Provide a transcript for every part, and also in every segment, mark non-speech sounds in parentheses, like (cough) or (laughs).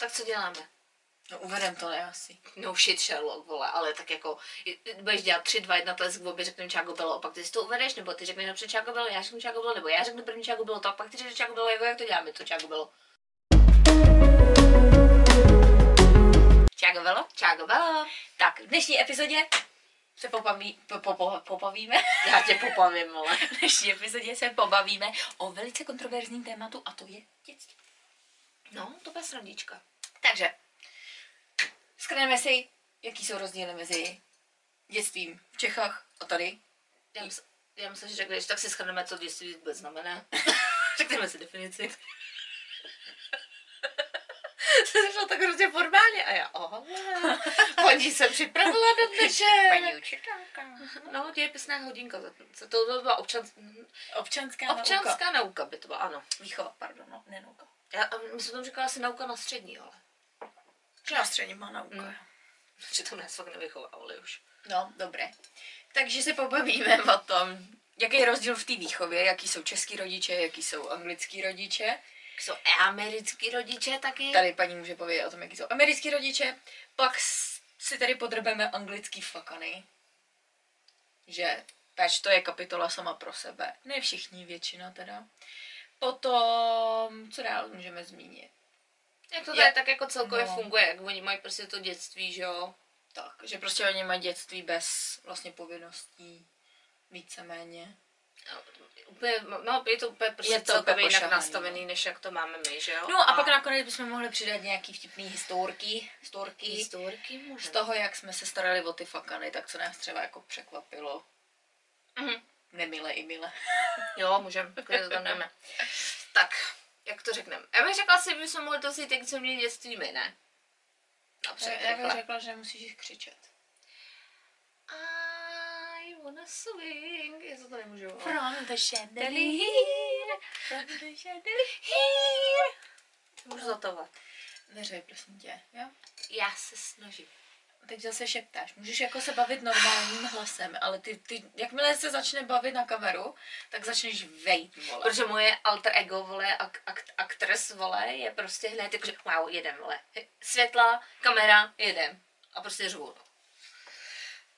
Tak co děláme? No uvedem to ne asi. No shit Sherlock, vole, ale tak jako, budeš dělat 3, 2, 1 tlesk, obě řekneme Čáko bylo, a pak ty si to uvedeš, nebo ty řekneš napřed Čáko bylo, já řeknu Čáko bylo, nebo já řeknu první Čáko bylo, tak pak ty řekneš Čáko bylo, jako jak to děláme, to Čáko bylo. Čáko bylo? Čáko bylo. Tak, v dnešní epizodě se popaví, po, po, po, popavíme. Já tě popavím, vole. V dnešní epizodě se pobavíme o velice kontroverzním tématu a to je dětství. No, to bude srandička. Takže, skrneme si, jaký jsou rozdíly mezi dětstvím v Čechách a tady. Já myslím, já myslím, že řekneš, tak si shrneme, co dětství vůbec znamená. (laughs) Řekneme si definici. (laughs) Jsi začal tak hrozně formálně a já, oho, (laughs) paní se připravila na dnešek. učitelka. No, dějepisná hodinka, to, to byla občans, Občanská, nauka. občanská nauka by to byla, ano. Výchova, pardon, no, ne nauka. Já, my jsme tam říkala asi nauka na střední, ale. Že na střední má nauka. Mm. Že to nás fakt nevychovávali už. No, dobré. Takže se pobavíme o tom, jaký je rozdíl v té výchově, jaký jsou český rodiče, jaký jsou anglický rodiče. Jsou americký rodiče taky. Tady paní může povědět o tom, jaký jsou americký rodiče. Pak si tady podrobeme anglický fakany. Že peč to je kapitola sama pro sebe. Ne všichni, většina teda. Potom, co dál můžeme zmínit? Jak to Je- tady tak jako celkově no. funguje, jak oni mají prostě to dětství, že jo. Tak, že prostě oni mají dětství bez vlastně povinností, víceméně. No, Úplně, no, je to úplně prostě Je to celkově jinak pošahaný, nastavený, než jak to máme my, že jo. No a pak nakonec bychom mohli přidat nějaký vtipný historky, historky Historky z toho, jak jsme se starali o ty fakany, tak co nás třeba jako překvapilo. Mhm. Nemile i mile. Jo, můžeme, klidně to tam. (laughs) Tak, jak to řekneme? Já bych řekla si, že bychom mohli to si ty, co měli dětství my, ne? Napřed Já bych řekla. že musíš křičet. I wanna swing. Já to nemůžu. From the chandelier, from the chandelier. Můžu zatovat. Neřej, prosím tě, jo? Já se snažím. Teď zase šeptáš. Můžeš jako se bavit normálním hlasem, ale ty, ty jakmile se začne bavit na kameru, tak začneš vejt, vole. Protože moje alter ego, vole, ak, ak, actress, vole, je prostě hned jakože, wow, jedem, vole. Světla, kamera, jedem. A prostě řvu, no.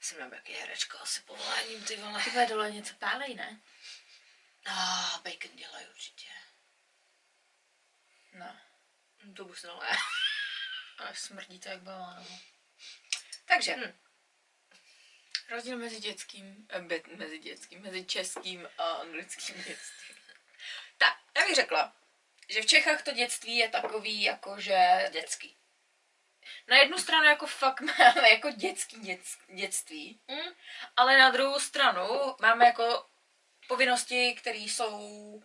Jsem nebo jaký herečka asi povoláním, ty vole. Ty dole něco pálej, ne? Ah, bacon dělají určitě. No. To bych ne. Ale smrdí to jak balánovo. Takže, Hm. rozdíl mezi dětským, eh, be, mezi dětským, mezi českým a anglickým dětstvím. Tak, já bych řekla, že v Čechách to dětství je takový, jako že Dětský. na jednu stranu jako fakt (laughs) máme jako dětský dět, dětství, Hm? ale na druhou stranu máme jako povinnosti, které jsou,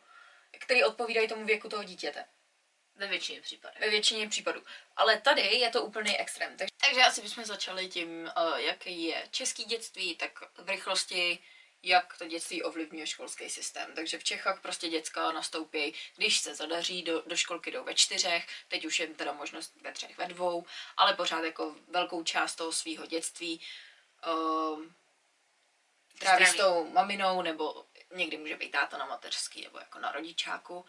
které odpovídají tomu věku toho dítěte. Ve většině případů. Ve většině případů. Ale tady je to úplný extrém. Tak, takže asi bychom začali tím, uh, jaký je český dětství, tak v rychlosti, jak to dětství ovlivňuje školský systém. Takže v Čechách prostě děcka nastoupí, když se zadaří, do, do školky jdou ve čtyřech, teď už je teda možnost ve třech, ve dvou, ale pořád jako velkou část toho svého dětství um, tráví s tou maminou, nebo někdy může být táta na mateřský, nebo jako na rodičáku.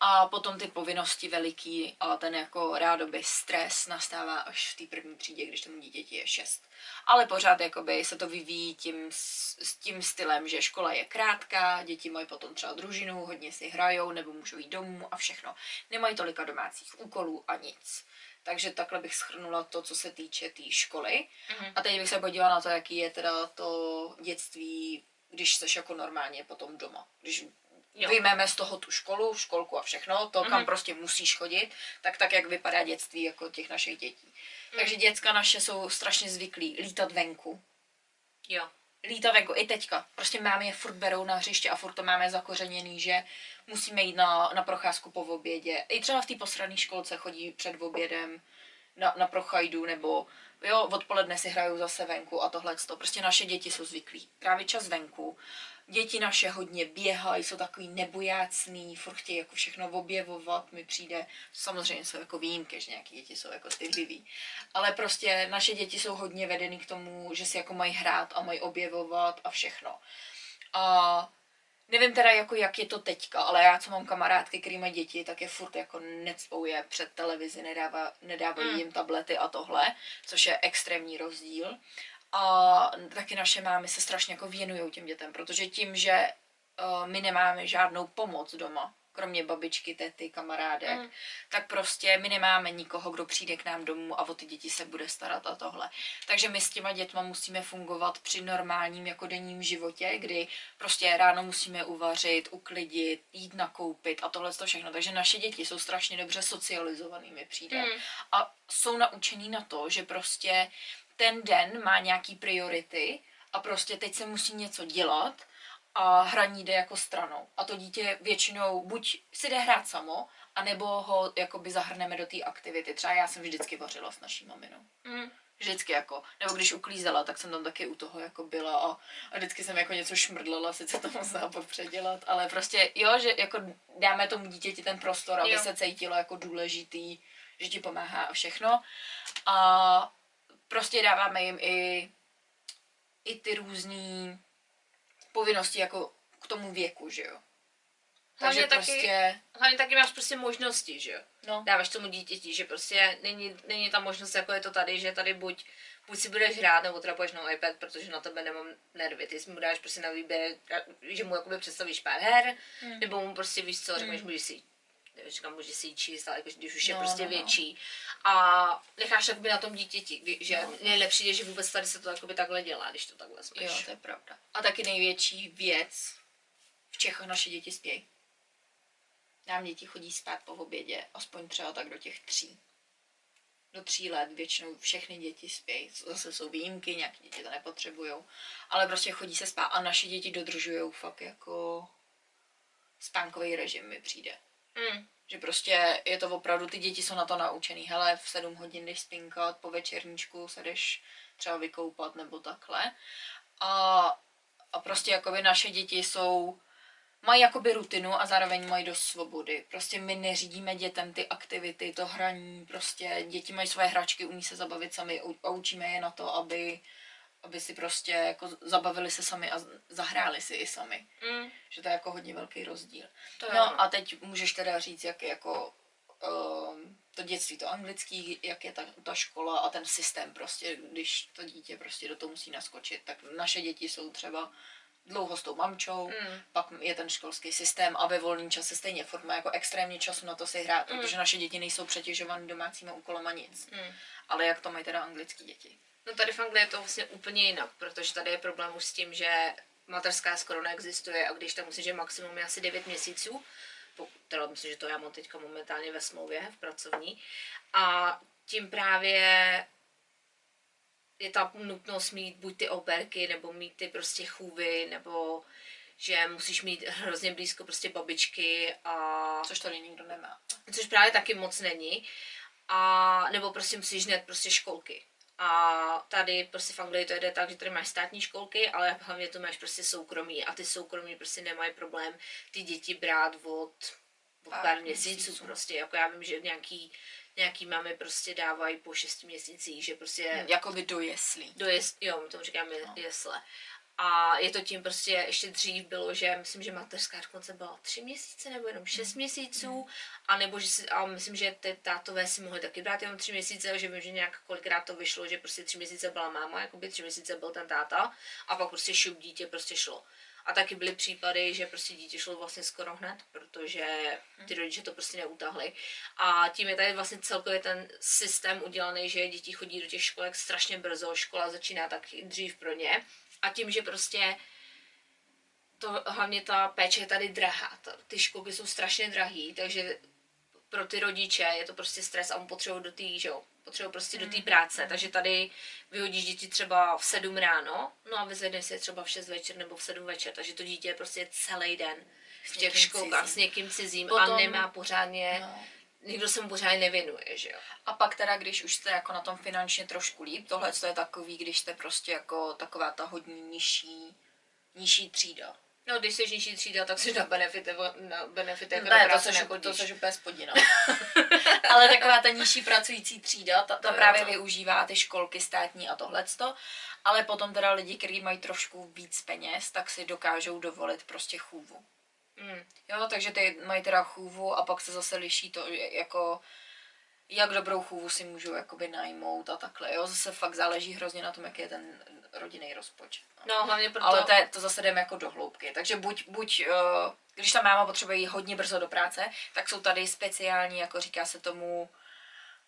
A potom ty povinnosti veliký a ten jako rádoby stres nastává až v té první třídě, když tomu dítěti je šest. Ale pořád jakoby se to vyvíjí tím, s tím stylem, že škola je krátká, děti mají potom třeba družinu, hodně si hrajou nebo můžou jít domů a všechno. Nemají tolika domácích úkolů a nic. Takže takhle bych schrnula to, co se týče té tý školy. Mhm. A teď bych se podívala na to, jaký je teda to dětství, když seš jako normálně potom doma. Když Jo. vyjmeme z toho tu školu, školku a všechno, to, kam Mhm. prostě musíš chodit, tak tak, jak vypadá dětství jako těch našich dětí. Takže děcka naše jsou strašně zvyklí lítat venku. Jo. Lítat venku, i teďka. Prostě máme je furt berou na hřiště a furt to máme zakořeněný, že musíme jít na, na procházku po obědě. I třeba v té posrané školce chodí před obědem na, na prochajdu, nebo jo, odpoledne si hrajou zase venku a tohle. Prostě naše děti jsou zvyklí trávit čas venku. Děti naše hodně běhají, jsou takový nebojácný, furt chtějí jako všechno objevovat, mi přijde, samozřejmě jsou jako výjimky, že nějaké děti jsou jako stydlivý, ale prostě naše děti jsou hodně vedeny k tomu, že si jako mají hrát a mají objevovat a všechno. A Nevím teda, jako jak je to teďka, ale já, co mám kamarádky, který mají děti, tak je furt jako necpou je před televizi, nedává, nedávají Mm. jim tablety a tohle, což je extrémní rozdíl. A taky naše mámy se strašně jako věnují těm dětem, protože tím, že uh, my nemáme žádnou pomoc doma, kromě babičky, tety, kamarádek, Mm. tak prostě my nemáme nikoho, kdo přijde k nám domů a o ty děti se bude starat a tohle. Takže my s těma dětma musíme fungovat při normálním jako denním životě, kdy prostě ráno musíme uvařit, uklidit, jít nakoupit a tohle to všechno. Takže naše děti jsou strašně dobře socializovaný, mi přijde. Mm. A jsou naučený na to, že prostě ten den má nějaký priority a prostě teď se musí něco dělat a hraní jde jako stranou. A to dítě většinou buď si jde hrát samo, anebo ho jakoby zahrneme do té aktivity. Třeba já jsem vždycky vařila s naší maminou. Mm. Vždycky jako, nebo když uklízela, tak jsem tam taky u toho jako byla a, a vždycky jsem jako něco šmrdlala, sice to musela pak předělat, ale prostě jo, že jako dáme tomu dítěti ten prostor, aby Jo. se cítilo jako důležitý, že ti pomáhá a všechno. A prostě dáváme jim i, i ty různé povinnosti jako k tomu věku, že jo. Takže Hlavně taky- prostě, Hlavně taky máš prostě možnosti, že jo? no, Dáváš tomu dítěti, že prostě není, není ta možnost, jako je to tady, že tady buď, buď si budeš hrát, nebo teda půjdeš na iPad, protože na tebe nemám nervy. Ty si mu dáš prostě na výběr, že mu jakoby představíš pár her, Hmm. nebo mu prostě víš co, řekneš, Hmm. můžeš si říkám, může si ji číst, ale jako, když už je No, prostě no, no. větší. A necháš jakoby na tom dítěti, kdy, že No. nejlepší je, že vůbec tady se to jakoby takhle dělá, když to takhle smíš. Jo, to je pravda. A taky největší věc, v Čechách naše děti spějí. Nám děti chodí spát po obědě, aspoň třeba tak do těch tří. Do tří let většinou všechny děti spějí. Zase jsou výjimky, nějaké děti to nepotřebují. Ale prostě chodí se spát a naše děti dodržují fakt jako spánkový režim mi přijde. Mm. Že prostě je to opravdu, ty děti jsou na to naučený. Hele, v sedm hodin jdeš spinkat, po večerníčku se jdeš třeba vykoupat nebo takhle. A, a prostě jakoby naše děti jsou, mají jakoby rutinu a zároveň mají dost svobody. Prostě my neřídíme dětem ty aktivity, to hraní, prostě děti mají své hračky, umí se zabavit sami a učíme je na to, aby, aby si prostě jako zabavili se sami a zahráli si i sami. Mm. Že to je jako hodně velký rozdíl. To No a teď můžeš teda říct, jak je jako um, to dětství, to anglický, jak je ta, ta škola a ten systém prostě, když to dítě prostě do toho musí naskočit, tak naše děti jsou třeba dlouho s tou mamčou, Mm. pak je ten školský systém a ve volném čase stejně furt má jako extrémně času na to si hrát, Mm. protože naše děti nejsou přetěžovány domácíma úkolama nic. Mm. Ale jak to mají teda anglický děti? No tady v Anglii je to vlastně úplně jinak, protože tady je problém už s tím, že mateřská skoro neexistuje a když tam musíš, že maximum je asi 9 měsíců, teda myslím, že to já mám teďka momentálně ve smlouvě, v pracovní, a tím právě je ta nutnost mít buď ty operky, nebo mít ty prostě chůvy, nebo že musíš mít hrozně blízko prostě babičky a Což tady nikdo nemá. což právě taky moc není. A nebo prostě musíš hned prostě školky. A tady prostě v Anglii to jde tak, že tady máš státní školky, ale hlavně to máš prostě soukromí a ty soukromí prostě nemají problém ty děti brát od, od Pár pár měsíců, měsíců. prostě. Jako já vím, že nějaký, nějaký máme prostě dávají po šesti měsících, že prostě Jakoby do jeslí. do jes, jo, my tomu říkáme No. jesle. A je to tím prostě, ještě dřív bylo, že myslím, že mateřská dokonce byla tři měsíce nebo jenom šest měsíců, a nebo že si, a myslím, že ty tátové si mohli taky brát jenom tři měsíce, že vím, že nějak kolikrát to vyšlo, že prostě tři měsíce byla máma, jako by tři měsíce byl ten táta, a pak prostě šup dítě prostě šlo. A taky byly případy, že prostě dítě šlo vlastně skoro hned, protože ty rodiče to prostě neutahli. A tím je tady vlastně celkově ten systém udělaný, že děti chodí do těch školek strašně brzo, škola začíná tak dřív pro ně. A tím, že prostě to hlavně ta péče je tady drahá. Ta, ty školky jsou strašně drahý, takže pro ty rodiče je to prostě stres a on potřebuje do té, že jo, potřebuje prostě do té práce, takže tady vyhodíš děti třeba v 7 ráno, no a vyzvedne si je třeba v 6 večer nebo v 7 večer, takže to dítě je prostě celý den v těch školkách s někým cizím Potom- a nemá pořádně, No. Nikdo se mu pořádně nevěnuje, že jo. A pak teda, když už jste jako na tom finančně trošku líp, tohle je takový, když jste prostě jako taková ta hodně nižší, nižší třída. No, když jsi nižší třída, tak jsi na benefity, na benefity jako Ne, to práce seš, nechodíš. to seš úplně spodina. (laughs) Ale taková ta nižší pracující třída, ta, ta To právě no. využívá ty školky státní a tohleto. Ale potom teda lidi, kteří mají trošku víc peněz, tak si dokážou dovolit prostě chůvu. Mm. Jo, takže ty mají teda chůvu a pak se zase liší to, jako jak dobrou chůvu si můžou jakoby najmout a takhle, jo, zase fakt záleží hrozně na tom, jaký je ten rodinný rozpočet. No. No, hlavně proto... Ale to, je, to zase jdeme jako do hloubky. Takže buď, buď uh, když ta máma potřebuje jít hodně brzo do práce, tak jsou tady speciální, jako říká se tomu,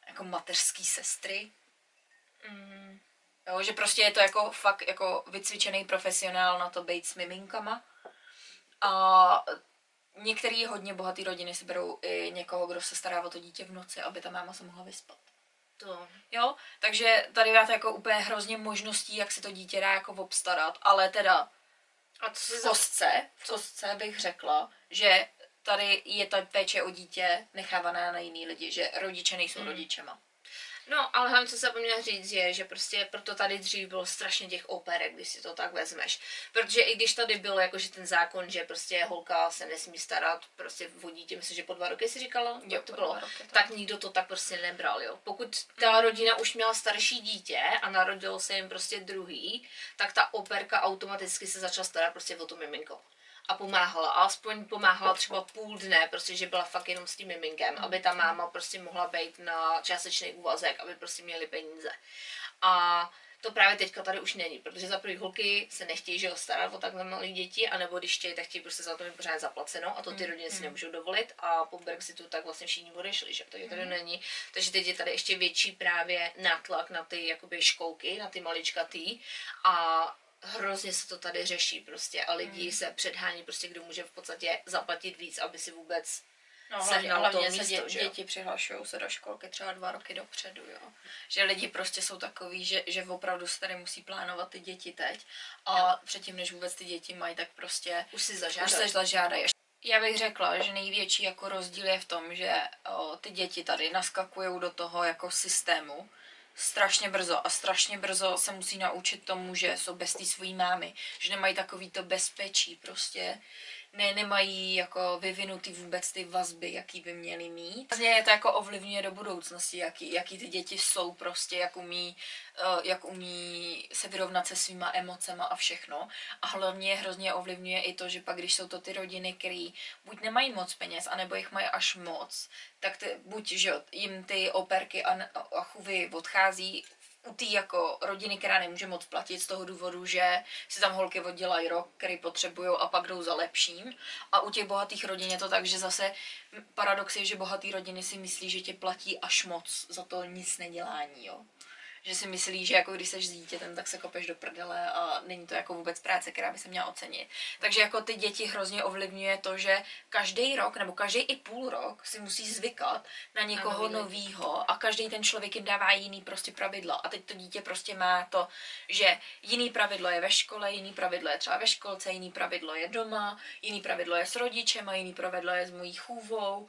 jako mateřský sestry. Mm. Jo, že prostě je to jako fakt jako vycvičený profesionál na to být s miminkama. A některé hodně bohaté rodiny si berou i někoho, kdo se stará o to dítě v noci, aby ta máma se mohla vyspat. To... Jo, takže tady máte jako úplně hrozně možností, jak si to dítě dá jako obstarat, ale teda A co v kostce, v kostce bych řekla, že tady je ta péče o dítě nechávaná na jiný lidi, že rodiče nejsou mm. rodičema. No, ale hlavně, co jsem zapomněla říct, je, že prostě proto tady dřív bylo strašně těch operek, když si to tak vezmeš. Protože i když tady bylo jakože ten zákon, že prostě holka se nesmí starat prostě o dítě, myslím, že po dva roky si říkala, Jo, to bylo, roky, tak. tak nikdo to tak prostě nebral, jo. Pokud ta rodina už měla starší dítě a narodilo se jim prostě druhý, tak ta operka automaticky se začala starat prostě o to miminko. A pomáhala, a aspoň pomáhala. třeba půl dne, prostě, že byla fakt jenom s tím miminkem, aby ta máma prostě mohla být na částečný úvazek, aby prostě měli peníze. A to právě teďka tady už není, protože za první holky se nechtějí že starat o takhle malé děti, anebo když chtějí, tak chtějí prostě za to mít pořád zaplaceno a to ty rodiny si nemůžou dovolit a po Brexitu tak vlastně všichni odešli, že takže tady není. Takže teď je tady ještě větší právě nátlak na ty jakoby školky, na ty maličkatý a hrozně se to tady řeší prostě a lidi se předhání prostě, kdo může v podstatě zaplatit víc, aby si vůbec No, hlavně, hlavně to se místo, dě, že jo? děti přihlašují se do školky třeba dva roky dopředu, jo. Že lidi prostě jsou takový, že, že opravdu se tady musí plánovat ty děti teď a předtím, než vůbec ty děti mají, tak prostě už si už se zažádají. Já bych řekla, že největší jako rozdíl je v tom, že o, ty děti tady naskakují do toho jako systému strašně brzo a strašně brzo se musí naučit tomu, že jsou bez té svojí mámy, že nemají takový to bezpečí, prostě ne, nemají jako vyvinutý vůbec ty vazby, jaký by měly mít. Vlastně je to jako ovlivňuje do budoucnosti, jaký, jaký ty děti jsou prostě, jak umí, eh, jak umí se vyrovnat se svýma emocema a všechno. A hlavně hrozně ovlivňuje i to, že pak, když jsou to ty rodiny, které buď nemají moc peněz, anebo jich mají až moc, tak ty, buď, že jim ty operky a, a chůvy odchází u té jako rodiny, která nemůže moc platit z toho důvodu, že si tam holky oddělají rok, který potřebují a pak jdou za lepším. A u těch bohatých rodin je to tak, že zase paradox je, že bohatý rodiny si myslí, že tě platí až moc za to nic nedělání, jo. Že si myslí, že jako když seš s dítětem, tak se kopeš do prdele a není to jako vůbec práce, která by se měla ocenit. Takže jako ty děti hrozně ovlivňuje to, že každý rok nebo každý i půl rok si musí zvykat na někoho lidi. novýho a každý ten člověk jim dává jiný prostě pravidla. A teď to dítě prostě má to, že jiný pravidlo je ve škole, jiný pravidlo je třeba ve školce, jiný pravidlo je doma, jiný pravidlo je s rodičem a jiný pravidlo je s mojí chůvou.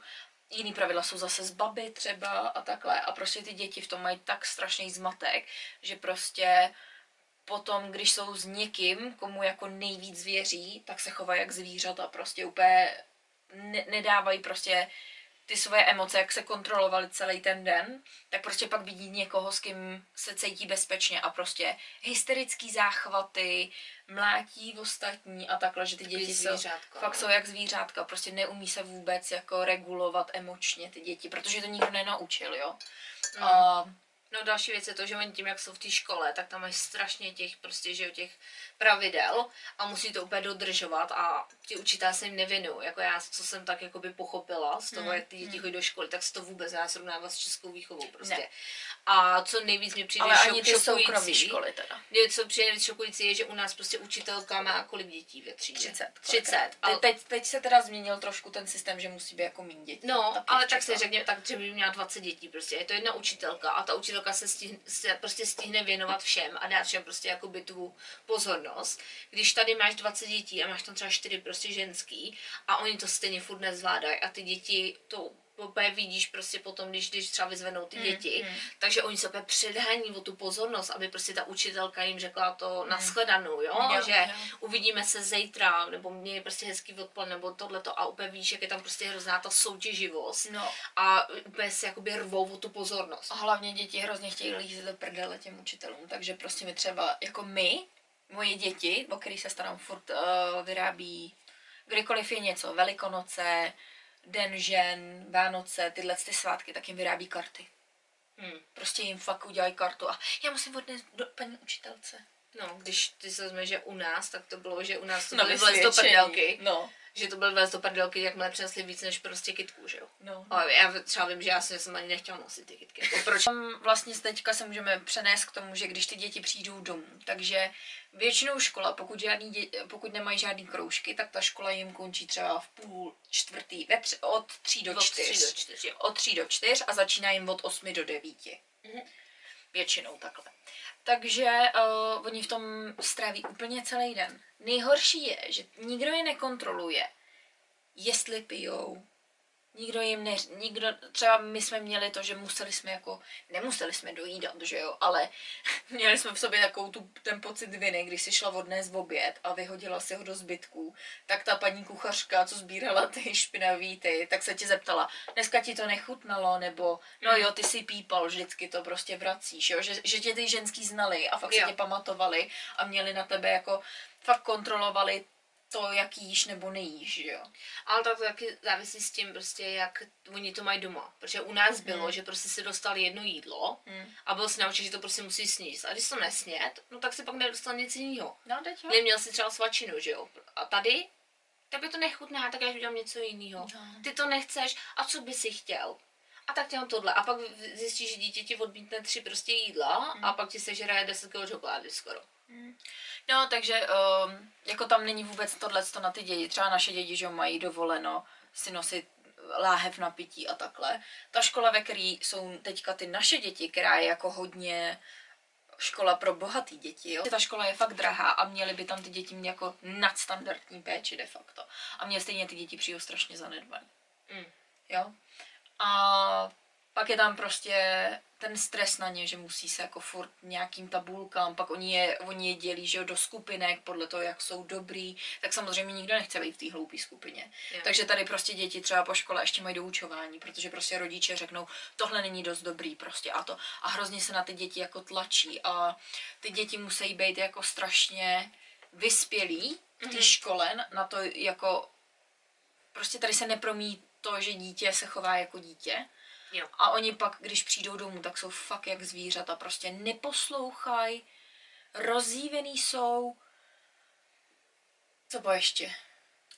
Jiný pravidla jsou zase z baby třeba a takhle. A prostě ty děti v tom mají tak strašný zmatek, že prostě potom, když jsou s někým, komu jako nejvíc věří, tak se chovají jak zvířata. Prostě úplně ne- nedávají prostě ty svoje emoce, jak se kontrolovali celý ten den, tak prostě pak vidí někoho, s kým se cítí bezpečně a prostě hysterický záchvaty, mlátí v ostatní a takhle, že ty Takový děti jsou, zvířátko, fakt no. jsou jak zvířátka, prostě neumí se vůbec jako regulovat emočně ty děti, protože to nikdo nenaučil, jo. Mm. A No další věc je to, že oni tím, jak jsou v té škole, tak tam mají strašně těch prostě, že jo, těch pravidel a musí to úplně dodržovat a ti učitelé se jim nevinují. Jako já, co jsem tak jakoby pochopila z toho, Mm, jak ty děti chodí do školy, tak se to vůbec nedá srovnávat s českou výchovou prostě. Ne. A co nejvíc mi přijde ale šok, ani ty šokující, školy teda. je, co přijde nejvíc šokující, je, že u nás prostě učitelka má kolik dětí ve třídě? 30. 30. Ale... Teď, teď se teda změnil trošku ten systém, že musí být jako méně dětí. No, Taky ale tak Čechách. řekněme, tak že by měla 20 dětí prostě. Je to jedna učitelka a ta učitelka se, stihne, se prostě stihne věnovat všem a dát všem prostě jakoby tu pozornost. Když tady máš 20 dětí a máš tam třeba 4 prostě ženský a oni to stejně furt nezvládají a ty děti to úplně vidíš prostě potom, když, když třeba vyzvenou ty děti, mm. takže oni se úplně předhání o tu pozornost, aby prostě ta učitelka jim řekla to na shledanou, jo? Jo, že jo. uvidíme se zítra, nebo mě je prostě hezký odpoledne, nebo tohleto a úplně víš, jak je tam prostě hrozná ta soutěživost No. a úplně se jakoby rvou o tu pozornost. A hlavně děti hrozně chtějí lízet do prdele těm učitelům, takže prostě mi třeba, jako my, moje děti, o který se starám furt, uh, vyrábí, kdykoliv je něco, Velikonoce, Den žen, Vánoce, tyhle ty svátky, tak jim vyrábí karty. Hmm. Prostě jim fakt udělají kartu a já musím odnést do paní učitelce. No, když ty se vezme, že u nás, tak to bylo, že u nás to Na byly vlez do prdelky. No. Že to byl vlez do prdelky, jakmile přinesli víc než prostě kitku, že jo. No. Ale já třeba vím, že já jsem ani nechtěla nosit ty kitky. Jako (laughs) proč? Vlastně teďka se můžeme přenést k tomu, že když ty děti přijdou domů, takže většinou škola, pokud, žádný dě, pokud nemají žádný kroužky, tak ta škola jim končí třeba v půl čtvrtý, ve tři, od tří do Od čtyř. tří do čtyř, jo. Od tří do čtyř a začíná jim od osmi do devíti. Mhm. Většinou takhle. Takže uh, oni v tom stráví úplně celý den. Nejhorší je, že nikdo je nekontroluje, jestli pijou, nikdo jim ne, nikdo, třeba my jsme měli to, že museli jsme jako, nemuseli jsme dojídat, že jo, ale (laughs) měli jsme v sobě takovou tu, ten pocit viny, když si šla odnést v oběd a vyhodila si ho do zbytků, tak ta paní kuchařka, co sbírala ty špinavý ty, tak se tě zeptala, dneska ti to nechutnalo, nebo no jo, ty si pípal, vždycky to prostě vracíš, jo, že, že tě ty ženský znali a fakt Jo. se tě pamatovali a měli na tebe jako, fakt kontrolovali to, jak jíš nebo nejíš, že jo. Ale tak to taky závisí s tím prostě, jak oni to mají doma. Protože u nás bylo, Hmm. že prostě si dostali jedno jídlo Hmm. a byl si naučen, že to prostě musí sníst. A když to nesnět, no tak si pak nedostal nic jiného. No, teď jo. Neměl si třeba svačinu, že jo. A tady, tebe to nechutná, tak já udělám něco jiného. No. Ty to nechceš, a co by si chtěl? A tak dělám tohle. A pak zjistíš, že dítě ti odmítne tři prostě jídla Hmm. a pak ti sežere 10 kg čokolády skoro. No, takže um, jako tam není vůbec tohle na ty děti. Třeba naše děti, že mají dovoleno si nosit láhev na pití a takhle. Ta škola, ve které jsou teďka ty naše děti, která je jako hodně škola pro bohatý děti, jo. Ta škola je fakt drahá a měly by tam ty děti mít jako nadstandardní péči de facto. A mě stejně ty děti přijdou strašně zanedbaný. Mm. Jo. A pak je tam prostě ten stres na ně, že musí se jako furt nějakým tabulkám, pak oni je, oni je dělí že jo, do skupinek podle toho, jak jsou dobrý, tak samozřejmě nikdo nechce být v té hloupé skupině. Jo. Takže tady prostě děti třeba po škole ještě mají doučování, protože prostě rodiče řeknou, tohle není dost dobrý prostě a to. A hrozně se na ty děti jako tlačí a ty děti musí být jako strašně vyspělí v té Mhm. škole na- na to jako prostě tady se nepromí to, že dítě se chová jako dítě. Jo. A oni pak, když přijdou domů, tak jsou fakt jak zvířata. Prostě neposlouchají, rozjívený jsou. Co po ještě?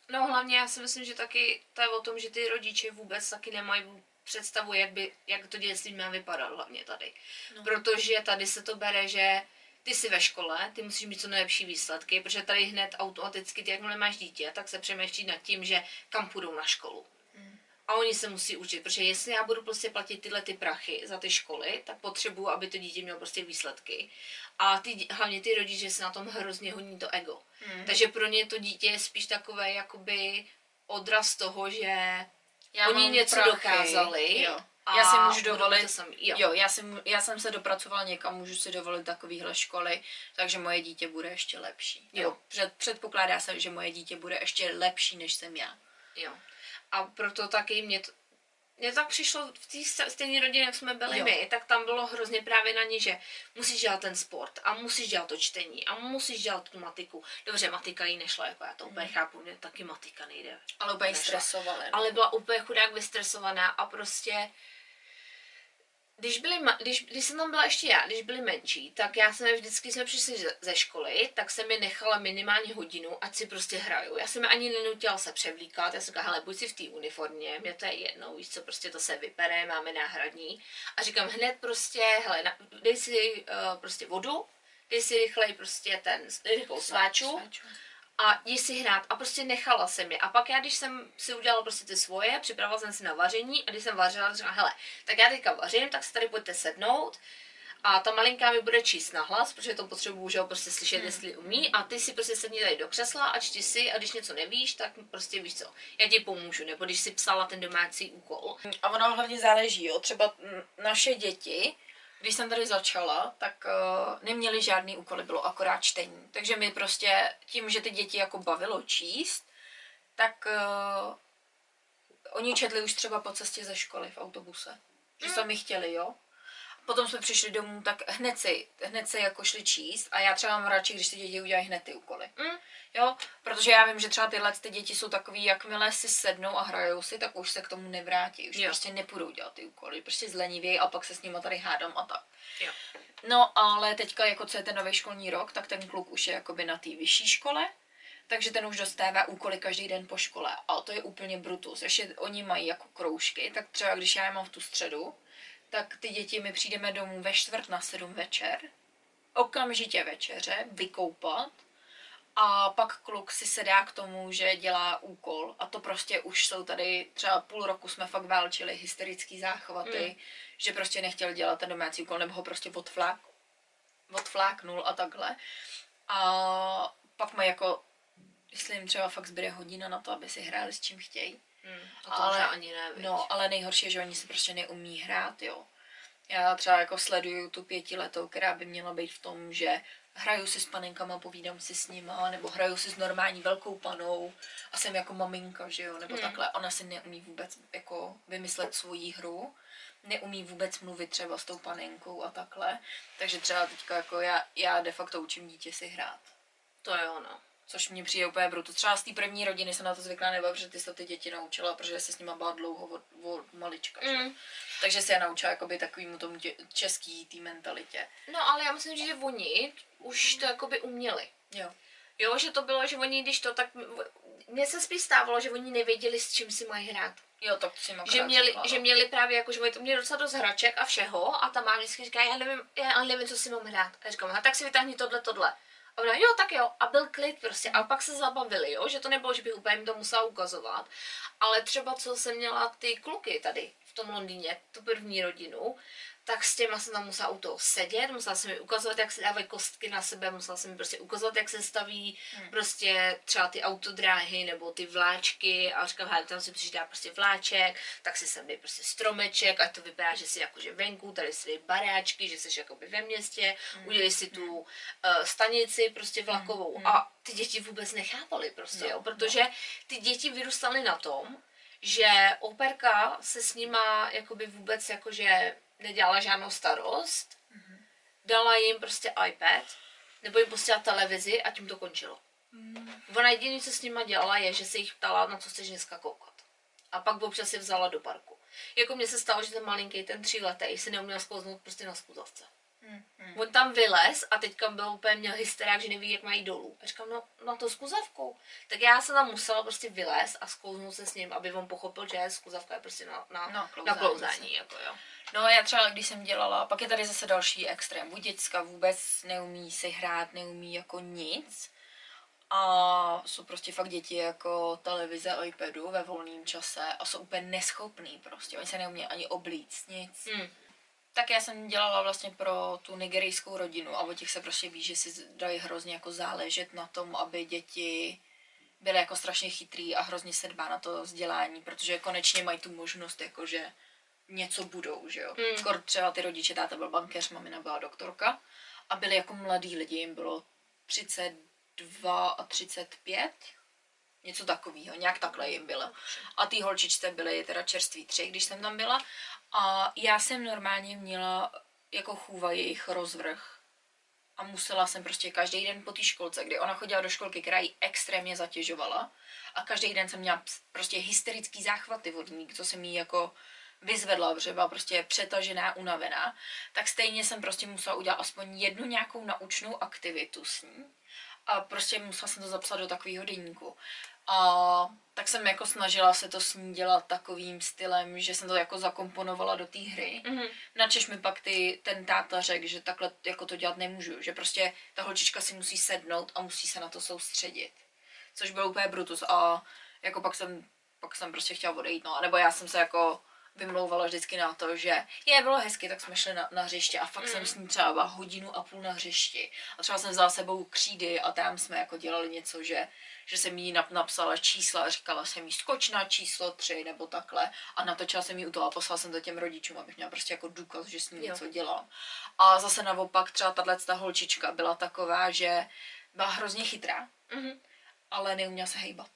No hlavně já si myslím, že taky to je o tom, že ty rodiče vůbec taky nemají představu, jak, by, jak to dětství má vypadat hlavně tady. No. Protože tady se to bere, že ty jsi ve škole, ty musíš mít co nejlepší výsledky, protože tady hned automaticky, ty jakmile máš dítě, tak se přemýšlí nad tím, že kam půjdou na školu. A oni se musí učit, protože jestli já budu prostě platit tyhle ty prachy za ty školy, tak potřebuju, aby to dítě mělo prostě výsledky. A ty, hlavně ty rodiče se na tom hrozně honí to ego. Mm. Takže pro ně to dítě je spíš takové jakoby odraz toho, že Já oni něco prachy, dokázali. Jo. a Já si můžu dovolit, To samý. Jo. jo, já, si, mu- já jsem se dopracovala někam, můžu si dovolit takovýhle školy, takže moje dítě bude ještě lepší. Jo. Nebo Před, předpokládá se, že moje dítě bude ještě lepší, než jsem já. jo. A proto taky mě to, mně tak přišlo v té stejné rodině, jak jsme byli Jo. my, tak tam bylo hrozně právě na ně, že musíš dělat ten sport a musíš dělat to čtení a musíš dělat tu matiku. Dobře, matika jí nešla, jako já to úplně chápu, mě taky matika nejde. Ale úplně Nešla. stresovali. no. ale byla úplně chudák vystresovaná a prostě když, byli, když, když jsem tam byla ještě já, když byli menší, tak já jsem vždycky jsme přišli ze, školy, tak jsem je nechala minimálně hodinu, ať si prostě hrajou. Já jsem ani nenutila se převlíkat, já jsem říkala, hele, buď si v té uniformě, mě to je jedno, víš co, prostě to se vypere, máme náhradní. A říkám hned prostě, hele, na, dej si uh, prostě vodu, dej si rychlej prostě ten, rychlou sváču, Sváču. A jdi si hrát a prostě nechala jsem je. A pak já, když jsem si udělala prostě ty svoje, připravila jsem si na vaření a když jsem vařila, říkala, hele, tak já teďka vařím, tak se tady pojďte sednout a ta malinká mi bude číst nahlas, protože to potřebuju, že ho prostě slyšet, jestli umí a ty si prostě sedni tady do křesla a čti si a když něco nevíš, tak prostě víš co, já ti pomůžu, nebo když si psala ten domácí úkol. A ono hlavně záleží, jo. Třeba naše děti, když jsem tady začala, tak uh, neměli žádný úkoly, bylo akorát čtení. Takže my prostě tím, že ty děti jako bavilo číst, tak uh, oni četli už třeba po cestě ze školy v autobuse. Že sami chtěli, jo. Potom jsme přišli domů, tak hned si, hned si jako šli číst a já třeba mám radši, když ty děti udělají hned ty úkoly. Mm. Jo, protože já vím, že třeba tyhle ty děti jsou takový, jakmile si sednou a hrajou si, tak už se k tomu nevrátí, už Jo. prostě nepůjdou dělat ty úkoly, prostě zlenivějí a pak se s nimi tady hádám a tak. Jo. No ale teďka, jako co je ten nový školní rok, tak ten kluk už je jakoby na té vyšší škole, takže ten už dostává úkoly každý den po škole. A to je úplně brutus. Ještě oni mají jako kroužky, tak třeba když já je mám v tu středu, tak ty děti my přijdeme domů ve čtvrt na sedm večer, okamžitě večeře, vykoupat a pak kluk si sedá k tomu, že dělá úkol a to prostě už jsou tady, třeba půl roku jsme fakt válčili hysterický záchvaty, Mm. že prostě nechtěl dělat ten domácí úkol nebo ho prostě odflák, odfláknul a takhle. A pak mají jako, jestli jim třeba fakt zbyde hodina na to, aby si hráli s čím chtějí. Mm. To Ale- ani ne, viď? No, ale nejhorší je, že oni se prostě neumí hrát, jo. Já třeba jako sleduju tu pětiletou, která by měla být v tom, že hraju si s panenkama, povídám si s nima, nebo hraju si s normální velkou panou a jsem jako maminka, že jo, nebo Hmm. takhle. Ona si neumí vůbec jako vymyslet svoji hru, neumí vůbec mluvit třeba s tou panenkou a takhle. Takže třeba teďka jako já, já de facto učím dítě si hrát. To je ono. Což mě přijde úplně brutu. Třeba z té první rodiny jsem na to zvyklá nebo protože ty se ty děti naučila, protože se s nima byla dlouho od, od malička. Že? Mm. Takže se je naučila jakoby takovýmu tomu tě, český té mentalitě. No ale já myslím, že oni už to jakoby uměli. Jo. Jo, že to bylo, že oni, když to tak... Mně se spíš stávalo, že oni nevěděli, s čím si mají hrát. Jo, tak si Že měli, že měli právě jako, že to měli docela dost hraček a všeho a ta máma vždycky říká, já nevím, já nevím, co si mám hrát. A říkám, a tak si vytáhni tohle, tohle. A ona, jo, tak jo. A byl klid prostě. A pak se zabavili, jo, že to nebylo, že bych úplně jim to musela ukazovat. Ale třeba, co jsem měla ty kluky tady v tom Londýně, tu první rodinu, tak s těma jsem tam musela u toho sedět, musela jsem mi ukazovat, jak se dávají kostky na sebe, musela jsem mi prostě ukazovat, jak se staví Hmm. prostě třeba ty autodráhy nebo ty vláčky a říkám, hele, tam si přidá prostě vláček, tak si sem dej prostě stromeček, ať to vypadá, že jsi jakože venku, tady si dej baráčky, že jsi jakoby ve městě, Hmm. udělej si tu uh, stanici prostě vlakovou. A ty děti vůbec nechápaly prostě, No, jo, protože ty děti vyrůstaly na tom, že operka se s nima jakoby vůbec jakože nedělala žádnou starost, dala jim prostě iPad, nebo jim pustila televizi a tím to končilo. Ona jediné, co s nima dělala, je, že se jich ptala, na co chceš dneska koukat. A pak občas je vzala do parku. Jako mně se stalo, že ten malinký, ten tříletý, si neuměl sklouznout prostě na skuzavce. Hmm. On tam vylez a teďka byl úplně měl hysterák, že neví, jak mají dolů. A říkám, no na to skuzavkou. Tak já jsem tam musela prostě vylez a sklouznout se s ním, aby on pochopil, že skuzavka je prostě na, na, Na na klouzání klouzání. Jako jo. No já třeba, když jsem dělala, pak je tady zase další extrém. Buď děcka vůbec neumí si hrát, neumí jako nic. A jsou prostě fakt děti jako televize, iPadu ve volném čase a jsou úplně neschopný prostě. Oni se neumí ani oblíct, nic. Hmm. Tak já jsem dělala vlastně pro tu nigerijskou rodinu a o těch se prostě ví, že si dají hrozně jako záležet na tom, aby děti byly jako strašně chytrý a hrozně se dbá na to vzdělání, protože konečně mají tu možnost jakože něco budou, že jo. Mm. Skoro třeba ty rodiče, táta byl bankéř, mamina byla doktorka a byli jako mladí lidi, jim bylo 32 a 35, něco takového, nějak takhle jim bylo. A ty holčičce byly teda čerství tři, když jsem tam byla. A já jsem normálně měla jako chůva jejich rozvrh. A musela jsem prostě každý den po té školce, kdy ona chodila do školky, která ji extrémně zatěžovala. A každý den jsem měla prostě hysterický záchvaty od ní, co jsem jí jako vyzvedla, protože byla prostě přetažená, unavená, tak stejně jsem prostě musela udělat aspoň jednu nějakou naučnou aktivitu s ní. A prostě musela jsem to zapsat do takového deníku. A tak jsem jako snažila se to s ní dělat takovým stylem, že jsem to jako zakomponovala do té hry. Mhm. Načež mi pak ty, ten táta řekl, že takhle jako to dělat nemůžu, že prostě ta holčička si musí sednout a musí se na to soustředit. Což byl úplně brutus a jako pak jsem, pak jsem prostě chtěla odejít, no, nebo já jsem se jako vymlouvala vždycky na to, že je, bylo hezky, tak jsme šli na, na hřiště a fakt Mm. jsem s ní třeba hodinu a půl na hřišti. A třeba jsem vzala sebou křídy a tam jsme jako dělali něco, že, že jsem jí nap, napsala čísla a říkala jsem jí skoč na číslo tři nebo takhle a natočila jsem jí u toho a poslala jsem to těm rodičům, abych měla prostě jako důkaz, že s ní Jo. něco dělám. A zase naopak třeba tahle ta holčička byla taková, že byla hrozně chytrá, Mhm. ale neuměla se hejbat.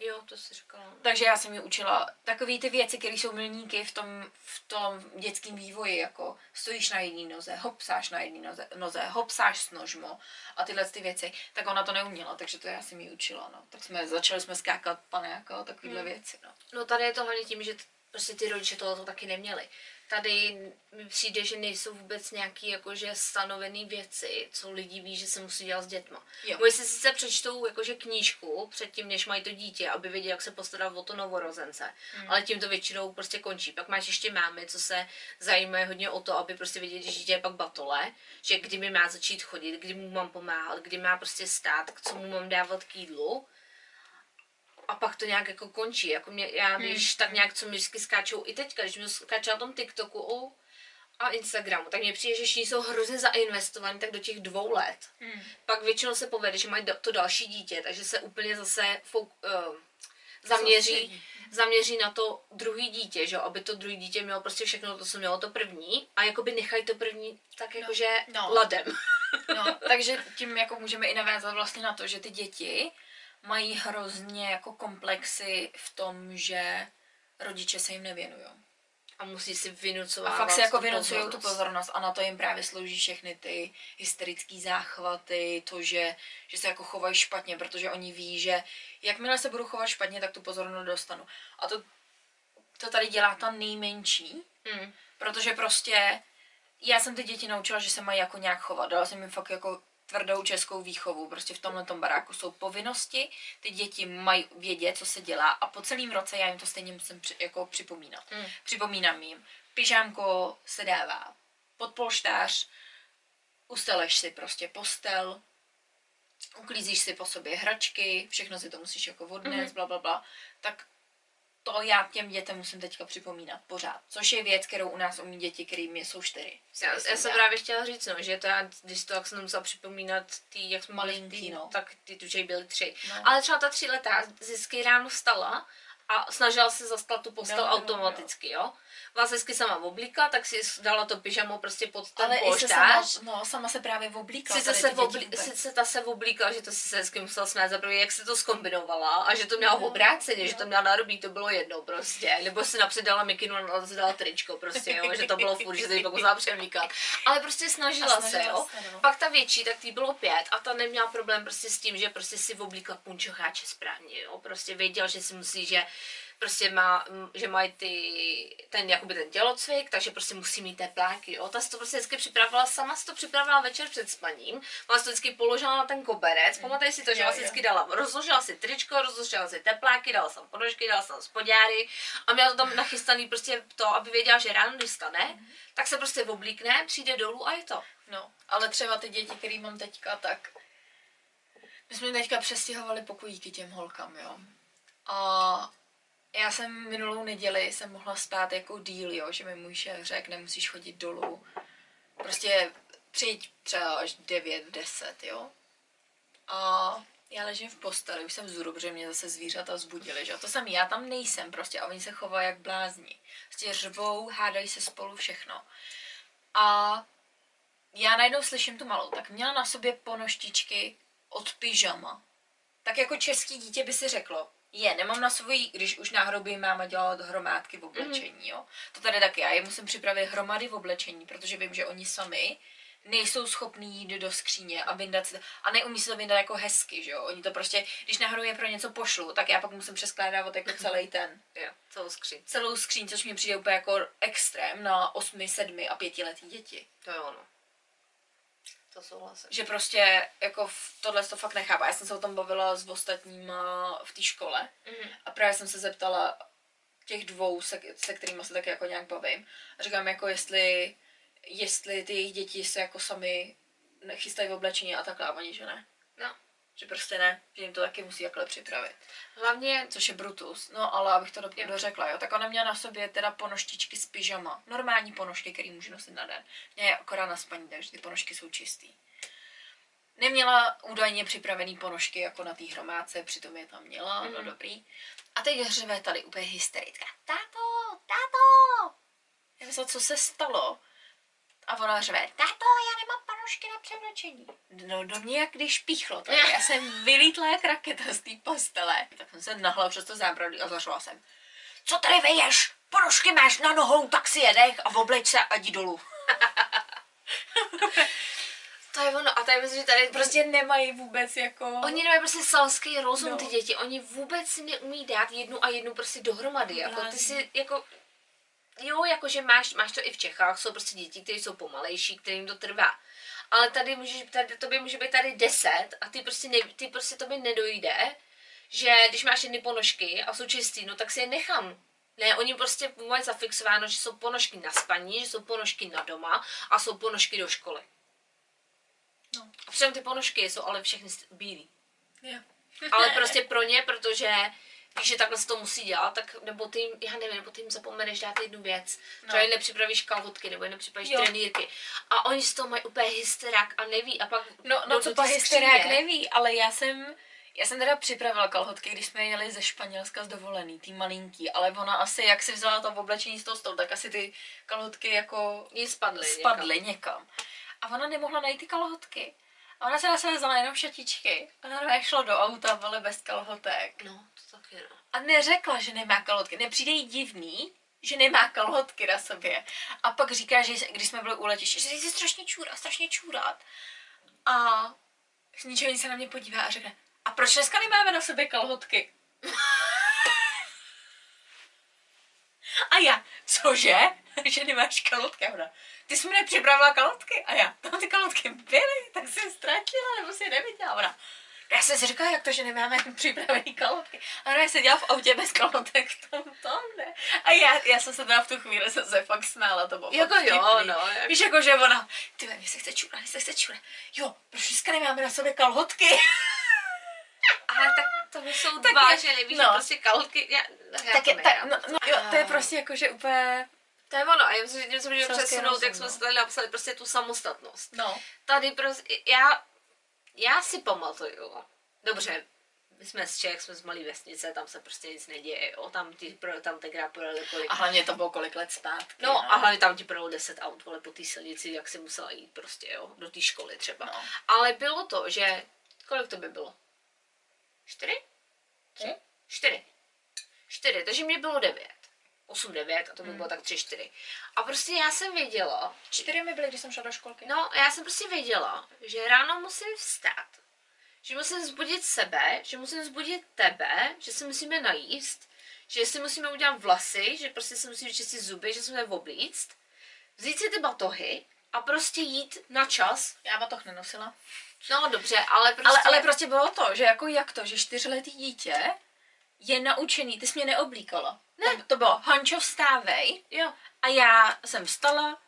Jo, to si říkala. Takže já jsem ji učila takové ty věci, které jsou milníky v tom, v tom dětském vývoji, jako stojíš na jedné noze, hopsáš na jedné noze, noze, hopsáš s nožmo a tyhle ty věci, tak ona to neuměla, takže to já jsem ji učila, no. Tak jsme, začali jsme skákat panéka a takovéhle Hmm. věci, no. No tady je to hlavně tím, že prostě ty rodiče tohle taky neměli. Tady mi přijde, že nejsou vůbec nějaký jakože stanovený věci, co lidi ví, že se musí dělat s dětma. Jo. Oni si sice přečtou jakože knížku předtím, než mají to dítě, aby věděli, jak se postarat o to novorozence. Hmm. Ale tím to většinou prostě končí. Pak máš ještě mámy, co se zajímají hodně o to, aby prostě věděli, že dítě je pak batole, že kdy mi má začít chodit, kdy mu mám pomáhat, kdy má prostě stát, co mu mám dávat k jídlu a pak to nějak jako končí. Jako mě, já když tak nějak, co mi vždycky skáčou i teďka, když mi skáče na tom TikToku o, a Instagramu, tak mně přijde, že všichni jsou hrozně zainvestovaní tak do těch dvou let. Hmm. Pak většinou se povede, že mají to další dítě, takže se úplně zase fouk, uh, zaměří, Soustředí. zaměří na to druhý dítě, že jo, aby to druhý dítě mělo prostě všechno to, co mělo to první a jakoby nechají to první tak jakože no. ladem. No, takže tím jako můžeme i navázat vlastně na to, že ty děti mají hrozně jako komplexy v tom, že rodiče se jim nevěnují. A musí si A vynucovat fakt si jako vynucují tu pozornost a na to jim právě slouží všechny ty hysterické záchvaty, to, že, že se jako chovají špatně, protože oni ví, že jakmile se budu chovat špatně, tak tu pozornost dostanu. A to, to tady dělá ta nejmenší, Hmm. protože prostě já jsem ty děti naučila, že se mají jako nějak chovat. Dala jsem jim fakt jako tvrdou českou výchovu. Prostě v tomhle baráku jsou povinnosti, ty děti mají vědět, co se dělá a po celém roce já jim to stejně musím při, jako připomínat. Mm. Připomínám jim, pyžámko se dává pod polštář, usteleš si prostě postel, uklízíš si po sobě hračky, všechno si to musíš jako odnést, Mhm. bla, bla, bla. Tak to já těm dětem musím teďka připomínat pořád. Což je věc, kterou u nás umí děti, kterým jsou čtyři. Já, já jsem právě chtěla říct, no, že to já, když to, jak jsem musela připomínat, ty, jak jsme Malinký, tý, no. tak ty tuže byly tři. No. Ale třeba ta tři letá vždycky ráno vstala a snažila se zastat tu postel No, no, no, automaticky, jo. Vás hezky sama oblíkla, tak si dala to pyžamo prostě pod ten Ale i se sama, polštář. no, sama se právě oblíkla. Sice se, obli, sice ta se oblíkla, že to si se hezky musela smát za jak se to skombinovala a že to měla v obráceně, že to měla nárobí, to bylo jedno prostě. Nebo si napřed dala mikinu a dala tričko prostě, jo, že to bylo furt, že to musela přemíkat. Ale prostě snažila, A snažila se, jo. se, no. Pak ta větší, tak tý bylo pět a ta neměla problém prostě s tím, že prostě si oblíkla punčocháče správně, jo. Prostě věděla, že si musí, že prostě má, že mají ty, ten jakoby ten tělocvik, takže prostě musí mít tepláky, jo. Ta si to prostě vždycky připravila, sama si to připravila večer před spaním, ona si to vždycky položila na ten koberec, pamatuješ si to, že ona si vždycky dala, rozložila si tričko, rozložila si tepláky, dala jsem ponožky, dala jsem spodňáry a měla to tam nachystaný prostě to, aby věděla, že ráno, když stane, tak se prostě oblíkne, přijde dolů a je to. No, ale třeba ty děti, který mám teďka, tak my jsme teďka přestěhovali pokojíky těm holkám, jo. A já jsem minulou neděli jsem mohla spát jako díl, jo, že mi můj šéf řekl, nemusíš chodit dolů. Prostě přijď třeba až 9, 10, jo. A já ležím v posteli, už jsem vzhůru, protože mě zase zvířata vzbudili, že. To jsem já tam nejsem prostě a oni se chovají jak blázni. Prostě řvou, hádají se spolu všechno. A já najednou slyším tu malou, tak měla na sobě ponoštičky od pyžama. Tak jako český dítě by si řeklo, je, nemám na svojí, když už náhodou by máma dělala hromádky v oblečení, jo. To tady taky, já je musím připravit hromady v oblečení, protože vím, že oni sami nejsou schopní jít do skříně a vyndat si to. A neumí si to vyndat jako hezky, že jo. Oni to prostě, když náhodou je pro něco pošlu, tak já pak musím přeskládávat jako celý (laughs) ten Jo, celou skříň. celou skříň, což mi přijde úplně jako extrém na 8, 7 a 5 letý děti. To je ono. To souhlasím. Že prostě jako v- tohle to fakt nechápu. Já jsem se o tom bavila s ostatníma v té škole Mhm. a právě jsem se zeptala těch dvou, se, se kterými se tak jako nějak bavím. A říkám jako jestli, jestli ty jejich děti se jako sami chystají v oblečení a takhle a oni, že ne. No. Že prostě ne, že jim to taky musí takhle připravit. Hlavně, Což je Brutus. No ale abych to do, Jo. dořekla, jo. Tak ona měla na sobě teda ponoštičky z pyžama. Normální ponožky, které může nosit na den. Měla je akorát na spaní, takže ty ponožky jsou čistý. Neměla údajně připravený ponožky jako na té hromádce, přitom je tam měla, mm. no Mhm. dobrý. A teď řve tady úplně hysterická. Táto, táto! Já myslela, co se stalo? A ona řve, táto, já ponožky na převlečení. No do mě jak když píchlo, tak já jsem vylítla jak raketa z té postele. Tak jsem se nahla přes to zábradlí a zařvala jsem. Co tady veješ? Ponožky máš na nohou, tak si jedech a obleč se a jdi dolů. (laughs) to je ono. A tady myslím, že tady Prostě nemají vůbec jako... Oni nemají prostě selský rozum, No. ty děti. Oni vůbec si neumí dát jednu a jednu prostě dohromady. Jako ty si, jako, jo, jakože máš, máš to i v Čechách, jsou prostě děti, které jsou pomalejší, kterým to trvá. Ale tady můžeš, tady, tobě může být tady deset a ty prostě, ne, ty prostě tobě nedojde, že když máš jedny ponožky a jsou čistý, no tak si je nechám. Ne, oni prostě mají zafixováno, že jsou ponožky na spaní, že jsou ponožky na doma a jsou ponožky do školy. No. A přitom ty ponožky jsou ale všechny bílý. Jo. Ale prostě (laughs) pro ně, protože víš, že takhle se to musí dělat, tak nebo ty jim, já nevím, nebo ty jim zapomeneš dát jednu věc. No. Třeba jim nepřipravíš kalhotky, nebo jim nepřipravíš Jo. trenýrky. A oni z toho mají úplně hysterák a neví. A pak No, no co pak hysterák neví, ale já jsem, já jsem teda připravila kalhotky, když jsme jeli ze Španělska z dovolený, tý malinký, ale ona asi, jak si vzala to oblečení z toho stolu, tak asi ty kalhotky jako Jí spadly. spadly někam. A ona nemohla najít ty kalhotky. A ona se na sebe vzala jenom šatičky. A ona šla do auta, byly bez kalhotek. někam. No, taky no. A neřekla, že nemá kalhotky. Nepřijde jí divný, že nemá kalhotky na sobě. A pak říká, že když jsme byli u letiště, že se strašně čůrá, strašně čůrat. A z ničeho se na mě podívá a řekne, a proč dneska nemáme na sobě kalhotky? (laughs) A já, cože? že nemáš kalhotky? A ona, ty jsi mi nepřipravila kalhotky? A já, tam ty kalhotky byly, tak jsem ztratila, nebo si je neviděla. Ona, já jsem si říkala, jak to, že nemáme (laughs) připravený kalhotky. A ona seděla v autě bez kalhotek v tom, tom ne. A já, já jsem se teda v tu chvíli jsem se fakt smála, to bylo Jako jo, vtipný. no, jak- Víš, jako že ona, ty mě se chce čůrat, mě se chce čůrat. Jo, proč dneska nemáme na sobě kalhotky? (laughs) Ale tak to jsou Tak dva, je- že nevíš, no. že prostě kalhotky, já, já tak to je, tak, no, no, jo, to je prostě jako, že úplně, To je ono, a já myslím, že tím se můžeme přesunout, jak jsme no. se tady napsali, prostě tu samostatnost. no. Tady prostě, já, já si pamatuju, dobře, my jsme z Čech, jsme z malé vesnice, tam se prostě nic neděje, jo, tam, ty, pro- tam tenkrát projeli kolik. A hlavně to bylo kolik let zpátky. No a hlavně tam ti projelo 10 aut, vole, po té silnici, jak si musela jít prostě, jo, do té školy třeba. No. Ale bylo to, že, kolik to by bylo? Čtyři? Tři? Čtyři. Čtyři, takže mě bylo devět. Osm, devět a to by Hmm. bylo tak tři, čtyři. A prostě já jsem věděla, Čtyři mi byly, když jsem šla do školky. No, já jsem prostě věděla, že ráno musím vstát, že musím zbudit sebe, že musím zbudit tebe, že si musíme najíst, že si musíme udělat vlasy, že prostě si musíme vyčistit zuby, že se musíme oblíct, vzít si ty batohy a prostě jít na čas. Já batoh nenosila. No dobře, ale prostě... Ale, ale prostě bylo to, že jako jak to, že čtyřletý dítě je naučený, ty jsi mě neoblíkala. Ne. To, to bylo, Hančo, vstávej. Jo, A já jsem vstala,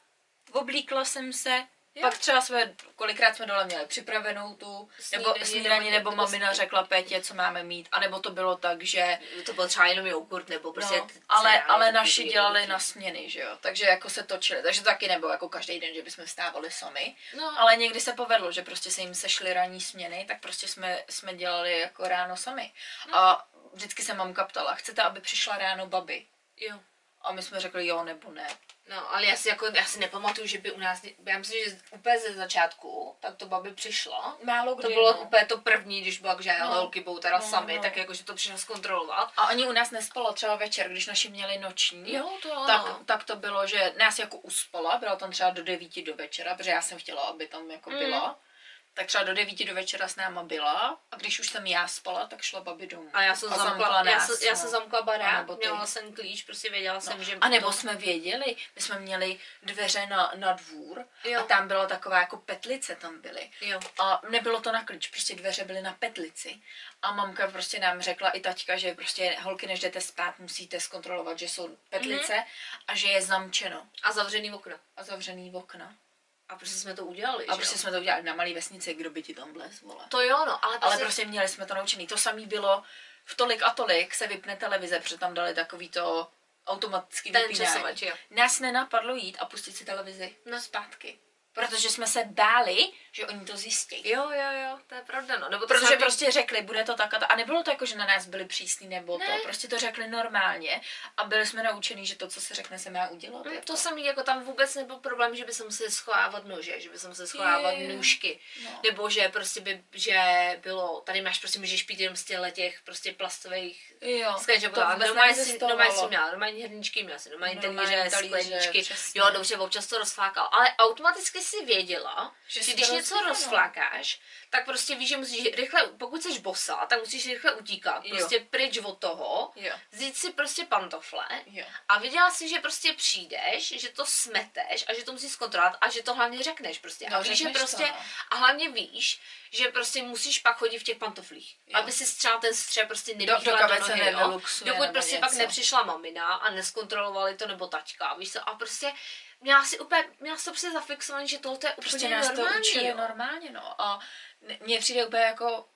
oblíkla jsem se, Jo. pak třeba jsme, kolikrát jsme dole měli připravenou tu, nebo Snídaní, snídaní, nebo- nebo nebo mamina sní- řekla Pétě, co máme mít, anebo to bylo tak, že to byl třeba jenom jogurt, nebo prostě... no, ale, ale naši dělali na směny, že jo, takže jako se točili, takže to taky nebylo jako každý den, že bychom vstávali sami, No, ale někdy se povedlo, že prostě se jim sešly ranní směny, tak prostě jsme, jsme dělali jako ráno sami. A vždycky se mamka ptala, chcete, aby přišla ráno babi? jo. A my jsme řekli jo nebo ne. No, ale já si, jako, já si nepamatuju, že by u nás, já myslím, že úplně ze začátku, tak to babi přišla. Málo To kdy, bylo no. úplně to první, když byla, že No. holky budou teda No, sami, no. tak jakože to přišla zkontrolovat. A oni u nás nespalo třeba večer, když naši měli noční. Jo, to ano. Tak, tak to bylo, že nás jako uspala, byla tam třeba do devíti do večera, protože já jsem chtěla, aby tam jako Mm. Tak třeba do devíti do večera s náma byla a když už jsem já spala, tak šla babi domů. A já jsem A zamkla, zamkla já, nás, jsem, já no. jsem zamkla barák, měla jsem klíč, prostě věděla jsem, že... A nebo to, jsme věděli, my jsme měli dveře na, na dvůr Jo. a tam byla taková jako petlice tam byly. Jo. A nebylo to na klíč, prostě dveře byly na petlici. A mamka prostě nám řekla i taťka, že prostě holky, než jdete spát, musíte zkontrolovat, že jsou petlice Mhm. a že je zamčeno A zavřený okno. a zavřený okna. A prostě jsme to udělali, A prostě jo? jsme to udělali na malé vesnici, kdo by ti tam bles, vole. To jo, no, ale, Ale prostě, prostě měli jsme to naučený. To samé bylo v tolik a tolik se vypne televize, protože tam dali takový to automatický ten vypínání. časovač, jo. Nás nenapadlo jít a pustit si televizi No. zpátky. Protože jsme se báli, že oni to zjistí. Jo, jo, jo, to je pravda, no. Nebo to Protože samý- prostě řekli, bude to tak a tak. A nebylo to jako, že na nás byli přísní nebo Ne. to. Prostě to řekli normálně. A byli jsme naučení, že to, co se řekne, se má udělat. Mm, jako. To samý, jako tam vůbec nebyl problém, že by se museli schovávat nože, že by se museli schovávat Je, nůžky, No. nebo že prostě by, že bylo, tady máš prostě, můžeš pít jenom z těchto těch prostě plastových Jo, Skleniček, to to vůbec normálně si, neexistovalo. normálně si měla, normální hrničky měla si, normální Normální talíře, skleničky, jo dobře, občas to rozflákal, ale automaticky si věděla, Že že, když něco rozflákáš, tak prostě víš, že musíš rychle, pokud jsi bosa, tak musíš rychle utíkat, Jo. prostě pryč od toho, Jo. vzít si prostě pantofle Jo. a věděla si, že prostě přijdeš, že to smeteš a že to musíš zkontrolovat a že to hlavně řekneš prostě. No, a víš, že řekneš to, prostě, no. a hlavně víš, že prostě musíš pak chodit v těch pantoflích, Jo. aby si třeba ten střep prostě do nepíchla do, kavice nohy, jo. Dokud prostě pak něco. nepřišla mamina a neskontrolovali to nebo tačka, víš co, a prostě měla si úplně, měla to prostě zafixovaný, že tohle je úplně Prostě nás to normální, učili jo. normálně, no. A mně přijde úplně jako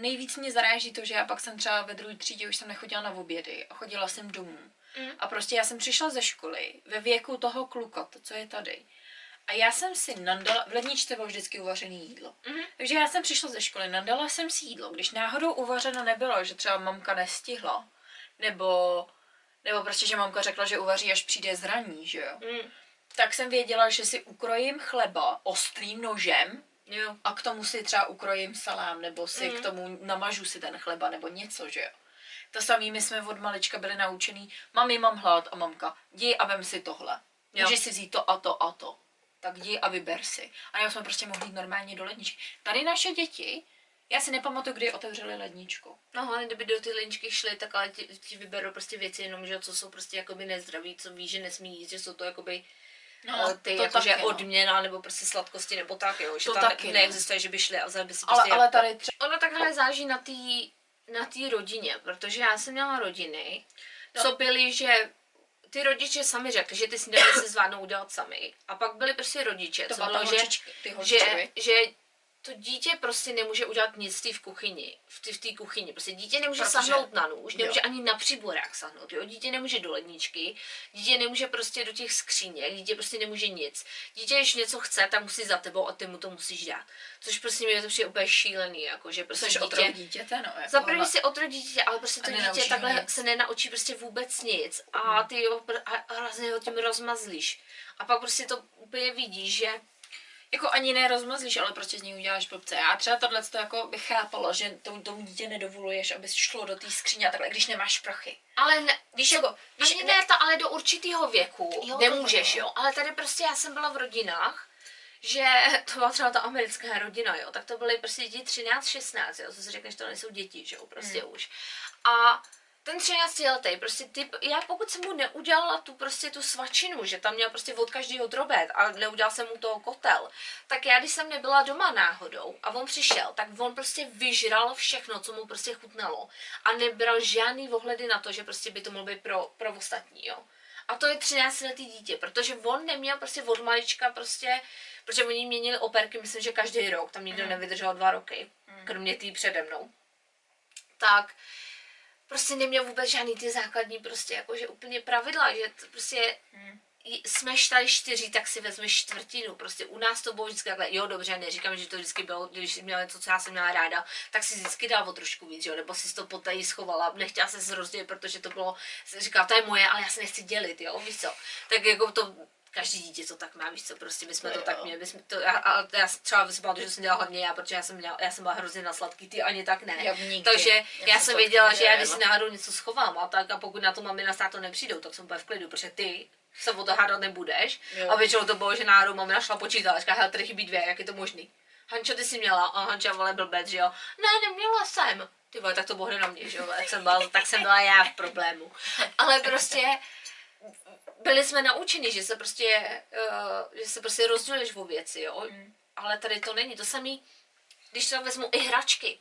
nejvíc mě zaráží to, že já pak jsem třeba ve druhé třídě už jsem nechodila na obědy a chodila jsem domů. Mm. A prostě já jsem přišla ze školy ve věku toho kluka, to, co je tady. A já jsem si nandala, v ledničce bylo vždycky uvařený jídlo. Mhm. Takže já jsem přišla ze školy, nandala jsem si jídlo. Když náhodou uvařeno nebylo, že třeba mamka nestihla, nebo, nebo prostě, že mamka řekla, že uvaří, až přijde zraní, že jo. Mm. Tak jsem věděla, že si ukrojím chleba ostrým nožem Jo. a k tomu si třeba ukrojím salám, nebo si Mm. k tomu namažu si ten chleba, nebo něco, že jo. To samý my jsme od malička byli naučený, mami, mám hlad a mamka, jdi a vem si tohle. Jo. Můžeš si vzít to a to a to. Tak jdi a vyber si. A já jsme prostě mohli jít normálně do ledničky. Tady naše děti, já si nepamatuju, kdy otevřeli ledničku. No hlavně, kdyby do ty linčky šly, tak ale ti, ti vyberou prostě věci jenom, že co jsou prostě jakoby nezdraví, co ví, že nesmí jíst, že jsou to jakoby no, ty to jakože taky, no. odměna nebo prostě sladkosti nebo tak, jo, že To tam taky, no. neexistuje, že by šli a vzali by si Ale, prostě ale tady třeba... Ono takhle záží na té na tý rodině, protože já jsem měla rodiny, No. co byly, že ty rodiče sami řekli, že ty snídaně si zvládnou udělat sami. A pak byly prostě rodiče, To co bylo, že, ty že, holčičky. že to dítě prostě nemůže udělat nic v té kuchyni, v té v té kuchyni. Prostě dítě nemůže Protože- sahnout na nůž, jo. nemůže ani na příborák sahnout, jo. Dítě nemůže do ledničky, dítě nemůže prostě do těch skříněk, dítě prostě nemůže nic. Dítě, když něco chce, tak musí za tebou a ty mu to musíš dát. Což prostě mi je to přijde úplně šílený, jako že prostě Jsi dítě... otrok dítěte, no. Jako, Za první si otrok dítě, ale prostě A to dítě takhle nic. se nenaučí prostě vůbec nic a ty ho pr- a hrozně ho tím rozmazlíš. A pak prostě to úplně vidíš, že Jako ani nerozmazlíš, ale prostě z ní uděláš blbce. Já třeba tohle to jako bych chápala, že tomu, tomu dítě nedovoluješ, aby šlo do té skříně a takhle, když nemáš prachy. Ale ne, víš, jako, víš, ani ne, ta, ale do určitého věku Jo, nemůžeš, to jo. jo. Ale tady prostě já jsem byla v rodinách, že (laughs) to byla třeba ta americká rodina, jo, tak to byly prostě děti 13, 16, jo, co si řekneš, to nejsou děti, že jo, prostě Hmm. už. A ten 13 letý, prostě ty, já pokud jsem mu neudělala tu prostě tu svačinu, že tam měl prostě od každého drobet a neudělal jsem mu toho kotel, tak já když jsem nebyla doma náhodou a on přišel, tak on prostě vyžral všechno, co mu prostě chutnalo a nebral žádný ohledy na to, že prostě by to mohlo být pro, pro ostatní, jo. A to je 13 letý dítě, protože on neměl prostě od malička prostě, protože oni měnili operky, myslím, že každý rok, tam nikdo nevydržel dva roky, kromě tý přede mnou. Tak prostě neměl vůbec žádný ty základní prostě jakože úplně pravidla, že to prostě j- jsme tady čtyři, tak si vezmeš čtvrtinu. Prostě u nás to bylo vždycky takhle, jo dobře, neříkám, že to vždycky bylo, když jsi měla něco, co já jsem měla ráda, tak si vždycky dal o trošku víc, jo, nebo si to potají schovala, nechtěla se se rozdělit, protože to bylo, říkala, to je moje, ale já se nechci dělit, jo, víš co. Tak jako to, každý dítě to tak má, víš co, prostě my jsme to Jo. tak měli, my jsme to, já, a já třeba si pamatuju, že jsem dělala hlavně já, protože já jsem, měla, já jsem byla hrozně na sladký, ty ani tak ne. Já. Takže Já já, jsem věděla, že já když si náhodou něco schovám a tak a pokud na to mamina s tátou nepřijdou, tak jsem úplně v klidu, protože ty se o to hádat nebudeš. Jo. A většinou to bylo, že náhodou mamina šla počítat a říká, hele, tady chybí dvě, jak je to možný. Hančo, ty jsi měla a Hanča, vole, blbec, že jo. Ne, neměla jsem. Ty vole, tak to bude na mě, že jo, jak jsem byla, tak jsem byla já v problému. Ale prostě byli jsme naučeni, že se prostě, uh, že se prostě rozdělíš o věci, jo. Mm. Ale tady to není. To samý, když to vezmu i hračky.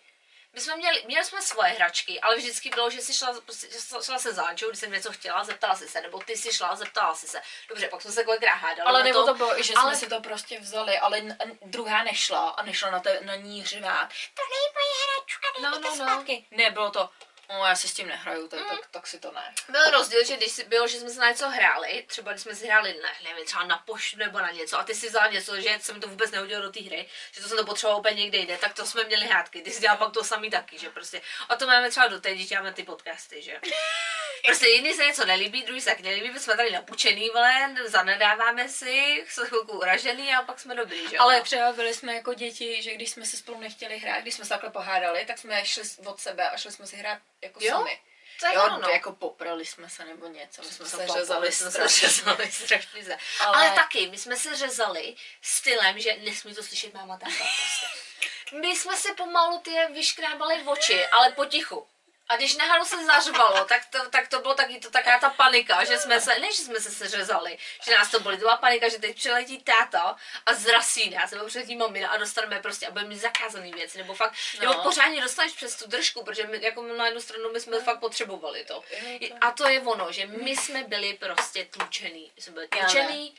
my jsme měli, měli jsme svoje hračky, ale vždycky bylo, že si šla, prostě, že šla, šla se za když jsem něco chtěla, zeptala si se, nebo ty si šla, zeptala si se. Dobře, pak jsme se kolikrát hádali. Ale nebo to, to bylo, že ale- jsme si to prostě vzali, ale n- n- druhá nešla a nešla na, te, na ní řvát. To není moje hračka, No, no, no. zpátky. Ne, bylo to, no já si s tím nehraju, tak, tak, tak si to ne. Byl rozdíl, že když si bylo, že jsme se na něco hráli, třeba když jsme si hráli, ne, nevím, třeba na poštu nebo na něco, a ty si vzala něco, že se mi to vůbec nehodilo do té hry, že to jsem to potřebovala úplně někde jinde, tak to jsme měli hádky. Ty si dělal pak to samý taky, že prostě. A to máme třeba do teď, když děláme ty podcasty, že. (laughs) Prostě jedni se něco nelíbí, druhý se taky nelíbí, my jsme tady napučený, vole, zanedáváme si, jsme chvilku uražený a pak jsme dobrý, že. Ale třeba byli jsme jako děti, že když jsme se spolu nechtěli hrát, když jsme se takhle pohádali, tak jsme šli od sebe a šli jsme si hrát jako Jo? sami. to je Jo, ono, no. jako poprali jsme se nebo něco, my jsme se Zapapali řezali jsme se strašně. řezali (laughs) strašně se. Ale- Ale... Taky, my jsme se řezali stylem, že nesmí to slyšet máma táta prostě. My jsme si pomalu ty vyškrábali oči, ale potichu. A když náhodou se zařvalo, tak to, tak to bylo taky to taková ta panika, že jsme se, ne, že jsme se seřezali, že nás to boli, to byla panika, že teď přiletí táta a zrasí nás, nebo přiletí mamina a dostaneme prostě, a budeme mít zakázaný věci, nebo fakt, No. no. nebo pořádně dostaneš přes tu držku, protože my, jako na jednu stranu my jsme fakt potřebovali to. A to je ono, že my jsme byli prostě tlučený. Jsme byli tlučený,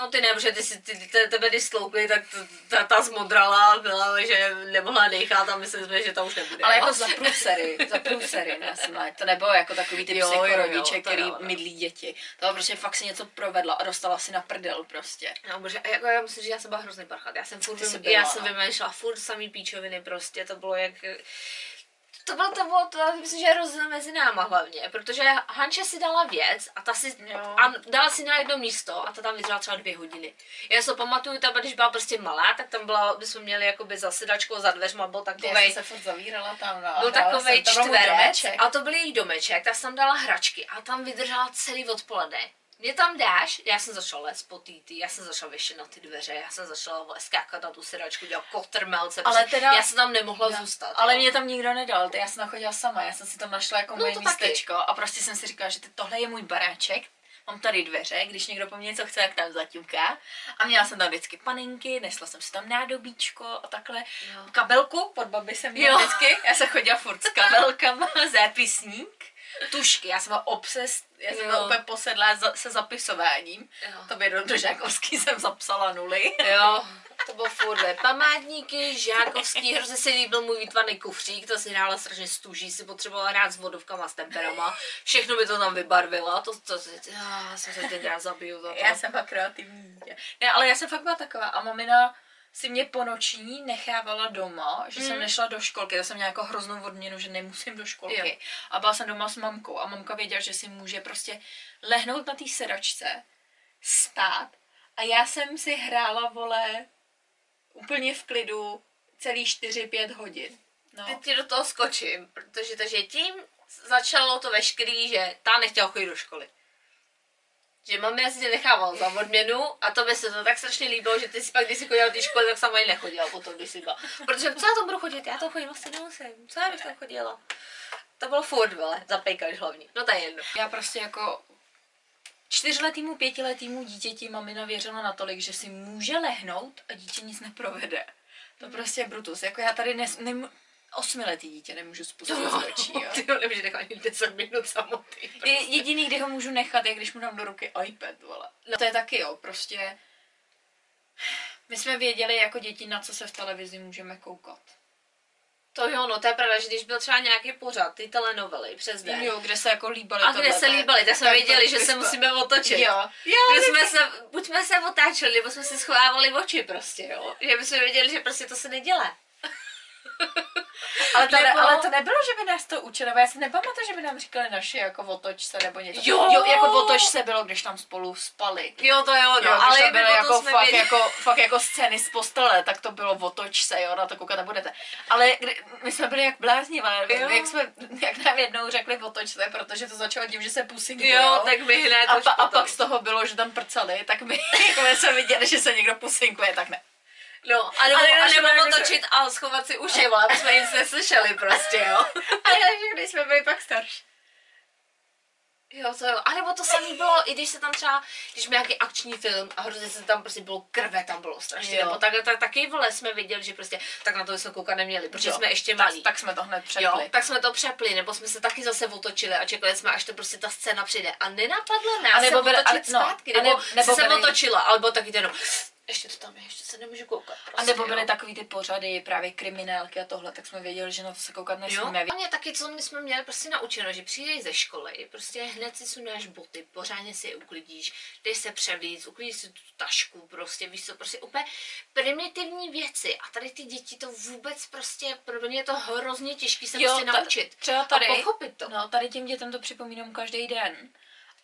No ty ne, protože ty si ty, ty, tebe když sloupli, tak t- ta, ta zmodrala, byla, že nemohla dechat a mysleli jsme, že to už nebude. Ale jako za průsery, za průsery, ne, to nebylo jako takový ty psychorodiče, který jo, no. mydlí děti. To prostě fakt si něco provedla a dostala si na prdel prostě. No, bože, a jako já myslím, že já jsem byla hrozný parchat. Já jsem furt, Ty jsi vym, byla, já jsem no. vymýšlela furt samý píčoviny prostě, to bylo jak... To bylo to, bylo to, myslím, že je rozdíl mezi náma hlavně, protože Hanče si dala věc a ta si, Jo. a dala si na jedno místo a ta tam vydržela třeba dvě hodiny. Já si to pamatuju, ta, když byla prostě malá, tak tam byla, my jsme měli jakoby za sedačkou, za dveřma, byl Já takovej, jsem se furt zavírala tam na byl takovej byl čtverec a to byl její domeček, tak jsem tam dala hračky a tam vydržela celý odpoledne. Mě tam dáš, já jsem začala lézt po tý, já jsem začala věšet na ty dveře, já jsem začala skákat na tu sedačku, dělat kotrmelce, Ale prostě teda- já jsem tam nemohla Já- zůstat. Ale jo. mě tam nikdo nedal, já jsem tam chodila sama, já jsem si tam našla jako No, moje to taky. místečko a prostě jsem si říkala, že tohle je můj baráček, mám tady dveře, když někdo po mně něco chce, tak tam zaťuká. A měla jsem tam vždycky paninky, nesla jsem si tam nádobíčko a takhle. Jo. Kabelku pod babi jsem měla Jo. vždycky, já jsem chodila furt s kabelkama, (laughs) zápisník, tušky, já jsem byla obses, já jsem byla úplně posedlá za, se zapisováním. Jo. To by do, do Žákovský jsem zapsala nuly. Jo, (laughs) to bylo furt památníky, žákovský, hrozně se líbil můj výtvarný kufřík, to si hrála strašně stuží, si potřebovala hrát s vodovkama, s temperama, všechno by to tam vybarvila, to, to, to já jsem se tenkrát zabiju za to. Já jsem pak kreativní dítě. Ne, ale já jsem fakt byla taková a mamina si mě po noční nechávala doma, že jsem Mm. nešla do školky, to jsem měla jako hroznou odměnu, že nemusím do školky. Jo. A byla jsem doma s mamkou a mamka věděla, že si může prostě lehnout na té sedačce, spát a já jsem si hrála, vole, úplně v klidu celý 4-5 hodin. No. Teď ti do toho skočím, protože takže tím začalo to veškerý, že ta nechtěla chodit do školy. Že mami asi tě nechávala za odměnu a to by se to tak strašně líbilo, že ty si pak, když jsi chodila do té školy, tak sama i nechodila potom, když jsi byla. Protože co já tam budu chodit? Já tam chodit vlastně nemusím. Co já bych tam chodila? To bylo furt, vole, zapejkaš hlavně. No to je jedno. Já prostě jako čtyřletýmu, pětiletýmu dítěti mamina věřila natolik, že si může lehnout a dítě nic neprovede. To prostě je brutus. Jako já tady nes, nem, osmiletý dítě nemůžu spustit z očí, jo. Ty ho nemůžeš nechat ani 10 minut samotný. Je- Jediný, kdy ho můžu nechat, je když mu dám do ruky iPad, vole. No to je taky, jo, prostě... My jsme věděli jako děti, na co se v televizi můžeme koukat. To jo, no to je pravda, že když byl třeba nějaký pořad, ty telenovely přes den. Jo, kde se jako líbaly A kde se líbali, tak jsme věděli, že se musíme otočit. Jo. Jo, My jsme se, buď jsme se otáčeli, nebo jsme si schovávali oči prostě, jo. Že my jsme věděli, že prostě to se nedělá. (laughs) Ale to, ne, Nebo- ale to nebylo, že by nás to učili, nebo já si nepamatuju, že by nám říkali naši jako otoč se nebo něco. Jo! jo jako otoč se bylo, když tam spolu spali. Jo, to jo, no, jo, ale to jak by byly jako fakt, věděli. jako, fakt jako scény z postele, tak to bylo otoč se, jo, na to koukat nebudete. Ale kdy, my jsme byli jak blázni, ale jak, jsme, jak nám jednou řekli otoč se, protože to začalo tím, že se pusinkujou. Jo, tak my hned a, pa, a pak z toho bylo, že tam prcali, tak my, (laughs) jako my jsme viděli, že se někdo pusinkuje, tak ne. No, a nebo, Ale a nebo otočit a schovat si aby jsme nic neslyšeli prostě, jo. (laughs) Ale že když jsme byli pak starší. Jo, to jo. A nebo to samé bylo, i když se tam třeba, když byl nějaký akční film a hrozně se tam prostě bylo krve, tam bylo strašně. Jo. Nebo tak, tak, taky vole jsme viděli, že prostě tak na to jsme koukat neměli, protože Jo, jsme ještě tak, malí. tak jsme to hned Jo, přepli. tak jsme to přepli, nebo jsme se taky zase otočili a čekali jsme, až to prostě ta scéna přijde. A nenapadlo nás A nebo se byli- otočit a- no, zpátky, a nebo, ne- nebo nebo se otočila, alebo taky jenom, ještě to tam je, ještě se nemůžu koukat. Prostě, A nebo byly jo. takový ty pořady, právě kriminálky a tohle, tak jsme věděli, že na to se koukat Jo, nesmíme. a mě taky, co my jsme měli prostě naučeno, že přijdeš ze školy, prostě hned si sundáš boty, pořádně si je uklidíš, jdeš se převlít, uklidíš si tu tašku, prostě víš co, prostě úplně primitivní věci. A tady ty děti to vůbec prostě, pro mě je to hrozně těžké se Jo, prostě ta- naučit. třeba tady- A pochopit to. No, tady těm dětem to připomínám každý den.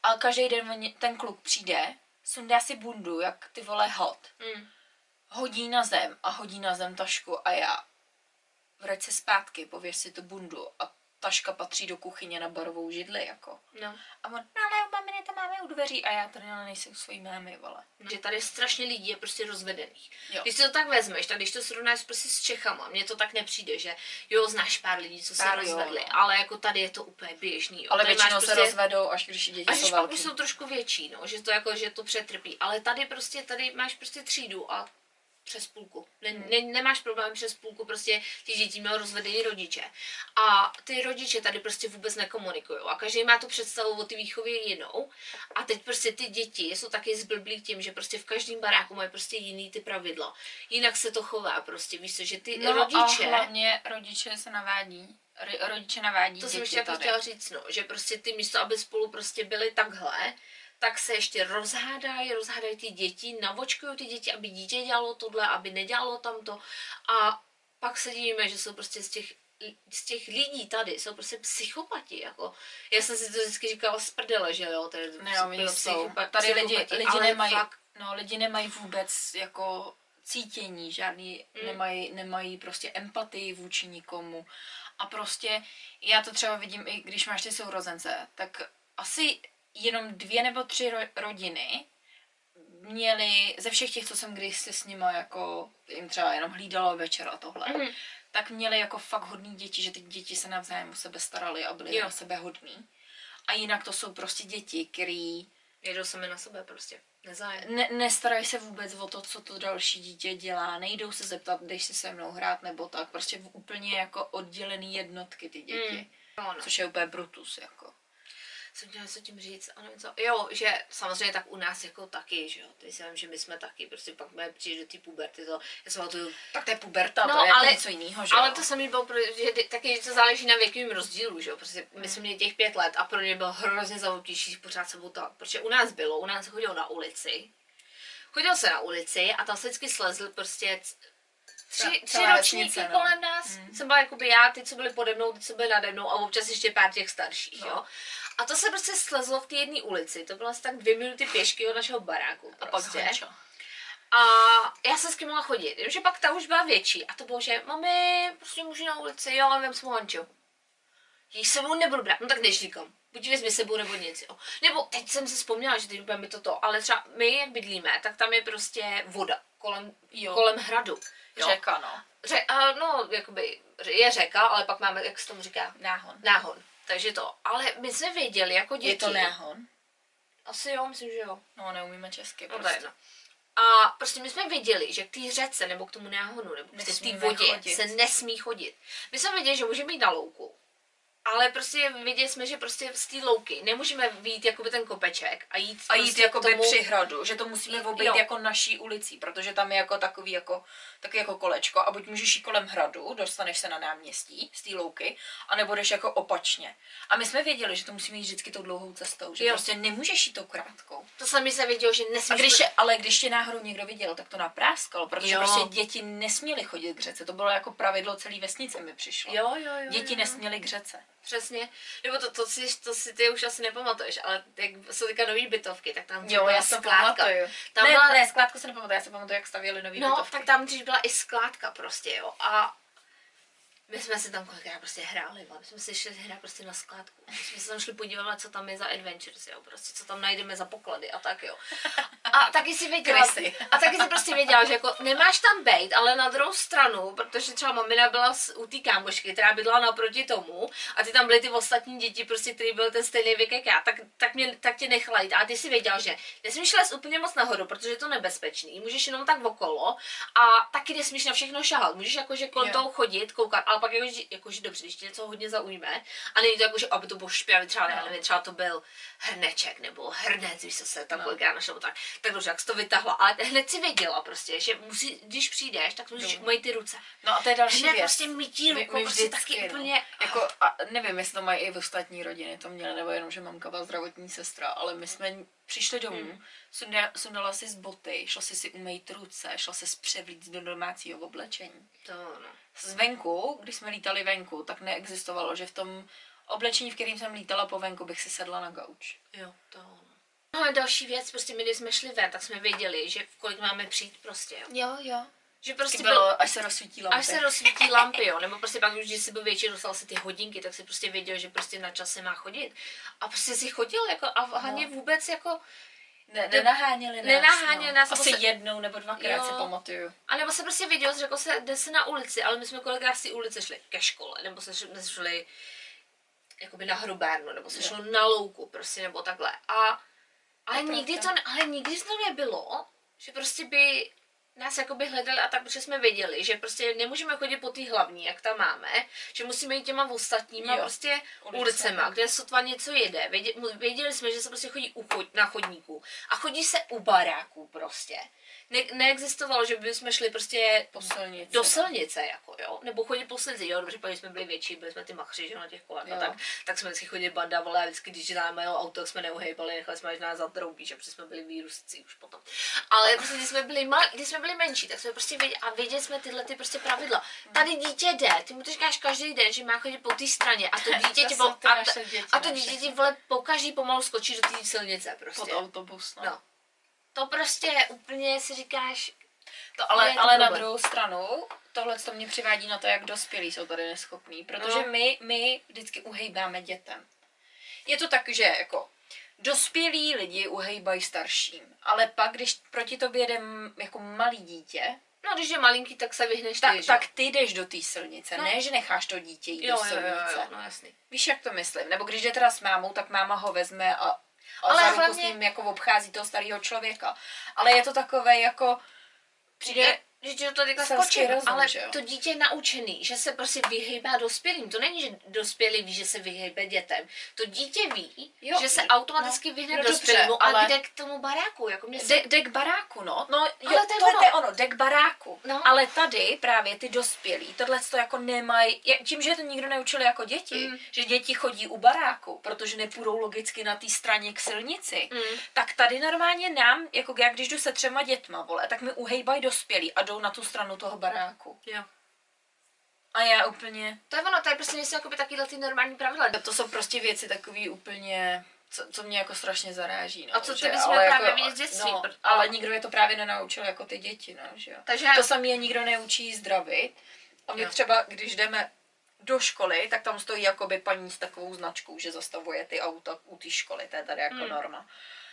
A každý den ten kluk přijde, sundá si bundu, jak ty vole hot. Mm. Hodí na zem a hodí na zem tašku a já. Vrať se zpátky, pověš si tu bundu a taška patří do kuchyně na barovou židli, jako. No. A on, no ale u dveří a já tady ale nejsem svojí mámy, vole. Že tady strašně lidí je prostě rozvedených. Jo. Když si to tak vezmeš, tak když to srovnáš prostě s Čechama, mně to tak nepřijde, že jo, znáš pár lidí, co se Pár jo, rozvedli, no. ale jako tady je to úplně běžný. Jo. Ale Tady většinou máš se rozvedou, až když děti Až jsou už jsou trošku větší, no, že to jako, že to přetrpí. Ale tady prostě, tady máš prostě třídu a přes půlku. Ne, Hmm. ne, nemáš problém přes půlku, prostě ty děti měl rozvedený rodiče. A ty rodiče tady prostě vůbec nekomunikují. A každý má tu představu o ty výchově jinou. A teď prostě ty děti jsou taky zblblí tím, že prostě v každém baráku mají prostě jiný ty pravidla. Jinak se to chová prostě, víš co, že ty No rodiče... a hlavně rodiče se navádí. Ro- rodiče navádí To děti jsem ještě jako chtěla říct, no, že prostě ty místo, aby spolu prostě byli takhle, tak se ještě rozhádají, rozhádají ty děti, navočkují ty děti, aby dítě dělalo tohle, aby nedělalo tamto. A pak se divíme, že jsou prostě z těch z těch lidí tady jsou prostě psychopati, jako. Já jsem si to vždycky říkala z prdele, že jo, tady Ne, oni psy- jsou. Tady lidi, lidi nemají, Fakt, no, lidi nemají vůbec jako cítění, žádný, Mm. nemají, nemají prostě empatii vůči nikomu. A prostě já to třeba vidím i když máš ty sourozence, tak asi jenom dvě nebo tři ro- rodiny měli, ze všech těch, co jsem když se s nima jako jim třeba jenom hlídalo večer a tohle, Mhm. tak měli jako fakt hodný děti, že ty děti se navzájem o sebe starali a byli Jo. na sebe hodný. A jinak to jsou prostě děti, který jedou sami na sebe prostě, nezájem. ne, nestarají se vůbec o to, co to další dítě dělá, nejdou se zeptat, když si se mnou hrát nebo tak, prostě v úplně jako oddělený jednotky ty děti, Mm. No, no. což je úplně brutus, jako. Jsem chtěla něco tím říct, a nevím co. Jo, že samozřejmě tak u nás jako taky, že jo. Teď si vím, že my jsme taky, prostě pak jsme přijít do té puberty, to, já jsem tu, Tak to je puberta, No, to je ale- ale, něco jiného, že ale jo? to samý bylo, protože taky to záleží na věkovém rozdílu, že jo. Prostě my jsme měli těch pět let a pro ně bylo hrozně zavodnější pořád se botat, protože u nás bylo, u nás se chodilo na ulici, chodil se na ulici a tam se vždycky slezl prostě tři, tři ročníky no. kolem nás. Mm. Jsem byla jakoby já, ty, co byli pode mnou, ty, co byli nade mnou a občas ještě pár těch starších, No. jo. A to se prostě slezlo v té jedné ulici, to bylo asi tak dvě minuty pěšky od našeho baráku. A pak Prostě. hončo. A já jsem s kým mohla chodit, jenomže pak ta už byla větší a to bylo, že mami, prostě můžu na ulici, jo, ale vem svou Hanču. Jí sebou nebudu brát, no tak jdeš říkám. Buď vezmi sebou nebo nic, jo. Nebo teď jsem si vzpomněla, že teď mi toto, ale třeba my, jak bydlíme, tak tam je prostě voda kolem, Jo. kolem hradu. Jo. Řeka, no. Ře, a, no, jakoby, je řeka, ale pak máme, jak se tomu říká, Náhon. náhon. Takže to, ale my jsme věděli jako děti. Je to náhon? Asi jo, myslím, že jo. No, neumíme česky No to je prostě. jedno. A prostě my jsme věděli, že k té řece nebo k tomu náhonu nebo prostě v té vodě chodit. se nesmí chodit. My jsme věděli, že můžeme jít na louku, ale prostě věděli jsme, že prostě z té louky nemůžeme vyjít jakoby ten kopeček a jít, A jít prostě jakoby k tomu, při hradu, že to musíme Jo. obejít jako naší ulicí, protože tam je jako takový jako, takový jako kolečko a buď můžeš jít kolem hradu, dostaneš se na náměstí z té louky, anebo jdeš jako opačně. A my jsme věděli, že to musíme jít vždycky tou dlouhou cestou, že Jo. prostě nemůžeš jít tou krátkou. To sami se vědělo, že A nesmíš... když je, ale když tě náhodou někdo viděl, tak to napráskal, protože Jo. prostě děti nesměly chodit k řece. To bylo jako pravidlo celé vesnice mi přišlo. Jo, jo, jo. Děti jo. nesměly k řece. Přesně. Nebo to, to, si, to si ty už asi nepamatuješ, ale jak jsou teďka nový bytovky, tak tam Jo, byla skládka. Tam ne, byla, ne, skládku se nepamatuju, já se pamatuju, jak stavěli nový No, bytovky. tak tam dřív byla i skládka prostě, jo. A My jsme si tam kolikrát prostě hráli, my jsme si šli hrát prostě na skládku. My jsme se tam šli podívat, co tam je za adventures, jo, prostě co tam najdeme za poklady a tak jo. A taky si věděla, Krysy. a taky si prostě věděla, že jako nemáš tam bejt, ale na druhou stranu, protože třeba mamina byla u té kámošky, která bydla naproti tomu a ty tam byly ty ostatní děti, prostě, který byl ten stejný věk jak já, tak, tak, mě, tak tě nechala jít. A ty si věděla, že nesmíš lézt úplně moc nahoru, protože je to nebezpečný, můžeš jenom tak okolo a taky nesmíš na všechno šahat. Můžeš jakože kolem toho chodit, koukat, ale pak jakože, jakože dobře, když tě něco hodně zaujme a není to jako, že aby to bylo špinavý, třeba, no. nevím, třeba to byl hrneček nebo hrnec, víš, co se tam No. kolikrát našlo, tak, tak dobře, jak jsi to vytahla, ale hned si věděla prostě, že musí, když přijdeš, tak musíš Jo. umýt ty ruce. No a to je další Hned věc. prostě mytí My- rukou, my prostě taky no. úplně, Jako, a nevím, jestli to mají i v ostatní rodiny, to měla, nebo jenom, že mamka byla zdravotní sestra, ale my jsme přišli domů, Hmm. sunda, sundala si z boty, šla si si umýt ruce, šla se zpřevlít do domácího oblečení. to no. Zvenku, když jsme lítali venku, tak neexistovalo, že v tom oblečení, v kterým jsem lítala po venku, bych si sedla na gauč. Jo, to. No a další věc, prostě my, když jsme šli ven, tak jsme věděli, že v kolik máme přijít prostě, jo. Jo, jo. Že Prostě bylo, až se rozsvítí lampy. Až se rozsvítí lampy, jo, nebo prostě pak už, když jsi byl větší, dostal si ty hodinky, tak si prostě věděl, že prostě na čas se má chodit. A prostě si chodil, jako, a hlavně No. vůbec jako, Ne, nenaháněli nás. Nenaháněli no. nás, Asi se- jednou nebo dvakrát Jo. si pamatuju. a nebo se prostě věděl, řekl se, jde se na ulici, ale my jsme kolikrát z té ulice šli ke škole, nebo se šli, šli jakoby na hrubárnu, nebo se Jo. šlo na louku, prostě, nebo takhle. A, ale nikdy to, ale nikdy to nebylo, že prostě by nás jakoby hledali a tak, protože jsme věděli, že prostě nemůžeme chodit po té hlavní, jak tam máme, že musíme jít těma ostatníma Jo. prostě Ulicema. ulicema, kde sotva něco jede. Věděli jsme, že se prostě chodí u chod, na chodníku a chodí se u baráků prostě. Ne, neexistovalo, že bychom šli prostě Po silnici. do silnice, jako jo, nebo chodit po silnici, jo, dobře, když jsme byli větší, byli jsme ty machři, že na těch kolech, tak, tak jsme vždycky chodili banda, vole, a vždycky, když dáme jo, auto, tak jsme neuhejbali, nechali jsme, až nás zatroubí, že protože jsme byli výrůstci už potom. Ale prostě, když jsme byli, mal, když jsme byli menší, tak jsme prostě věděli, a věděli jsme tyhle ty prostě pravidla. Tady dítě jde, ty mu to říkáš každý den, že má chodit po té straně a to (laughs) dítě ti a, děti, a to dítě ti vole po každý pomalu skočí do té silnice Pod prostě. autobus, no. No. To prostě úplně si říkáš, To, ale, to ale na druhou stranu, tohle to mě přivádí na to, jak dospělí jsou tady neschopní, protože No. my, my vždycky uhejbáme dětem. Je to tak, že jako dospělí lidi uhejbají starším, ale pak, když proti tobě jde m- jako malý dítě, no když je malinký, tak se vyhneš tak, ty, tak jo? ty jdeš do té silnice, No. ne, že necháš to dítě jít jo, do jo, silnice. jo, jo, no jasný. Víš, jak to myslím? Nebo když jde teda s mámou, tak máma ho vezme a, a Ale za ruku hlavně- s ním jako obchází toho starého člověka. Ale je to takové jako... Přijde, že ti to tady rozum, ale že jo? to dítě je naučený, že se prostě vyhejbá dospělým. To není, že dospělý ví, že se vyhejbe dětem. To dítě ví, Jo, že se no, automaticky vyhne no dospělému a ale- jde k tomu baráku. Jako mě se... De, dek baráku, no. No, jo, Ale to je tohle ono. je ono, dek baráku. No. Ale tady právě ty dospělí, tohle to jako nemají, tím, že to nikdo neučil jako děti, Mm. že děti chodí u baráku, protože nepůjdou logicky na té straně k silnici, Mm. tak tady normálně nám, jako já když jdu se třema dětma, vole, tak mi uhejbají dospělí a jdou na tu stranu toho baráku. Jo. A já úplně, To je ono, tady prostě nejsou jakoby takovýhle ty normální pravidla. to jsou prostě věci takový úplně, co, co mě jako strašně zaráží. No, A co ty bys měl jako, právě vidět z dětství, No, pr- ale nikdo je to právě nenaučil jako ty děti, no, že jo. Takže To samé je nikdo neučí zdravit. A my Jo. třeba, když jdeme do školy, tak tam stojí jakoby paní s takovou značkou, že zastavuje ty auta u té školy, to je tady jako Hmm. norma.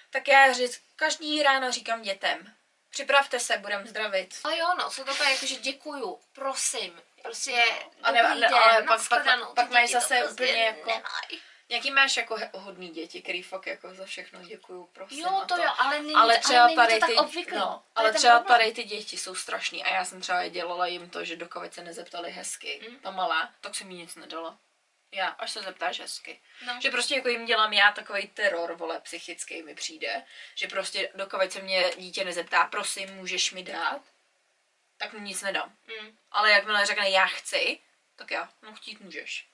Tak já říct, každý ráno říkám dětem, připravte se, budem zdravit. Ale jo, no, jsou takové jako, že děkuju, prosím, prostě A ne- dobrý ne- den, ale pak- pak- pak mají to zase prostě úplně jako-. Jaký máš jako hodný děti, který fakt jako za všechno děkuju, prosím. Jo, a to jo, ale není, ale ale třeba není tady to tak ty, obvyklý. no, To ale třeba problém. tady ty děti jsou strašný a já jsem třeba dělala jim to, že dokud se nezeptali hezky, Mm. ta malá, tak jsem mi nic nedala. Já, až se zeptáš hezky. No. Že prostě jako jim dělám já takový teror, vole, psychický mi přijde, že prostě dokud se mě dítě nezeptá, prosím, můžeš mi dát, tak mu nic nedám. Mm. Ale jakmile řekne já chci, tak já, no chtít můžeš.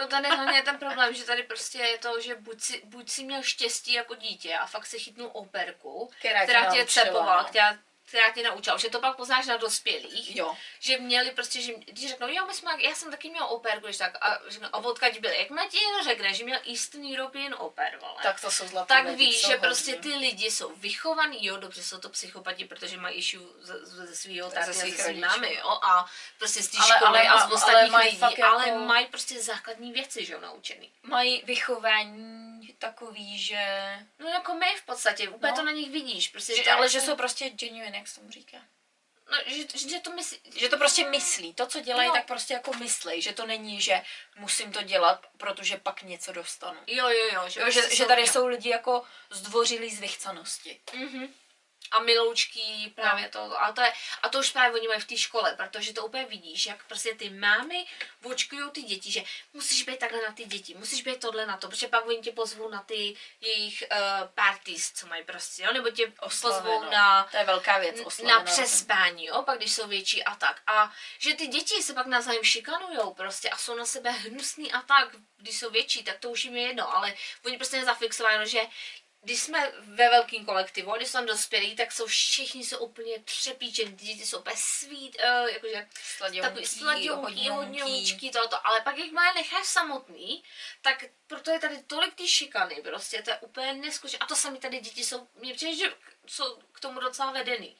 No tady hlavně je ten problém, že tady prostě je to, že buď si, buď si měl štěstí jako dítě a fakt si chytnul operku, Která tě která tě naučila, cepovala, no. která která tě naučila, že to pak poznáš na dospělých, Jo. že měli prostě, že když řeknou, jo, my jsme, já jsem taky měl oper, když tak, a řeknou, a odkaď byli, jak ti někdo řekne, že měl Eastern European oper, vole, Tak to jsou zlaté tak víš, že prostě ty lidi jsou vychovaní, jo, dobře jsou to psychopati, protože mají issue ze, ze svého táty a ze svých mámy, jo, a prostě z té Ale- školy ale- a z ale ostatních mají lidí, ale jako- mají prostě základní věci, že jo, naučený. Mají vychování takový, že... No jako my v podstatě, úplně No. to na nich vidíš, prostě že to ale že jsou prostě genuine, jak se tomu říká. no, že, že to myslí, Že to prostě myslí. To, co dělají, No. tak prostě jako myslí. Že to není, že musím to dělat, protože pak něco dostanu. Jo, jo, jo. Že, Jo, že, prostě že tady jsou lidi jako zdvořilí z vychcanosti. Mhm. A miloučky, právě No. to. A to, je, a to už právě oni mají v té škole, protože to úplně vidíš, jak prostě ty mámy očkují ty děti, že musíš být takhle na ty děti, musíš být tohle na to, protože pak oni tě pozvou na ty jejich uh, parties, co mají prostě, jo, nebo tě pozvou no. na To je velká věc. na rokem. přespání, jo, pak když jsou větší a tak. A že ty děti se pak navzájem šikanujou prostě a jsou na sebe hnusný a tak, když jsou větší, tak to už jim je jedno, ale oni prostě nezafixováno, že když jsme ve velkým kolektivu, když jsou tam dospělí, tak jsou všichni jsou úplně třepíčení, ty děti jsou úplně sweet, uh, jakože takový sladionky, hodňoučky, toto, ale pak jak má je necháš samotný, tak proto je tady tolik ty šikany, prostě to je úplně neskutečné. A to sami tady děti jsou, mě přijde, že jsou k tomu docela vedený.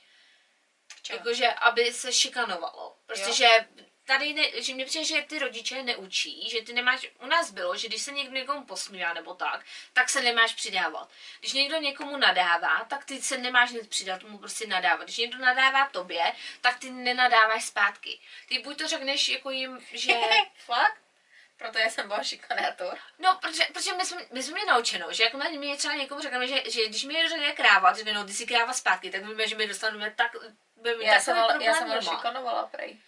Jakože, aby se šikanovalo. Prostě, Jo. že tady, ne, že mě přijde, že ty rodiče neučí, že ty nemáš, u nás bylo, že když se někdo někomu posmívá nebo tak, tak se nemáš přidávat. Když někdo někomu nadává, tak ty se nemáš hned přidat, mu prostě nadávat. Když někdo nadává tobě, tak ty nenadáváš zpátky. Ty buď to řekneš jako jim, že... (laughs) Fakt? Proto já jsem byla šikanátor. No, protože, protože my, jsme, my jsme mě naučeno, že jako my třeba někomu řekneme, že, že když mi někdo řekne kráva, že no, ty si kráva zpátky, tak víme, že my dostaneme tak, Já jsem, ale, já jsem šikanovala prej.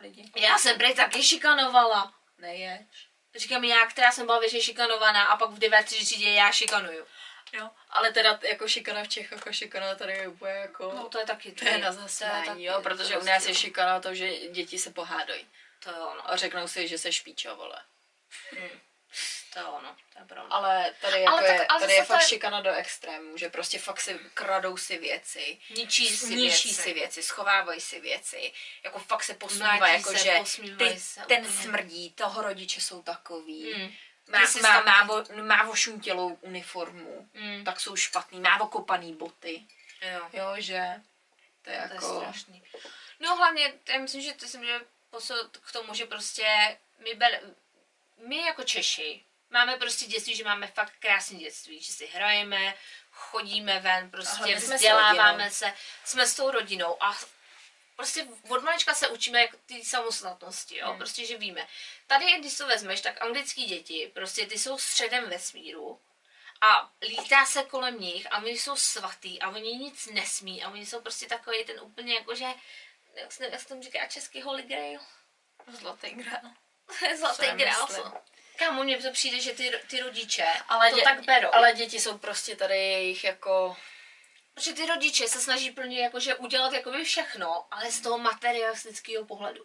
Lidi. Já jsem prej taky šikanovala. Neječ. Říkám já, která jsem byla většině šikanovaná a pak v 9. třídě já šikanuju. Jo. Ale teda jako šikana v Čechách, jako šikana tady je úplně jako... No to je taky to je na zasmání, jo, protože u nás je šikana to, že děti se pohádají. To je ono, A řeknou si, že se špíčo, vole. To je ono, to je pravda. Ale tady, jako Ale tak- je, ale tady je fakt je- šikana do extrému, že prostě fakt si kradou si věci, Ničí si ničí věci. si věci, schovávají si věci, jako fakt se posmívají, jako se, že ty, se ten úplně. smrdí, toho rodiče jsou takový. Mm. Má, má, má, vo, má vošuntělou uniformu, Mm. tak jsou špatný, má okopaný boty. Jo. Jo, že to je To je jako... strašný. No hlavně, já myslím, že to jsem, že posud k tomu, že prostě my, ber, my jako Češi máme prostě dětství, že máme fakt krásné dětství, že si hrajeme, chodíme ven, prostě vzděláváme se, jsme s tou rodinou a prostě od malička se učíme jako ty samostatnosti, jo, Hmm. prostě, že víme. Tady, když to vezmeš, tak anglický děti, prostě ty jsou středem vesmíru, a lítá se kolem nich a oni jsou svatý a oni nic nesmí a oni jsou prostě takový ten úplně jakože, jak se, jak se tomu říká, český holy grail? Zlatý grál. (laughs) Zlatý grál. Kámo, mně to přijde, že ty, ty rodiče Ale, to dě, tak berou. ale děti jsou prostě tady jejich jako... Protože ty rodiče se snaží pro ně jakože udělat jakoby všechno, ale z toho materialistického pohledu.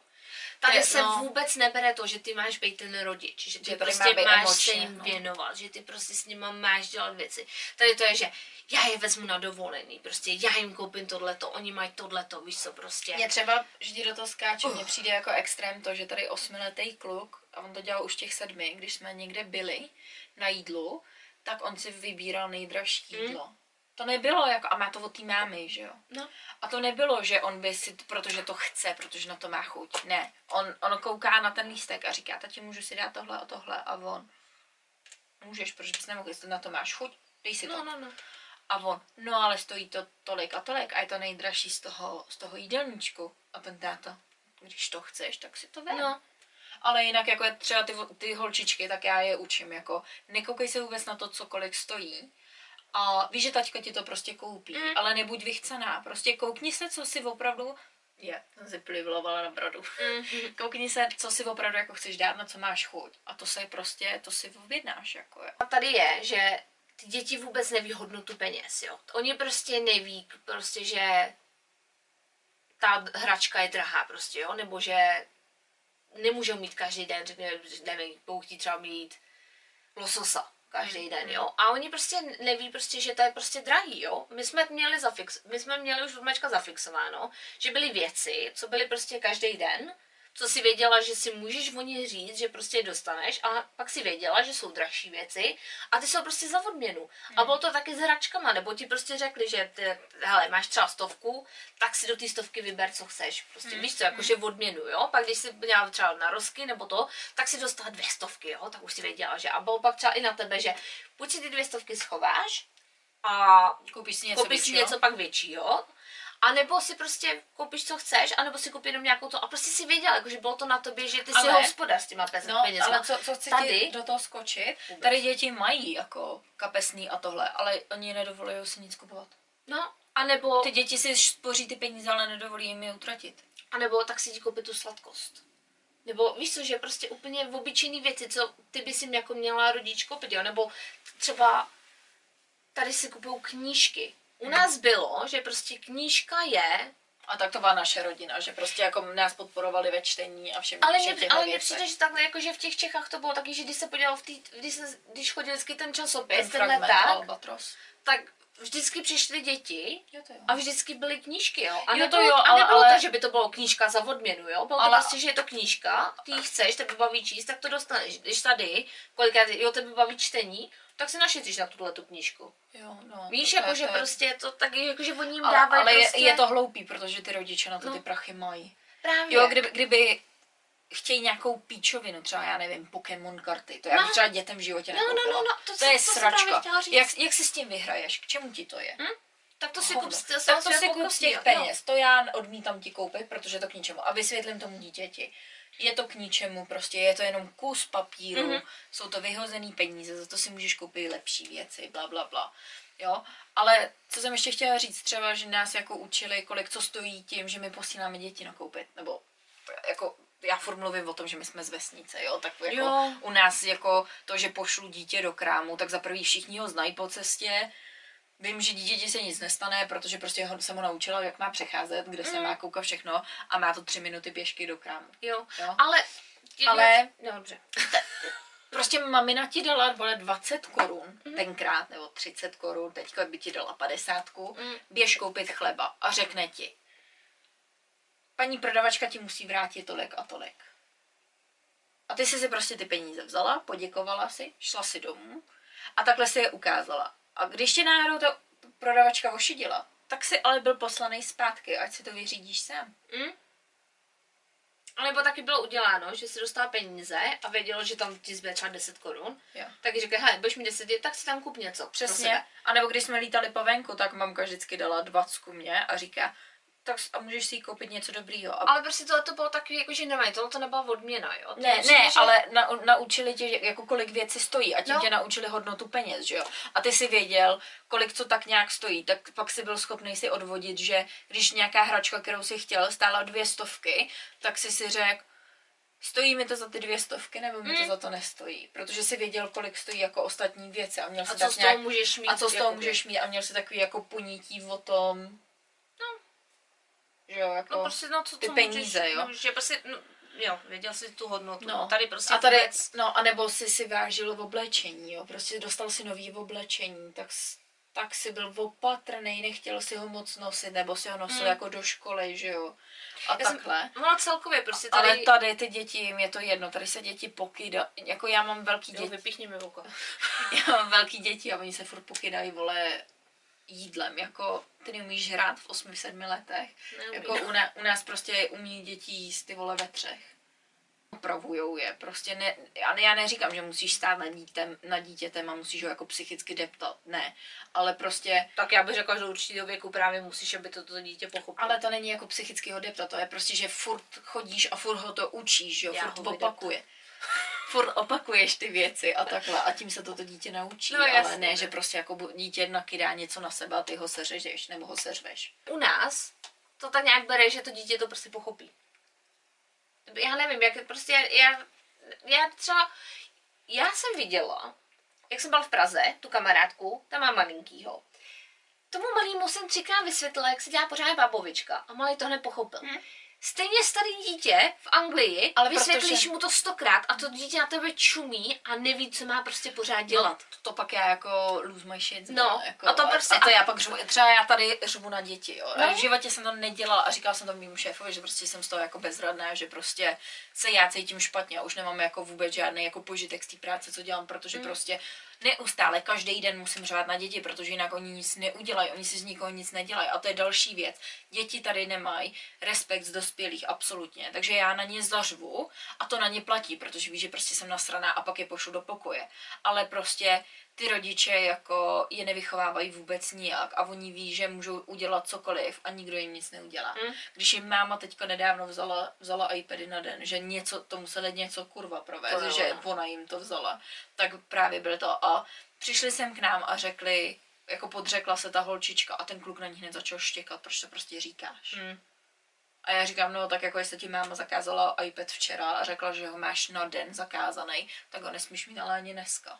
Tady Je, se no. vůbec nebere to, že ty máš být ten rodič, že ty Že prostě máš emočně, se jim no. věnovat, že ty prostě s nima máš dělat věci. Tady to je, že já je vezmu na dovolený, prostě já jim koupím tohleto, oni mají tohleto, víš co prostě. Mně třeba vždy do toho skáču, mně přijde jako extrém to, že tady osmiletý kluk, a on to dělal už těch sedmi, když jsme někde byli na jídlu, tak on si vybíral nejdražší Hmm. To nebylo jako, a má to od té mámy, že jo? No. A to nebylo, že on by si, protože to chce, protože na to má chuť. Ne, on, on kouká na ten lístek a říká, tati, můžu si dát tohle a tohle a on, můžeš, protože bys nemohl, jestli na to máš chuť, dej si to. No, no, no. A on, no ale stojí to tolik a tolik a je to nejdražší z toho, z toho jídelníčku. A ten táta, když to chceš, tak si to vem. No. Ale jinak jako je třeba ty, ty holčičky, tak já je učím, jako nekoukej se vůbec na to, co kolik stojí. A víš, že taťka ti to prostě koupí, Mm. ale nebuď vychcená. Prostě koukni se, co si opravdu... Je, jsem si plivlovala na brodu. Mhm. (laughs) Koukni se, co si opravdu jako chceš dát, na co máš chuť. A to se prostě, to si objednáš, jako je. A tady je, že ty děti vůbec neví hodnotu peněz, jo. Oni prostě neví, prostě, že ta hračka je drahá prostě, jo, nebo že nemůžou mít každý den, řekněme, nevím, budou chtít třeba mít lososa každý den, jo. A oni prostě neví prostě, že to je prostě drahý, jo. My jsme měli zafix, my jsme měli už od zafixováno, že byly věci, co byly prostě každý den, co si věděla, že si můžeš o ně říct, že prostě je dostaneš a pak si věděla, že jsou drahší věci a ty jsou prostě za odměnu. A bylo to taky s hračkama, nebo ti prostě řekli, že ty, hele, máš třeba stovku, tak si do té stovky vyber, co chceš. Prostě víš co, jakože odměnu, jo. Pak když jsi měla třeba narosky nebo to, tak si dostala dvě stovky, jo, tak už si věděla, že a bylo pak třeba i na tebe, že buď si ty dvě stovky schováš a Koupíš si něco koupíš si většího? něco pak většího, a nebo si prostě koupíš, co chceš, anebo si koupíš jenom nějakou to. A prostě si věděla, jako, že bylo to na tobě, že ty jsi hospodář s těma pes- No, penězma. ale co, co chci Tady- ti do toho skočit, Vůbec. tady děti mají jako kapesný a tohle, ale oni nedovolují si nic kupovat. No, a nebo, Ty děti si spoří ty peníze, ale nedovolí jim je utratit. a nebo tak si ti koupit tu sladkost. Nebo víš co, že prostě úplně v obyčejné věci, co ty bys jim jako měla rodič koupit, jo? Nebo třeba tady si kupují knížky. U nás bylo, že prostě knížka je A tak to byla naše rodina, že prostě jako nás podporovali ve čtení a všem Ale těchto ale věcech. přijde, že takhle, jako, že v těch Čechách to bylo taky, že když se podíval v tý, když, se, když chodil vždycky ten časopis, ten ten leták, Albatros. tak vždycky přišly děti Jo, to jo. a vždycky byly knížky, jo. A Jo, nebylo, to jo, a ale- nebylo ale- to, že by to bylo knížka za odměnu, jo. Bylo Ale- to prostě, že je to knížka, ty ji chceš, tebe baví číst, tak to dostaneš. Když tady, kolikrát jo, tebe baví čtení, tak si našetříš na tuhle tu knížku. Jo, no, Víš, to- to jako, je- prostě to taky, jako, že oni jim ale, dávají ale prostě... je, je, to hloupý, protože ty rodiče na to No. ty prachy mají. Právě. Jo, kdyby, kdyby chtějí nějakou píčovinu, třeba já nevím, Pokémon karty, to já bych No. třeba dětem v životě No, no, nekoupila. no, no, to to, jsem- je to sračka. Jak, jak si s tím vyhraješ? K čemu ti to je? Hm? Tak to si kup z tak to si kup z těch jo. peněz. To já odmítám ti koupit, protože to k ničemu. A vysvětlím tomu dítěti. Je to k ničemu, prostě je to jenom kus papíru, Mhm. mm-hmm. jsou to vyhozený peníze, za to si můžeš koupit lepší věci, bla, bla, bla. Jo, ale co jsem ještě chtěla říct, třeba, že nás jako učili, kolik co stojí tím, že my posíláme děti nakoupit, nebo jako já furt mluvím o tom, že my jsme z vesnice, jo, tak jako Jo. u nás jako to, že pošlu dítě do krámu, tak za prvý všichni ho znají po cestě, Vím, že dítěti se nic nestane, protože prostě ho, jsem ho naučila, jak má přecházet, kde se Mm. má koukat všechno a má to tři minuty pěšky do krámu. Jo, Jo? ale... Ale- No, dobře. Prostě mamina ti dala vole 20 korun Mhm. tenkrát, nebo 30 korun, teďka by ti dala 50, Mm. běž koupit chleba a řekne ti, paní prodavačka ti musí vrátit tolik a tolik. A ty jsi si prostě ty peníze vzala, poděkovala si, šla si domů a takhle si je ukázala. A když ti náhodou ta prodavačka ošidila, tak si ale byl poslaný zpátky, ať si to vyřídíš sám. Hm? A nebo taky bylo uděláno, že si dostala peníze a vědělo, že tam ti zbyde třeba 10 korun. Tak říká, hele, budeš mi 10, tak si tam kup něco. Přesně. A nebo když jsme lítali po venku, tak mamka vždycky dala dvacku mě a říká, tak a můžeš si koupit něco dobrýho. A Ale prostě tohle to bylo takový, jako, že nevím, tohle to nebyla odměna, jo. To Ne, přijde, ne, že- ale na, naučili tě, jako kolik věci stojí a tím No. tě naučili hodnotu peněz, že jo. A ty si věděl, kolik co tak nějak stojí, tak pak si byl schopný si odvodit, že když nějaká hračka, kterou si chtěl, stála dvě stovky, tak si si řekl, stojí mi to za ty dvě stovky, nebo mi to Mm. za to nestojí. Protože si věděl, kolik stojí jako ostatní věci a měl A si co tak z nějak toho můžeš mít? a co z toho jakoby? můžeš mít a měl si takový jako ponítí o tom. Že jo, jako... No prostě, no, co, ty co peníze, můžeš, jo. No, že prostě, no, jo, věděl jsi tu hodnotu. No. No. Tady prostě a tady, vůbec- no, a nebo si si vážil v oblečení, jo, prostě dostal si nový v oblečení, tak, tak si byl opatrný, nechtěl si ho moc nosit, nebo si ho nosil Hmm. jako do školy, že jo, a Já jsem- takhle. No celkově prostě tady... Ale tady ty děti, jim je to jedno, tady se děti pokydá, jako já mám velký Jo, děti, vypíchni mi oko. (laughs) já mám velký děti a oni se furt pokydají, vole, jídlem, jako ty neumíš hrát v 8-7 letech, Neumím. jako u, na, u nás prostě umí děti jíst ty vole ve třech. Opravujou je, prostě ne, já, já neříkám, že musíš stát nad dítem, nad dítětem a musíš ho jako psychicky deptat, ne, ale prostě, Tak já bych řekla, že do určitého věku právě musíš, aby to, to dítě pochopilo. ale to není jako psychicky ho deptat, to je prostě, že furt chodíš a furt ho to učíš, jo, Já furt ho vydeptat. Furt opakuješ ty věci a takhle a tím se toto dítě naučí, No, ale jasně, ne, ne. že prostě jako dítě nakydá něco na sebe a ty ho seřežeš nebo ho seřveš. U nás to tak nějak bere, že to dítě to prostě pochopí. Já nevím, jak prostě já, já třeba, já jsem viděla, jak jsem byla v Praze, tu kamarádku, tam má malinkýho. Tomu malýmu jsem třikrát vysvětlila, jak se dělá pořádně babovička a malý to hned pochopil. Stejně starý dítě v Anglii, Ale vysvětlíš protože- mu to stokrát a to dítě na tebe čumí a neví, co má prostě pořád dělat. No, to pak já jako lose my shit. No, jako, a to prostě- A to já pak řvu, třeba já tady řvu na děti, jo. No. No. V životě jsem to nedělala a říkala jsem to mým šéfovi, že prostě jsem z toho jako bezradná, že prostě se já cítím špatně a už nemám jako vůbec žádný jako požitek z té práce, co dělám, protože Mm. prostě neustále, každý den musím řvát na děti, protože jinak oni nic neudělají, oni si z nikoho nic nedělají. A to je další věc. Děti tady nemají respekt z dospělých, absolutně. Takže já na ně zařvu a to na ně platí, protože ví, že prostě jsem nasraná a pak je pošlu do pokoje. Ale prostě ty rodiče jako je nevychovávají vůbec nijak a oni ví, že můžou udělat cokoliv a nikdo jim nic neudělá. Mm. Když jim máma teďka nedávno vzala, vzala iPady na den, že něco, to museli něco kurva provést, To že no. ona jim to vzala, tak právě bylo to a přišli sem k nám a řekli, jako podřekla se ta holčička a ten kluk na ní hned začal štěkat, proč to prostě říkáš. Mm. A já říkám, no tak jako jestli ti máma zakázala iPad včera a řekla, že ho máš na den zakázaný, tak ho nesmíš mít ale ani dneska.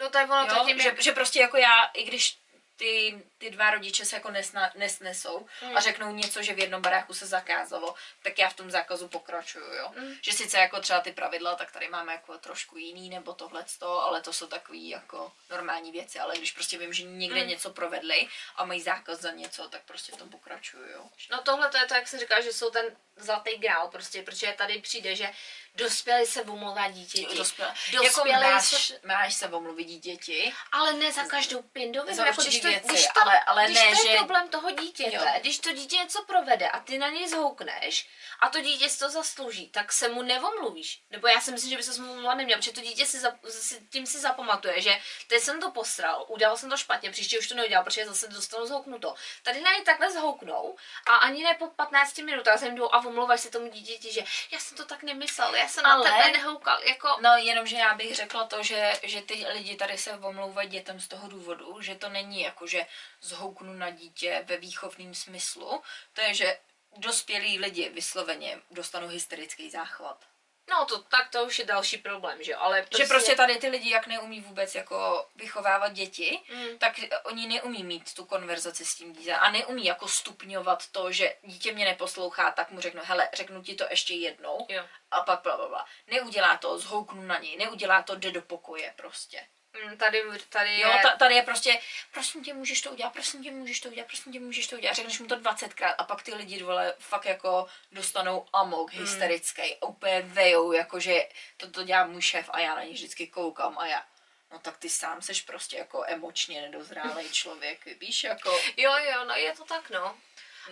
No to je ono, to Jo, tím, že, že prostě jako já, i když ty, ty dva rodiče se jako nesna, nesnesou Mm. a řeknou něco, že v jednom baráku se zakázalo, tak já v tom zákazu pokračuju, jo. Mm. Že sice jako třeba ty pravidla, tak tady máme jako trošku jiný nebo tohle ale to jsou takový jako normální věci, ale když prostě vím, že někde Mm. něco provedli a mají zákaz za něco, tak prostě v tom pokračuju, jo. No tohle to je to, jak jsem říkala, že jsou ten zlatý grál prostě, protože tady přijde, že dospělí se omlouvá dítěti. Dospělé. Dospělej Jako máš, se- máš se omluvit děti, Ale ne za každou pindovinu, Za jako když to, věci, když to, ale- ale když ne, to je že- problém toho dítěte, Jo. když to dítě něco provede a ty na něj zhoukneš a to dítě si to zaslouží, tak se mu nevomluvíš. Nebo já si myslím, že by se mu omlouvat neměl, protože to dítě si, za, si tím si zapamatuje, že teď jsem to posral, udělal jsem to špatně, příště už to neudělal, protože zase dostanu zhouknuto. Tady na něj takhle zhouknou a ani ne po 15 minutách jsem jdou a omlouvaš se tomu dítěti, že já jsem to tak nemyslel, já jsem Ale- na tebe nehoukal, jako... No, jenomže já bych řekla to, že, že ty lidi tady se omlouvají dětem z toho důvodu, že to není jako, že zhouknu na dítě ve výchovném smyslu, to je, že dospělí lidi vysloveně dostanou hysterický záchvat. No to tak to už je další problém, že jo, ale prostě... Že prostě tady ty lidi, jak neumí vůbec jako vychovávat děti, Mm. tak oni neumí mít tu konverzaci s tím dítětem a neumí jako stupňovat to, že dítě mě neposlouchá, tak mu řeknu, hele, řeknu ti to ještě jednou Jo. a pak bla, bla, bla. Neudělá to, zhouknu na něj, neudělá to, jde do pokoje prostě. Mm, Tady, tady Jo, je... ta, tady je prostě, prosím tě, můžeš to udělat, prosím tě, můžeš to udělat, prosím tě, můžeš to udělat. Řekneš mu to 20krát a pak ty lidi vole fakt jako dostanou amok Hmm. hysterický, a úplně vejou, jakože to, to dělá můj šéf a já na něj vždycky koukám a já, no tak ty sám seš prostě jako emočně nedozrálý člověk, (laughs) víš, jako, Jo, jo, no je to tak, no.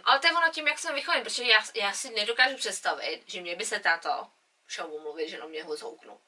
Ale to je ono tím, jak jsem vychovaný, protože já, já si nedokážu představit, že mě by se táto šel omluvit, že na mě ho zhouknu.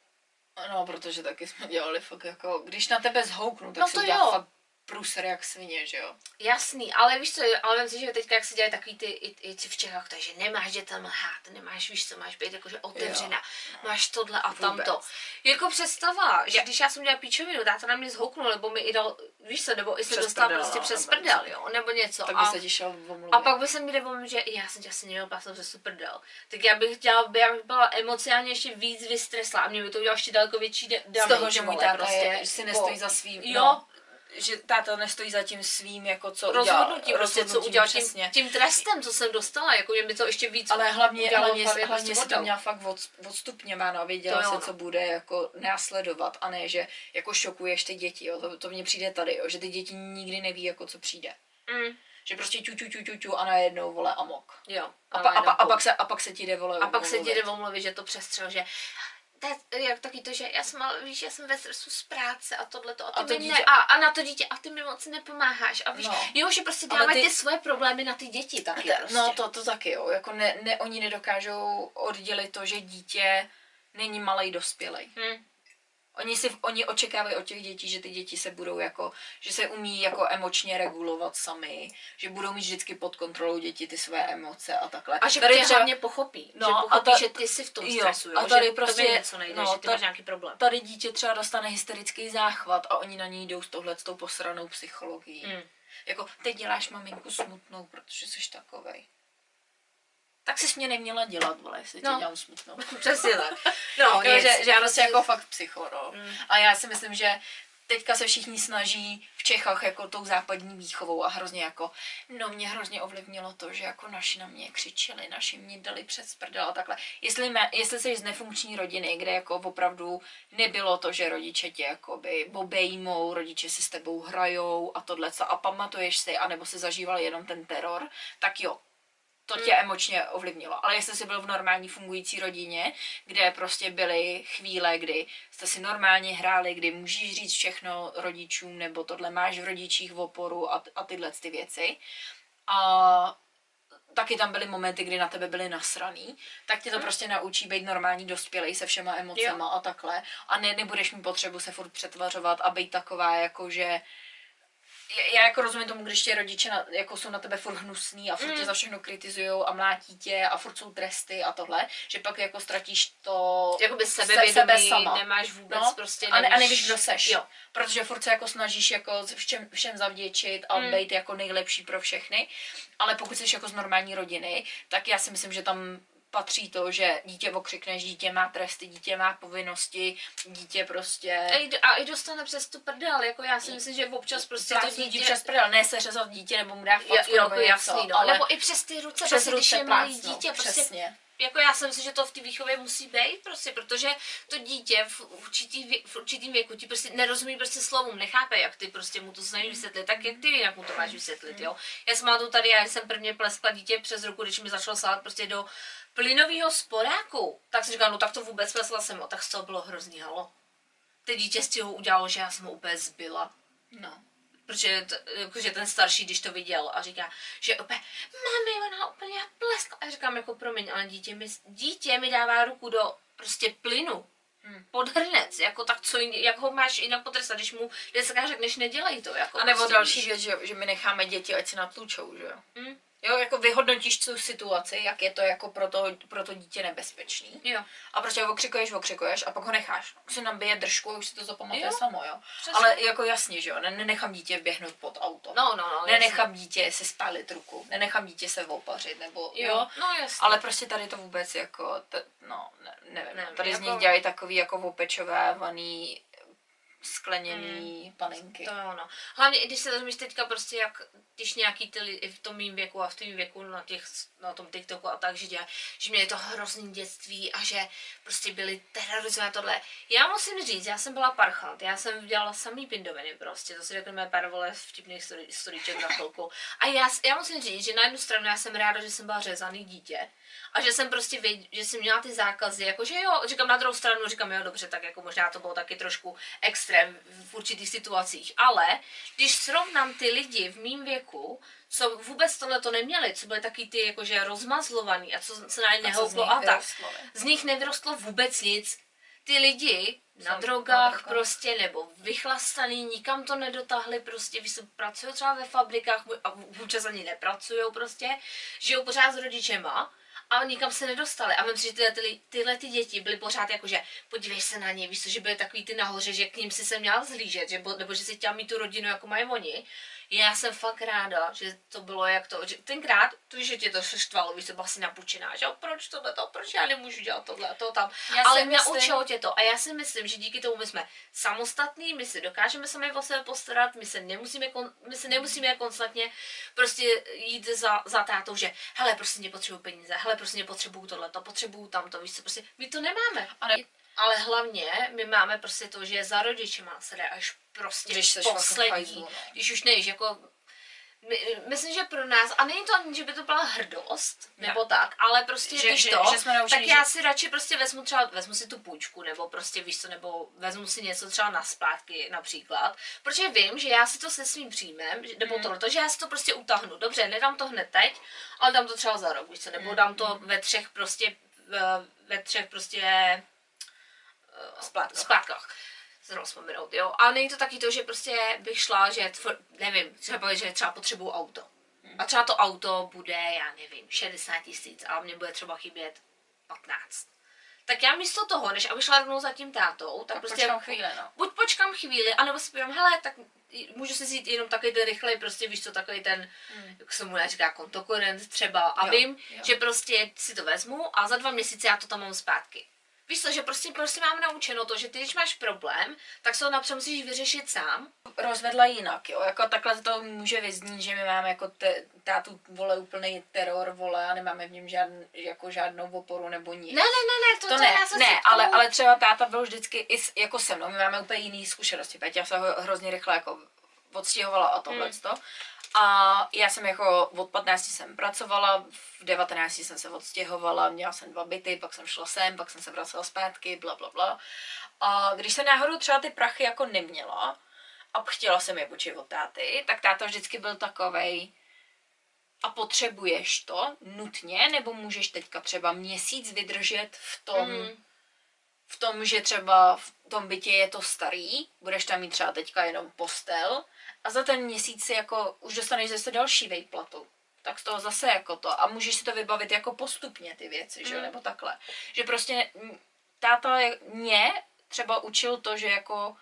No, protože taky jsme dělali fakt jako, když na tebe zhouknu, tak No se to udělá jo. fakt průser jak svině, že jo. Jasný, ale víš co, ale vem si, že teďka, jak se dělají takový ty, i, i v Čechách, takže nemáš dětem lhát, nemáš, víš co, máš být jakože otevřená, máš tohle a tamto. Vůbec. Jako představa, že když já jsem dělala píčovinu, táta na mě zhouknul, nebo mi i dal, víš co, nebo i se dostal prostě no, přes nebo prdel, něco. jo, nebo něco. Tak a, by se ti šel a pak by se mi jde že já jsem tě asi neměl pásnout přes prdel. Tak já bych dělala, já bych byla emocionálně ještě víc vystresla a mě by to udělalo ještě daleko větší de- z damage, toho, že můj táta prostě, je, si nestojí po- za svým, Jo, no, že táta nestojí za tím svým, jako co rozhodnutí, udělal, prostě co udělal tím, přesně. tím trestem, co jsem dostala, jako mě by to ještě víc Ale hlavně, udělalo hlavně, fakt hlavně prostě si to měla fakt od, odstupňováno a věděla se, no. co bude jako následovat a ne, že jako šokuješ ty děti, jo. To, to mně přijde tady, jo, že ty děti nikdy neví, jako co přijde. Mm, Že prostě ťu, ťu, ťu, ťu, ťu a najednou vole amok. jo. A, pa, a, pa, a, najednou pak se, a pak se ti jde vole a pak se ti jde omluvit, že to přestřel, že to je jak taky to, že já jsem, ale víš, já jsem ve stresu z práce a tohle to, a, ty A to mi dítě- ne, a, a, na to dítě, a ty mi moc nepomáháš a víš, No. jo, že prostě dávají ty- ty... svoje problémy na ty děti taky Ta- prostě. No to, to taky, jo. Jako ne, ne, oni nedokážou oddělit to, že dítě není malý dospělej. Hm. Oni, si, oni očekávají od těch dětí, že ty děti se budou jako, že se umí jako emočně regulovat sami, že budou mít vždycky pod kontrolou děti ty své emoce a takhle. A že Tady tě třeba- hlavně pochopí, No, že a pochopí, ta- že ty jsi v tom jo, stresu, jo, a tady že prostě- něco nejde, no, že ty ta- máš nějaký problém. Tady dítě třeba dostane hysterický záchvat a oni na něj jdou s touhle s tou posranou psychologií. Hm. Jako, teď děláš maminku smutnou, protože jsi takovej. Tak jsi mě neměla dělat, vole, jestli tě No. dělám smutnou. (laughs) Přesně tak. (laughs) No, nic. že, že prostě jako fakt psycho, no. Mm. A já si myslím, že teďka se všichni snaží v Čechách jako tou západní výchovou a hrozně jako, no mě hrozně ovlivnilo to, že jako naši na mě křičeli, naši mě dali přes prdel a takhle. Jestli, mě, jestli jsi z nefunkční rodiny, kde jako opravdu nebylo to, že rodiče tě jakoby obejmou, rodiče si s tebou hrajou a tohle a pamatuješ si, anebo si zažíval jenom ten teror, tak jo, to tě emočně ovlivnilo. Ale jestli jsi byl v normální fungující rodině, kde prostě byly chvíle, kdy jste si normálně hráli, kdy můžeš říct všechno rodičům, nebo tohle máš v rodičích v oporu a, a tyhle ty věci. A taky tam byly momenty, kdy na tebe byly nasraný, tak tě to hmm. prostě naučí být normální dospělý se všema emocema jo. a takhle. A ne, nebudeš mít potřebu se furt přetvařovat a být taková, jako že já jako rozumím tomu, když tě rodiče na, jako jsou na tebe furt hnusný a furt mm. tě za všechno kritizují a mlátí tě a furt jsou tresty a tohle, že pak jako ztratíš to Jakoby sebevědomí, sebe sama. nemáš vůbec no, prostě nevíš... A, ne, a nevíš, kdo seš. Jo. Protože furt se jako snažíš jako všem, všem zavděčit a mm. být jako nejlepší pro všechny, ale pokud jsi jako z normální rodiny, tak já si myslím, že tam patří to, že dítě okřikneš, dítě má tresty, dítě má povinnosti, dítě prostě... A i dostane přes tu prdel, jako já si myslím, že občas prostě to dítě... přes prdel, ne se řezat dítě, nebo mu dá facku, jo, nebo jasný, no. Ale nebo i přes ty ruce, přes prostě, ruce když je malý dítě, prostě přesně jako já si myslím, že to v té výchově musí být prostě, protože to dítě v, určitý, v určitým věku ti prostě nerozumí prostě slovům, nechápe, jak ty prostě mu to snažíš vysvětlit, tak jak ty jak mu to máš vysvětlit, jo. Já jsem tu tady, já jsem prvně pleskla dítě přes ruku, když mi začalo sát prostě do plynového sporáku, tak jsem říkala, no tak to vůbec pleskla jsem, tak z toho bylo hrozný halo. Ty dítě z toho udělalo, že já jsem ho úplně zbyla. No protože jakože ten starší, když to viděl a říká, že opět, mami, ona úplně pleskla. A říkám, jako promiň, ale dítě mi, dítě mi dává ruku do prostě plynu. Hmm. Pod hrnec, jako tak co jiný, jak ho máš jinak potrestat, když mu dneska řekneš, nedělej to. Jako a nebo prostě další věc, že, že my necháme děti, ať se natlučou, že jo. Hmm. Jo, jako vyhodnotíš tu situaci, jak je to jako pro to, pro to dítě nebezpečný. Jo. A prostě okřikuješ, okřikuješ a pak ho necháš. Už si nám bije držku a už si to zapamatuje samo, jo. Přesně. Ale jako jasně, že jo, nenechám dítě běhnout pod auto. No, no, no. Nenechám jasně. dítě si spálit ruku, nenechám dítě se opařit, nebo jo. jo. No, jasně. Ale prostě tady to vůbec jako, t- no, ne, nevím. Ne, tady jako... z nich dělají takový jako opečovávaný skleněný hmm. panenky. To je ono. Hlavně, když se vezmeš teďka prostě, jak když nějaký ty lidi v tom mým věku a v tom věku na, těch, na tom TikToku a tak, že, dělá, že měli to hrozný dětství a že prostě byli terorizované tohle. Já musím říct, já jsem byla parchant, já jsem dělala samý pindoviny prostě, to si řekneme pár vole vtipných storíček na chvilku. A já, já musím říct, že na jednu stranu já jsem ráda, že jsem byla řezaný dítě, a že jsem prostě věděl, že jsem měla ty zákazy, jakože jo, říkám na druhou stranu, říkám jo, dobře, tak jako možná to bylo taky trošku extrém v určitých situacích, ale když srovnám ty lidi v mém věku, co vůbec tohle to neměli, co byly taky ty jakože rozmazlovaný a co se na ně nehouplo a tak, z nich nevyrostlo vůbec nic. Ty lidi na drogách na prostě, nebo vychlastaný, nikam to nedotáhli prostě, vy pracují třeba ve fabrikách a vůbec ani nepracují prostě, žijou pořád s rodičema, a nikam se nedostali. A myslím, že tyhle, ty, tyhle ty děti byly pořád jako, že podívej se na ně, víš že byly takový ty nahoře, že k ním si se měl zhlížet, že, nebo že si chtěl mít tu rodinu, jako mají oni já jsem fakt ráda, že to bylo jak to, že tenkrát, to, že tě to štvalo, víš, to byla si napučená, že proč tohle to, proč já nemůžu dělat tohle, to tam, já ale myslím... naučilo tě to a já si myslím, že díky tomu my jsme samostatní, my si dokážeme sami o sebe postarat, my se nemusíme, my se nemusíme konstantně prostě jít za, za tátou, že hele, prostě nepotřebuji peníze, hele, prostě nepotřebuju tohle, to potřebuju tamto, víš co, prostě my to nemáme. Ale ale hlavně my máme prostě to, že za rodičema se jde až prostě když poslední. Hajzlu, no. Když už nejíš, jako my, myslím, že pro nás, a není to ani, že by to byla hrdost, ne. nebo tak, ale prostě že, když že, to, že jsme naučili, tak já si radši prostě vezmu třeba, vezmu si tu půjčku, nebo prostě víš co, nebo vezmu si něco třeba na splátky například, protože vím, že já si to se svým příjmem, nebo hmm. tohle, že já si to prostě utahnu, dobře, nedám to hned teď, ale dám to třeba za rok, víš co, nebo hmm. dám to hmm. ve třech prostě, ve třech prostě splátkách. splátkách zrovna vzpomenout, jo. A není to taky to, že prostě bych šla, že, tvo, nevím, třeba, že třeba potřebuju auto. A třeba to auto bude, já nevím, 60 tisíc a mě bude třeba chybět 15. Tak já místo toho, než abych šla rovnou za tím tátou, tak, tak prostě počkám chvíli, no. buď počkám chvíli, anebo si povím, hele, tak můžu si vzít jenom takový ten rychlej, prostě víš co, takový ten, hmm. jak se mu říká, kontokorent třeba a jo, vím, jo. že prostě si to vezmu a za dva měsíce já to tam mám zpátky. Víš co, že prostě, prostě mám naučeno to, že ty, když máš problém, tak se ho napřed musíš vyřešit sám. rozvedla jinak, jo, jako takhle to může vyznít, že my máme jako te, tátu vole úplný teror, vole, a nemáme v něm žádn, jako žádnou oporu nebo nic. Ne, ne, ne, ne, to, to, to ne, já ne, ale, tomu- ale třeba táta byl vždycky i s, jako se mnou, my máme úplně jiný zkušenosti, Peťa se ho hrozně rychle jako odstěhovala a tohle Hmm. to. A já jsem jako od 15 jsem pracovala, v 19 jsem se odstěhovala, měla jsem dva byty, pak jsem šla sem, pak jsem se vracela zpátky, bla, bla, bla. A když jsem náhodou třeba ty prachy jako neměla a chtěla jsem je počít od táty, tak táta vždycky byl takovej, a potřebuješ to nutně, nebo můžeš teďka třeba měsíc vydržet v tom, Mm. v tom, že třeba v tom bytě je to starý, budeš tam mít třeba teďka jenom postel a za ten měsíc si jako už dostaneš zase další vejplatu. Tak z toho zase jako to. A můžeš si to vybavit jako postupně ty věci, že jo, Mm. nebo takhle. Že prostě mm, táta mě třeba učil to, že jako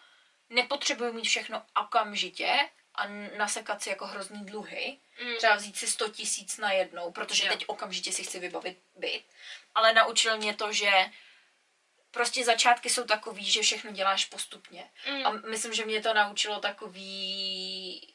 nepotřebuju mít všechno okamžitě a nasekat si jako hrozný dluhy. Mm. Třeba vzít si 100 tisíc na jednou, protože Jo. teď okamžitě si chci vybavit byt. Ale naučil mě to, že prostě začátky jsou takový, že všechno děláš postupně. Mm. A myslím, že mě to naučilo takový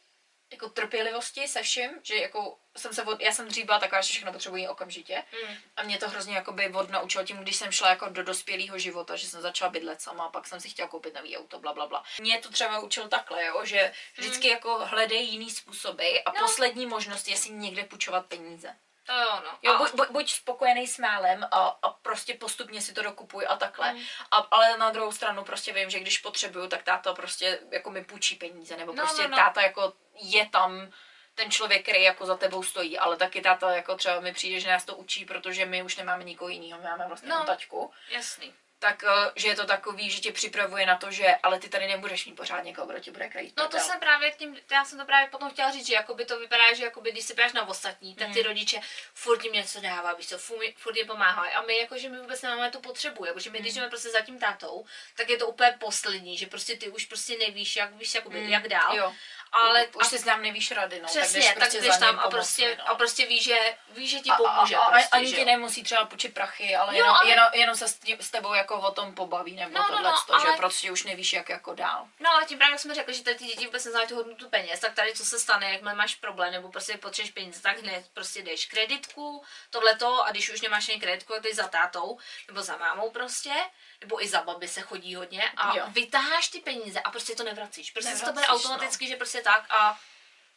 jako trpělivosti se vším, že jako jsem se od, já jsem dřív byla taková, že všechno potřebuji okamžitě. Mm. A mě to hrozně jakoby od naučilo tím, když jsem šla jako do dospělého života, že jsem začala bydlet sama a pak jsem si chtěla koupit nový auto, bla, bla, bla. Mě to třeba učil takhle, jo, že vždycky jako hledej jiný způsoby a No. poslední možnost je si někde půjčovat peníze. To jo, no. Jo, buď, buď, spokojený s málem a, a prostě postupně si to dokupuj a takhle. Mm. A, ale na druhou stranu prostě vím, že když potřebuju, tak táta prostě jako mi půjčí peníze, nebo No, prostě no, no. táta jako je tam ten člověk, který jako za tebou stojí, ale taky táta jako třeba mi přijde, že nás to učí, protože my už nemáme nikoho jiného, my máme vlastně No. no. taťku. Jasný. Tak, eh, že je to takový, že tě připravuje na to, že ale ty tady nebudeš mít pořád někoho, kdo ti bude krajit. No to jsem právě tím, já jsem to právě potom chtěla říct, že jakoby to vypadá, že jakoby, když se ptáš na ostatní, tak ty Mm. rodiče furt jim něco dává, víš co, furt, jim pomáhají. A my jakože my vůbec nemáme tu potřebu, jakože my když Mm. jdeme prostě za tím tátou, tak je to úplně poslední, že prostě ty už prostě nevíš, jak víš, jakoby, Mm, jak dál. Jo. Ale už a, si znám nevíš rady, no. přesně, tak jdeš, tak prostě jdeš za tam a prostě, no. a prostě víš, že, víš, že ti A- pomůže. a, a, prostě, ani že ti nemusí třeba půjčit prachy, ale Jo, jenom, ale- jenom, jenom se s, s tebou jako o tom pobaví, nebo No, no, tohle, no, že ale- prostě už nevíš, jak jako dál. No ale tím právě jak jsme řekli, že tady ty děti vůbec neznají tu hodnotu peněz, tak tady co se stane, jakmile máš problém nebo prostě potřebuješ peníze, tak hned prostě jdeš kreditku, tohleto a když už nemáš ani kreditku, tak jdeš za tátou nebo za mámou prostě, nebo i za babi se chodí hodně a Jo. vytáháš ty peníze a prostě to nevracíš. Prostě se to bude Nevracíš, no. automaticky, že prostě tak a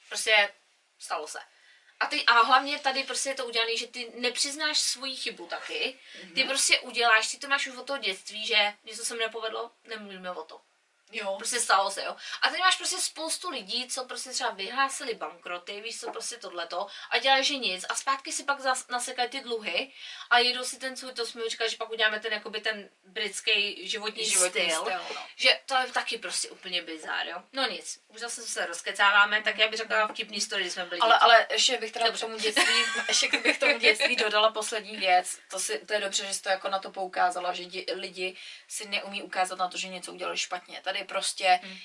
prostě stalo se. A, ty, a hlavně tady prostě je to udělané, že ty nepřiznáš svoji chybu taky. Ty prostě uděláš, ty to máš už od toho dětství, že něco se mi nepovedlo, nemluvíme o to. Jo. Prostě stalo se, jo. A teď máš prostě spoustu lidí, co prostě třeba vyhlásili bankroty, víš co, prostě tohleto, a dělají, že nic, a zpátky si pak zas, nasekají ty dluhy a jedou si ten svůj, to jsme říkali, že pak uděláme ten, jakoby ten britský životní, Životní styl, styl, no. že to je taky prostě úplně bizár, jo. No nic, už zase se rozkecáváme, tak já bych řekla vtipný story, když jsme byli Ale, děti. ale ještě bych teda k tomu dětství, (laughs) ještě bych k tomu dětství dodala poslední věc. To, si, to je dobře, že jsi to jako na to poukázala, že dě, lidi si neumí ukázat na to, že něco udělali špatně. Tady prostě Hmm.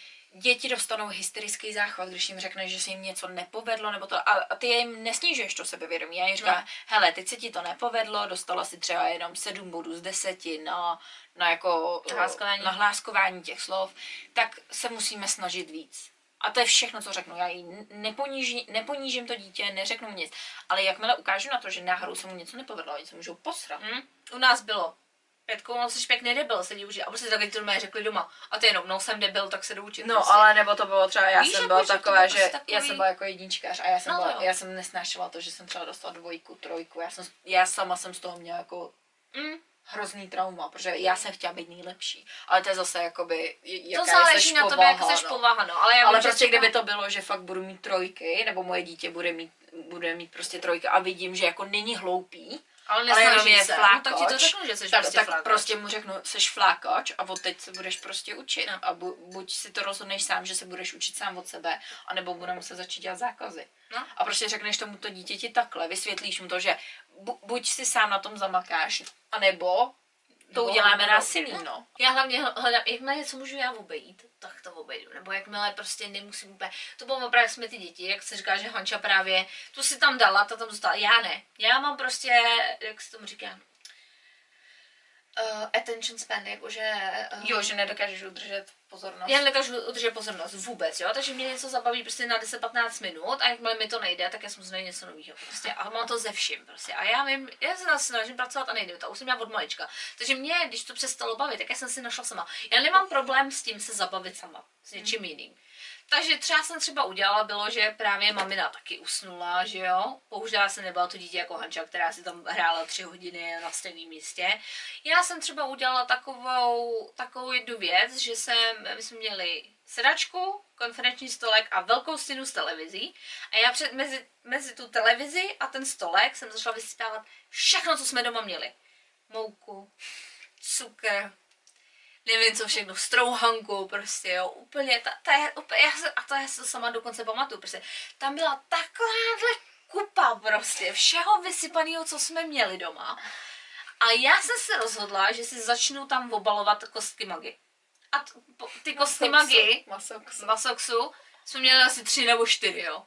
děti dostanou hysterický záchvat, když jim řekneš, že se jim něco nepovedlo, nebo to, a, ty jim nesnižuješ to sebevědomí. A jim říká, No. hele, teď se ti to nepovedlo, dostala si třeba jenom 7 bodů z 10 na, na jako Hláskování. na hláskování těch slov, tak se musíme snažit víc. A to je všechno, co řeknu. Já jí neponíží, neponížím to dítě, neřeknu nic. Ale jakmile ukážu na to, že náhodou se mu něco nepovedlo, oni se můžou posrat. Hm? U nás bylo. Pětko, no jsi pěkný debil, sedí už. A prostě takhle to řekli doma. A ty jenom, no jsem debil, tak se jdu učit. No, prostě. ale nebo to bylo třeba, já Víš, jsem jako, byla taková, bylo že prostě takový- já jsem byla jako jedničkář a já jsem, No, byla, jo. já jsem nesnášela to, že jsem třeba dostala dvojku, trojku. Já, jsem, já sama jsem z toho měla jako Hm? hrozný trauma, protože já jsem chtěla být nejlepší. Ale to je zase jakoby, jaká To záleží na tobě, jak jsi no. povaha, no. Ale, já Ale prostě třeba- kdyby to bylo, že fakt budu mít trojky, nebo moje dítě bude mít, bude mít prostě trojky a vidím, že jako není hloupý, ale nesnaží je se. flákoč, No, tak ti to řeknu, že jsi tak, prostě tak flákoč. prostě mu řeknu, seš flákoč a od teď se budeš prostě učit. No. A bu, buď si to rozhodneš sám, že se budeš učit sám od sebe, anebo bude muset začít dělat zákazy. No. A prostě řekneš tomuto dítěti takhle, vysvětlíš mu to, že bu, buď si sám na tom zamakáš, anebo to uděláme násilí, no. Já hlavně hledám, jakmile něco můžu já obejít, tak to obejdu. Nebo jakmile prostě nemusím úplně. To bylo opravdu, jak jsme ty děti, jak se říká, že Hanča právě tu si tam dala, ta tam zůstala. Já ne. Já mám prostě, jak se tomu říká, uh, attention span, jakože... Uh, Jo, že nedokážeš udržet pozornost. Já nedokážu udržet pozornost vůbec, jo, takže mě něco zabaví prostě na 10-15 minut a jakmile mi to nejde, tak já jsem musím něco nového prostě a mám to ze vším prostě a já vím, já se zase snažím pracovat a nejde to, už jsem měla od malička, takže mě, když to přestalo bavit, tak já jsem si našla sama. Já nemám problém s tím se zabavit sama, s něčím jiným. Takže třeba jsem třeba udělala, bylo, že právě mamina taky usnula, že jo. Použila jsem nebyla to dítě jako Hanča, která si tam hrála tři hodiny na stejném místě. Já jsem třeba udělala takovou, takovou jednu věc, že jsem, my jsme měli sedačku, konferenční stolek a velkou stěnu s televizí. A já před, mezi, mezi tu televizi a ten stolek jsem začala vysypávat všechno, co jsme doma měli. Mouku, cukr, nevím co všechno, strouhanku, prostě jo, úplně, ta, ta je, úplně, já se, a to já se to sama dokonce pamatuju, prostě, tam byla takováhle kupa prostě všeho vysypaného, co jsme měli doma. A já jsem se rozhodla, že si začnu tam obalovat kostky magy. A t, po, ty kostky magy, Masox. masoxu, jsme měli asi tři nebo čtyři, jo.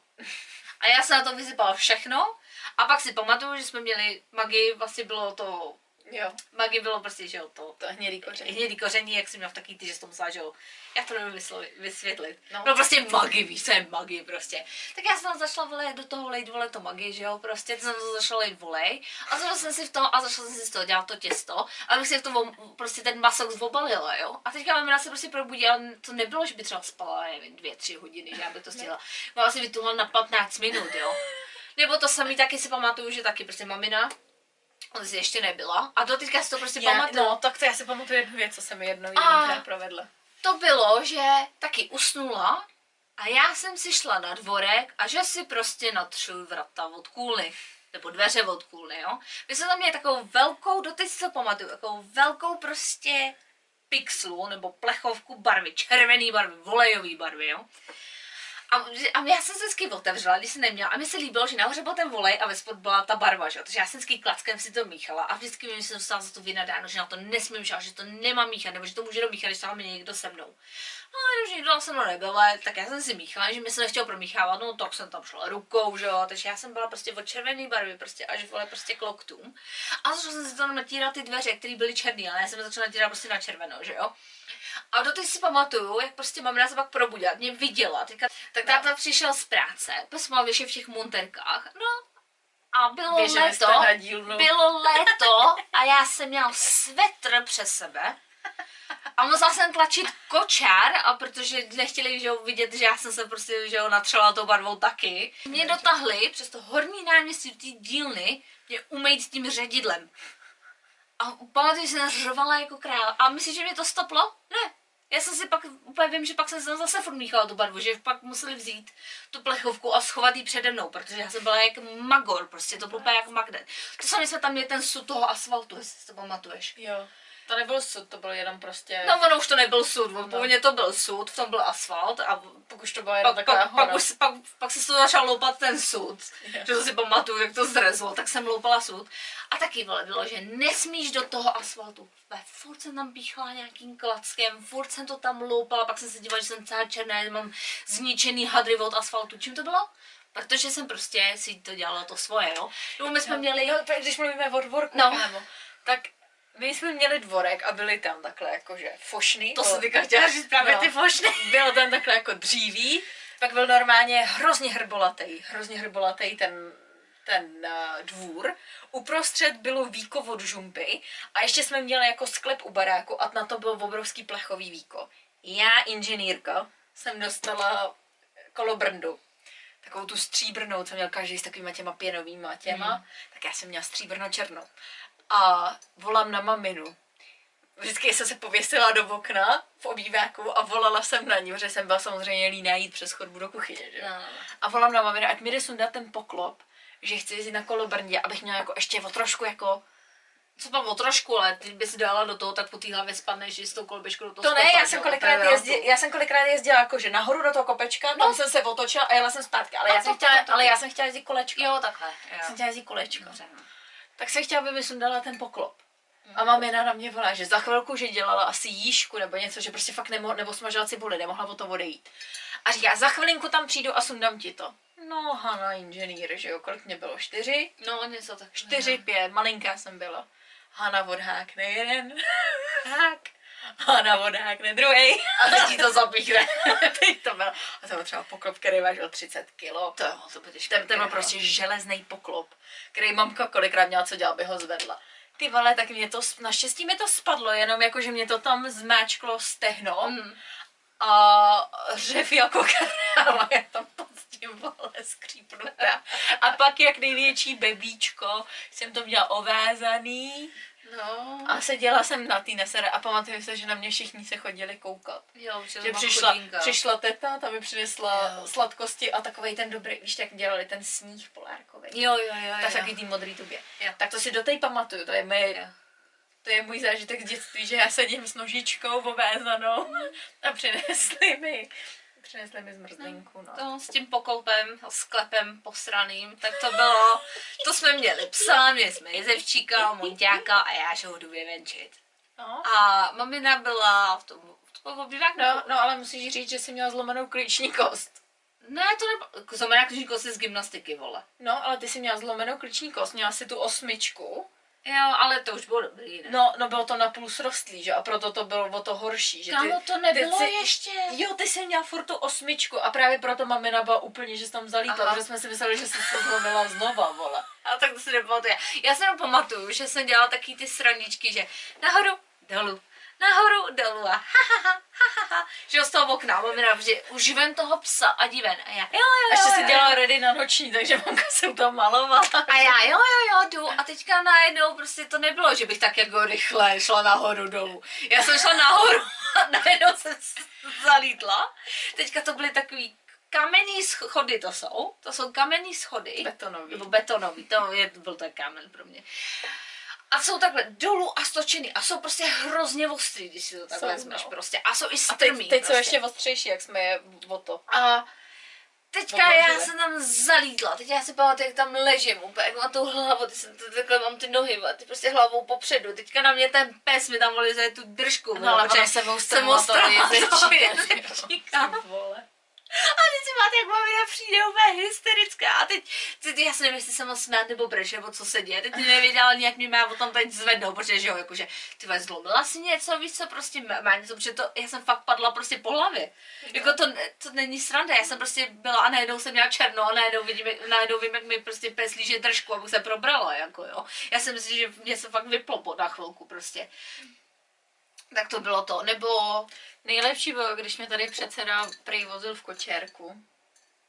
A já jsem na to vysypala všechno a pak si pamatuju, že jsme měli magii, vlastně bylo to, Jo, magii bylo prostě, že jo, to to hnědý koření. hnědý koření, jak jsem měla v takový ty, že jsi to musela, že jo, jak to nevím vysvětlit. No. No. prostě magi, víš, co je magi prostě. Tak já jsem tam začala vole, do toho lejt vole to magi, že jo, prostě jsem to začala lejt volej a začala jsem si v tom, a začala jsem si z toho dělat to těsto, abych si v tom prostě ten masok zobalila, jo. A teďka mamina se prostě probudila, to nebylo, že by třeba spala, nevím, dvě, tři hodiny, že já bych to stihla. Mama si vytuhla na 15 minut, jo. (laughs) Nebo to samý taky si pamatuju, že taky prostě mamina, on si ještě nebyla. A do teďka si to prostě Já, pamatuju. no, tak to já si pamatuju jednu věc, co se mi jednou A- provedla. to bylo, že taky usnula a já jsem si šla na dvorek a že si prostě natřu vrata od kůly. Nebo dveře od kůly, jo. My jsme tam měli takovou velkou, doteď si to pamatuju, takovou velkou prostě pixlu nebo plechovku barvy, červený barvy, volejový barvy, jo. A, a já jsem se vždycky otevřela, když jsem neměla. A mi se líbilo, že nahoře byl ten volej a ve spod byla ta barva, že. Takže já jsem vždycky klackem si to míchala a vždycky mi jsem dostala za to vynadáno, že na to nesmím žát, že to nemám míchat, nebo že to může domíchat, když tam je někdo se mnou. No, když někdo se mnou nebyl, tak já jsem si míchala, že mi se nechtěl promíchávat, no tak jsem tam šla rukou, že jo, takže já jsem byla prostě od červené barvy, prostě až vole prostě k loktům. A začala jsem si tam natírat ty dveře, které byly černé, ale já jsem začala natírat prostě na červeno, že jo. A doteď si pamatuju, jak prostě mamina se pak probudila, mě viděla, teďka, tak táta přišel z práce, prostě mal věše v těch monterkách, no a bylo Běželi jste léto, na dílnu. bylo léto a já jsem měla svetr přes sebe a musela jsem tlačit kočár, a protože nechtěli že vidět, že já jsem se prostě že natřela tou barvou taky. Mě dotahli přes to horní náměstí té dílny mě umýt tím ředidlem. A pamatuju, že jsem řvala jako král. A myslíš, že mě to stoplo? Ne. Já jsem si pak, úplně vím, že pak jsem se zase furt míchala tu barvu, že pak museli vzít tu plechovku a schovat ji přede mnou, protože já jsem byla jak magor, prostě to bylo úplně jak magnet. To sami jsme tam měli ten sud toho asfaltu, jestli si to pamatuješ. Jo. To nebyl sud, to byl jenom prostě... No ono už to nebyl sud, no. původně to byl sud, v tom byl asfalt a Pak už to byla jenom pak, taková pak, pak, už, pak, pak se to začal loupat ten sud, Jo. že to si pamatuju, jak to zrezlo, tak jsem loupala sud. A taky vole, bylo, že nesmíš do toho asfaltu. Ve, furt jsem tam píchala nějakým klackem, furt jsem to tam loupala, pak jsem se dívala, že jsem celá černá, že mám zničený hadry od asfaltu. Čím to bylo? Protože jsem prostě si to dělala to svoje, jo. Nebo my jsme měli, tak když mluvíme o dvorku, No. kámo, tak my jsme měli dvorek a byly tam takhle jakože fošny. to Bylo- se teďka chtěla říct právě No. ty fošny. (laughs) Byl tam takhle jako dříví, pak byl normálně hrozně hrbolatý, hrozně hrbolatý ten, ten uh, dvůr. Uprostřed bylo víko od žumpy a ještě jsme měli jako sklep u baráku a na to byl obrovský plechový víko. Já, inženýrka, jsem dostala kolobrndu. Takovou tu stříbrnou, co měl každý s takovýma těma pěnovýma těma, Mhm. tak já jsem měla stříbrno černou. A volám na maminu. Vždycky jsem se pověsila do okna v obýváku a volala jsem na ní, protože jsem byla samozřejmě líná jít přes chodbu do kuchyně. Že? No. A volám na maminu, ať mi jde sundat ten poklop, že chci jezdit na kolobrndě, abych měla jako ještě o trošku jako... Co pak o trošku, ale ty bys dala do toho, tak po té hlavě spadneš, že s tou kolbičkou do toho To ne, já že jsem kolikrát, to jezdila, já jsem kolikrát jezdila jakože nahoru do toho kopečka, no. tam jsem se otočila a jela jsem zpátky, ale, No, já jsem to- chtěla, to- to- ale já jsem chtěla jezdit kolečko. Jo, takhle. Já Jo. jsem chtěla jezdit kolečko. Dobře, no. Tak jsem chtěla, aby mi sundala ten poklop. A mamina na mě volá, že za chvilku, že dělala asi jížku nebo něco, že prostě fakt nemo, nebo smažila cibuli, nemohla o to odejít. A říká, za chvilinku tam přijdu a sundám ti to. No, Hana, inženýr, že jo, kolik mě bylo? Čtyři? No, něco tak. Čtyři, pět, malinká jsem byla. Hana odhákne jeden, (laughs) hák, (laughs) Hana odhákne druhý. A teď ti to zapíchne. (laughs) Teď to byl, a to byl třeba poklop, který vážil 30 kilo. To jo, to těžké. Ten, ten byl prostě železný poklop, který mamka kolikrát měla co dělat, aby ho zvedla. Ty vole, tak mě to, naštěstí mi to spadlo, jenom jako, že mě to tam zmáčklo stehno Mm. a řev jako kráva, já tam prostě vole skřípnutá. A pak jak největší bebíčko jsem to měla ovázaný No. a seděla jsem na té nesere a pamatuju se, že na mě všichni se chodili koukat. Jo, že, Že přišla, chudinka. přišla teta, ta mi přinesla Jo. sladkosti a takový ten dobrý, víš, jak dělali ten sníh polárkový. Jo, jo, jo, Tak takový tý modrý tubě. Jo. Tak to si dotej pamatuju, to je, moje, Jo. to je můj zážitek z dětství, že já sedím s nožičkou ovézanou (laughs) a přinesli mi, přinesli mi zmrzlinku, no. To s tím pokoupem, sklepem posraným, tak to bylo, to jsme měli psa, měli jsme jezevčíka, monťáka a já, že ho jdu vyvenčit. no. A mamina byla v tom, v tom obýváku. No, no, ale musíš říct, že jsi měla zlomenou klíční kost. Ne, to nebylo, znamená kříží kosy z gymnastiky, vole. No, ale ty jsi měla zlomenou klíční kost, měla si tu osmičku. Jo, ale to už bylo dobrý, ne? No, no bylo to napůl srostlý, že? A proto to bylo o to horší, že ty... Kámo, to nebylo ty ještě. Jo, ty jsi měla furt tu osmičku a právě proto mamina byla úplně, že jsi tam zalítla, Aha. protože jsme si mysleli, že jsi to zlomila znova, vole. A tak to si nepamatuju. Já si jenom pamatuju, že jsem dělala taky ty sraničky, že nahoru, dolů, nahoru, dolů a ha, ha, ha, ha, ha, ha, že z toho okna, mamina, že už ven toho psa a diven. A já, jo, jo, jo, Ještě jo. dělala ready na noční, takže mamka se to malovala. A já, jo, jo, jo, jdu. A teďka najednou prostě to nebylo, že bych tak jako rychle šla nahoru dolů. Já jsem šla nahoru (laughs) a najednou jsem s- zalítla. Teďka to byly takový kamenný schody to jsou. To jsou kamenný schody. Betonový. Nebo betonový, to je, byl to kámen pro mě. A jsou takhle dolů a stočený a jsou prostě hrozně ostrý, když si to takhle Jsou, vezmeš no. prostě. A jsou i A teď, strmý teď jsou prostě. ještě ostřejší, jak jsme je o to. A teďka já jsem tam zalítla, teď já si pamatuju, jak tam ležím úplně, jak mám tu hlavu, ty jsem, takhle mám ty nohy, a ty prostě hlavou popředu, teďka na mě ten pes mi tam volize tu držku, No, ale ona sebou jsem strhla to ostrhla (laughs) A teď si máte, jak mamina přijde úplně hysterická. A teď, teď já si nevím, jestli jsem moc smát nebo breš, nebo co se děje. Teď nevěděla ani, jak mě má o tom teď zvednout, protože že jo, jakože ty zlomila si něco, víš co, prostě má, něco, protože to, já jsem fakt padla prostě po hlavě. Jako to, to není sranda, já jsem prostě byla a najednou jsem měla černo a najednou vidím, najednou vím, jak mi prostě pes líže držku, abych se probrala, jako jo. Já jsem myslím, že mě se fakt vyplo na chvilku prostě. Tak to bylo to, nebo Nejlepší bylo, když mě tady předseda prý vozil v kočérku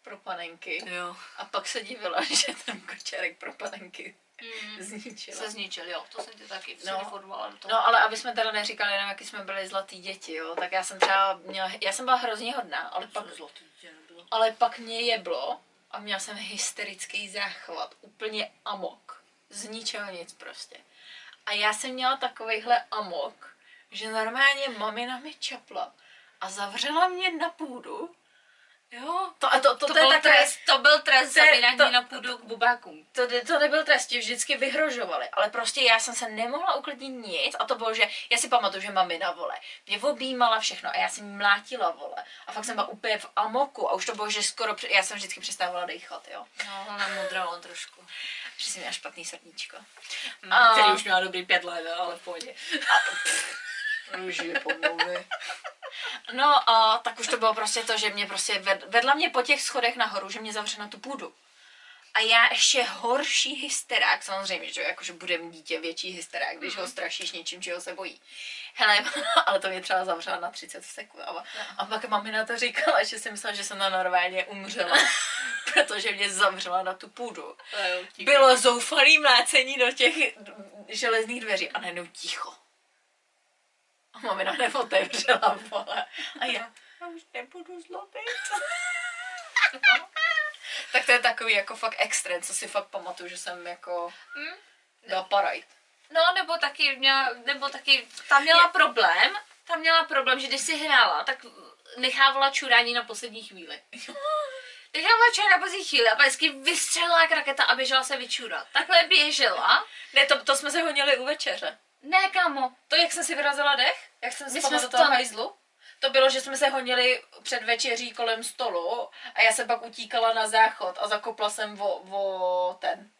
pro panenky. jo. A pak se divila, (laughs) že ten kočárek pro panenky Mm. zničila. se zničil, jo, to jsem ti taky No. no. toho. No ale aby jsme teda neříkali jenom, jaký jsme byli zlatý děti, jo, tak já jsem třeba měla, já jsem byla hrozně hodná, ale pak, zlatý dítě nebylo. ale pak mě jeblo a měla jsem hysterický záchvat, úplně amok, z ničeho nic prostě. A já jsem měla takovejhle amok, že normálně mamina mi čapla a zavřela mě na půdu. Jo, to, a to, to, To, to, byl takové, trest, to byl trest to to- na půdu k bubákům. to, to nebyl trest, ti vždycky vyhrožovali, ale prostě já jsem se nemohla uklidnit nic a to bylo, že já si pamatuju, že mamina vole, mě objímala všechno a já jsem mlátila vole a fakt jsem byla úplně v amoku a už to bylo, že skoro, já jsem vždycky přestávala dýchat, jo, No, ona mudrala trošku. že jsem měla špatný srdíčko. A... Který už měla dobrý pět let, ale v pohodě. Už (laughs) je pomluvy. (laughs) No a tak už to bylo prostě to, že mě prostě ved, vedla mě po těch schodech nahoru, že mě zavře na tu půdu. A já ještě horší hysterák, samozřejmě, že jakože bude mít dítě větší hysterák, když ho strašíš něčím, čeho se bojí. Hele, (laughs) ale to mě třeba zavřela na 30 sekund. A, a pak mamina to říkala, že si myslela, že jsem na normálně umřela, (laughs) protože mě zavřela na tu půdu. Bylo zoufalý mlácení do těch železných dveří a najednou ticho. A mamina neotevřela, vole. A já, já už nebudu zlobit. (laughs) tak to je takový jako fakt extrém, co si fakt pamatuju, že jsem jako Hm? byla parajt. No, nebo taky měla, nebo taky, tam měla problém, tam měla problém, že když si hrála, tak nechávala čurání na poslední chvíli. (laughs) Nechávala čurání na poslední chvíli a pak vždycky vystřelila jak raketa a běžela se vyčurat. Takhle běžela. Ne, to, to jsme se honili u večeře. Ne, kámo. To, jak jsem si vyrazila dech, jak jsem My spadla do toho to- hajzlu, to bylo, že jsme se honili před večeří kolem stolu a já jsem pak utíkala na záchod a zakopla jsem o, o ten,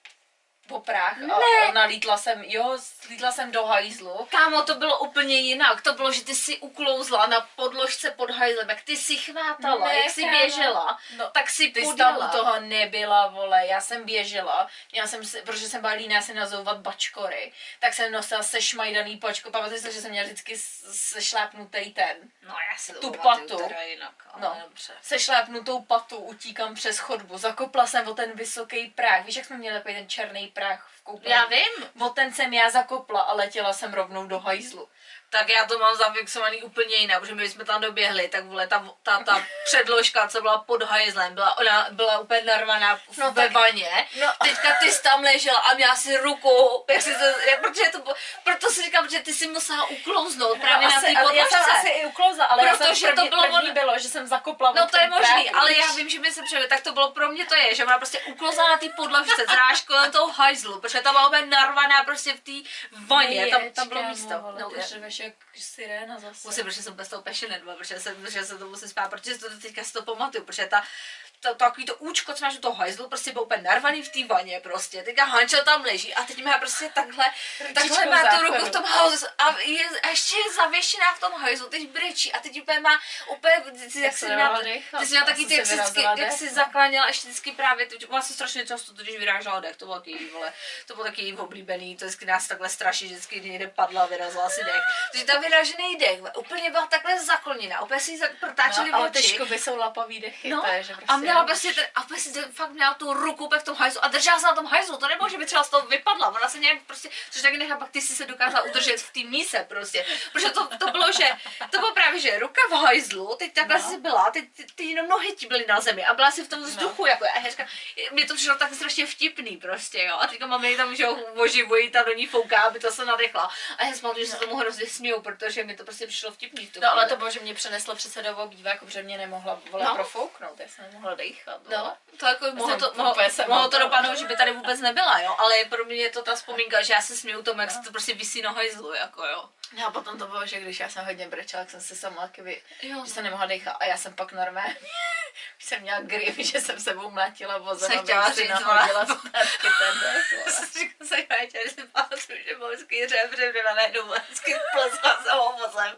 poprách a, Ne. a nalítla jsem, jo, slítla jsem do hajzlu. Kámo, to bylo úplně jinak. To bylo, že ty si uklouzla na podložce pod hajzlem, jak ty si chvátala, Ne, jak si běžela, No, tak si Ty tam u toho nebyla, vole, já jsem běžela, já jsem, si, protože jsem byla líná se nazouvat bačkory, tak jsem nosila sešmajdaný pačko, pamatuješ si, že jsem měla vždycky sešlápnutý ten, No já si tu pamatuju patu. teda jinak, ale No. dobře. sešlápnutou patu utíkám přes chodbu, zakopla jsem o ten vysoký práh, víš, jak jsme měli takový ten černý práh v koupelně? Já vím, O ten jsem já zakopla a letěla jsem rovnou do hajzlu. Tak já to mám zafixovaný úplně jinak, protože my jsme tam doběhli, tak vole, ta, ta, ta předložka, co byla pod hajzlem, byla, ona byla úplně narvaná v, No no, ve vaně. no. Teďka ty jsi tam ležela a měla si ruku, jak si to, já, protože to, proto si říkám, že ty si musela uklouznout právě No, na asi, té ale já jsem podložce. asi i uklouzla, ale já Protože jsem to první, bylo první bylo, že jsem zakopla No to je možný, práh, ale já vím, že mi se přijde, tak to bylo pro mě to je, že ona prostě uklouzla na té podložce, zráž kolem toho hajzlu, protože ta byla úplně narvaná prostě v té vaně, tam, tam bylo místo. No, já- jak siréna zase. Musím, protože jsem bez toho passionate, protože jsem, protože jsem to musím spát, protože to teďka si to pamatuju, protože ta, to, to, takový to účko, co máš u toho hajzlu, prostě byl úplně narvaný v té vaně prostě. Teďka Hančo tam leží a teď má prostě takhle, takhle má tu ruku v tom hajzlu a, je, a ještě je zavěšená v tom hajzlu, teď brečí a teď úplně má úplně, ty, jak jsi měla, ty jsi měla taky ty, jak si jsi, vždycky, jak jsi zakláněla ještě vždycky právě, to, ona se strašně často totiž vyrážela dech, to bylo taky vole, to bylo taky oblíbený, to vždycky nás takhle straší, vždycky někde padla, vyrazila si dech. Takže ta vyražený dech úplně byla takhle zakloněná, úplně si zak- protáčeli no, ale ty oči. škuby jsou lapavý dechy, No, to je, že prostě a měla prostě ten, a prostě ten, fakt měla tu ruku v tom hajzlu a držela se na tom hajzlu, to nebylo, že by třeba z toho vypadla, ona se nějak prostě, což taky nechápu, pak ty si se dokázala udržet v té míse prostě, protože to, to bylo, že, to bylo právě, že ruka v hajzlu, teď takhle No. si byla, teď ty, ty jenom nohy ti byly na zemi a byla si v tom vzduchu, jako a říkám, mě to přišlo tak strašně vtipný prostě, jo, a teďka máme ji tam, že jo, oživují, ta do ní fouká, aby to se nadechla. A já si pamatuju, že se tomu hrozně směju, protože mi to prostě přišlo vtipný No ale to bylo, že mě přeneslo přece do obýváku, protože mě nemohla vole No. profouknout, já jsem nemohla dechat. vole. No, to jako mohlo jsem to, mohlo, jsem mohlo to dopadnout, že by tady vůbec nebyla, jo, ale pro mě je to ta vzpomínka, že já se směju tomu, jak se to prostě visí na hajzlu, jako jo. No a potom to bylo, že když já jsem hodně brečela, tak jsem se sama vy... Jo, že jsem nemohla dechat a já jsem pak normálně (laughs) už jsem měla grip, že jsem sebou mlátila vozem, Jsem chtěla říct, nahodila zpátky ten dech. (laughs) vole. Říkám se, že si pamatuju, že byl vždycky řebře, že na najednou vždycky plesla se vozem.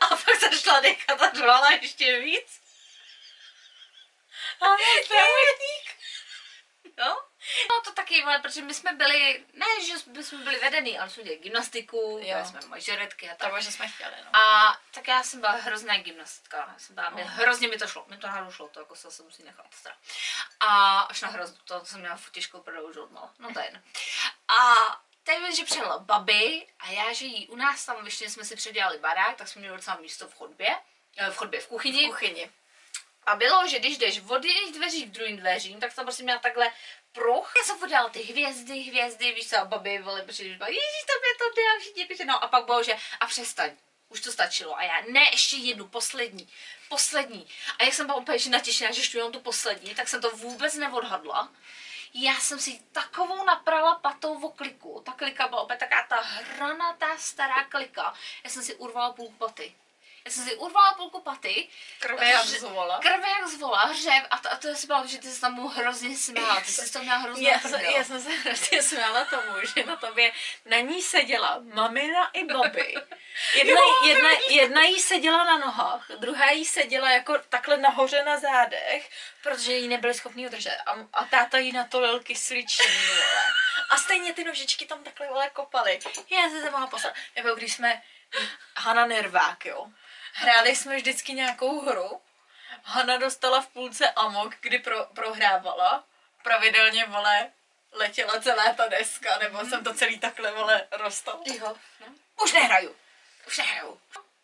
A pak začala dechat a řvala ještě víc. (laughs) No? No to taky, ale protože my jsme byli, ne, že jsme byli vedený, ale jsme dělali gymnastiku, dělali jsme mažoretky a tak. To že jsme chtěli, no. A tak já jsem byla hrozná gymnastka. Já jsem byla, mě, hrozně mi to šlo, mi to náhodou šlo, to jako se, se musí nechat teda. A až na hroznou, to jsem měla těžkou prodou žodmal, no to je jedno. A teď že přijela babi a já, že jí u nás tam, ještě jsme si předělali barák, tak jsme měli docela místo v chodbě, eh, v chodbě, v kuchyni. V kuchyni. A bylo, že když jdeš od jedných dveří k druhým dveřím, tak tam prostě měla takhle pruh. Já jsem podělala ty hvězdy, hvězdy, víš co, a babi, vole, protože ježíš, to mě to jde, a všichni píše, no a pak bylo, že a přestaň. Už to stačilo. A já, ne, ještě jednu, poslední, poslední. A jak jsem byla úplně natěšená, že jenom tu poslední, tak jsem to vůbec neodhadla. Já jsem si takovou naprala patou v kliku. Ta klika byla opět taková ta hranatá stará klika. Já jsem si urvala půl paty. Já jsem si urvala půlku paty, Krve jak Že- zvola. Krve jak zvola, hřev a, to, a to je byla, že ty jsi tam hrozně smála, ty jsi to měla hrozně Já, jsem, já jsem se hrozně smála tomu, že na tobě na ní seděla mamina i babi. Jedna, jedna, jedna jí seděla na nohách, druhá jí seděla jako takhle nahoře na zádech, protože jí nebyli schopni udržet. A, a táta jí natolil kysličný, vole. A stejně ty nožičky tam takhle vole kopaly. Já se se mohla poslat. Nebo když jsme Hana Nervák, jo. Hráli jsme vždycky nějakou hru. Hana dostala v půlce amok, kdy pro, prohrávala. Pravidelně, vole, letěla celá ta deska, nebo jsem to celý takhle, vole, rostala. Jo, no. Už nehraju. Už nehraju.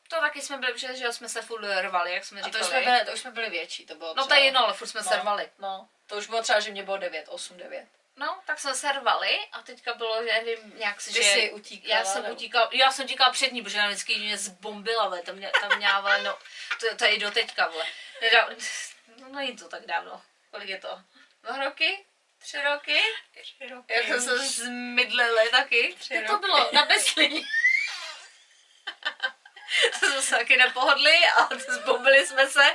To taky jsme byli, protože že jsme se furt rvali, jak jsme A to říkali. už jsme byli, to už jsme byli větší, to bylo No to je jedno, ale furt jsme se rvali. No, to už bylo třeba, že mě bylo 9, 8, 9. No, tak jsme se rvali a teďka bylo, že nevím, nějak si, Ty že... jsi utíkala, Já jsem nebo? utíkala, já jsem utíkala před ní, protože ona vždycky mě zbombila, vole, tam, mě, tam měla, vole, no, to, to je i do teďka, vole. Nedá, no, není to tak dávno. Kolik je to? Dva roky? Tři roky? Jak jsme se zmydlili taky. Tři to roky. bylo? Na Beslině. (laughs) to jsme se taky nepohodli a (laughs) zbombili jsme se.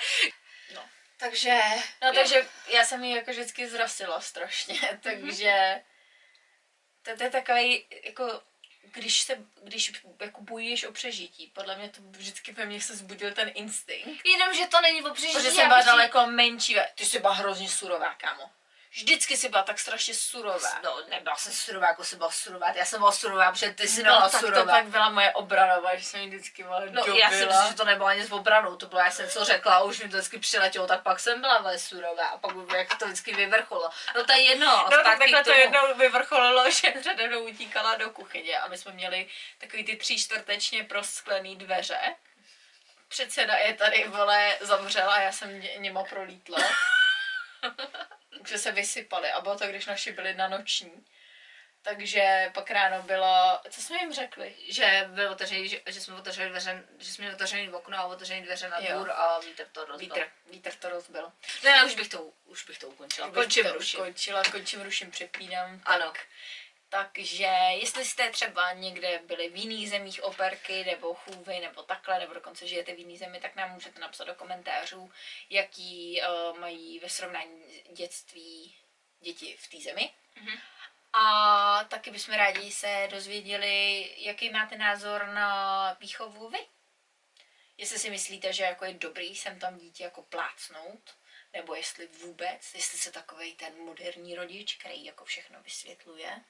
Takže... No takže já jsem ji jako vždycky zrasila strašně, (laughs) takže To, to je takový, jako, když se, když jako bojuješ o přežití, podle mě to vždycky ve mně se zbudil ten instinkt. Jenom, že to není o přežití. Protože jsem byla prostě- daleko menší, ty jsi byla hrozně surová, kámo. Vždycky jsi byla tak strašně surová. No, nebyla jsem surová, jako jsem byla surová. Já jsem byla surová, protože ty jsi No, byla tak to surová. pak byla moje obranová, že jsem vždycky byla No, dobila. já si myslím, že to nebylo ani s obranou, to bylo, já jsem co řekla, a už mi to vždycky přiletělo, tak pak jsem byla velmi surová a pak jak to vždycky vyvrcholo. No to je jedno, No tak takhle to jednou vyvrcholilo, (laughs) že přede mnou utíkala do kuchyně a my jsme měli takový ty tří čtvrtečně prosklený dveře. Předseda je tady, vole, zavřela a já jsem ně, něma prolítla. (laughs) Takže se vysypali a bylo to, když naši byli na noční. Takže pak ráno bylo, co jsme jim řekli? Že, byl otevřený, že, že, jsme otevřeli dveře, že jsme měli otevřený okno a otevřený dveře na Jo. dvůr a vítr to rozbil. Vítr, vítr to rozbil. Ne, už bych to, už bych to ukončila. Končím, to ruším. Končila, končím, ruším, přepínám. Ano. Takže jestli jste třeba někde byli v jiných zemích operky, nebo chůvy, nebo takhle, nebo dokonce žijete v jiný zemi, tak nám můžete napsat do komentářů, jaký uh, mají ve srovnání dětství děti v té zemi. Mhm. A taky bychom rádi se dozvěděli, jaký máte názor na výchovu vy. Jestli si myslíte, že jako je dobrý sem tam dítě jako plácnout, nebo jestli vůbec, jestli se takový ten moderní rodič, který jako všechno vysvětluje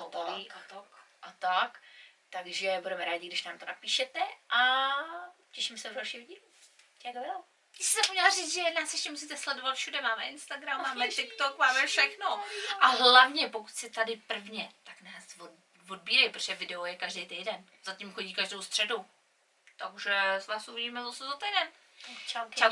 a Povolí tak, a tak. a tak. Takže budeme rádi, když nám to napíšete a těším se v další dílu. Bylo? Ty jsi zapomněla říct, že nás ještě musíte sledovat všude. Máme Instagram, máme TikTok, máme všechno. A hlavně, pokud jsi tady prvně, tak nás od, odbírej, protože video je každý týden. Zatím chodí každou středu. Takže s vás uvidíme zase za týden. Čau, Čau.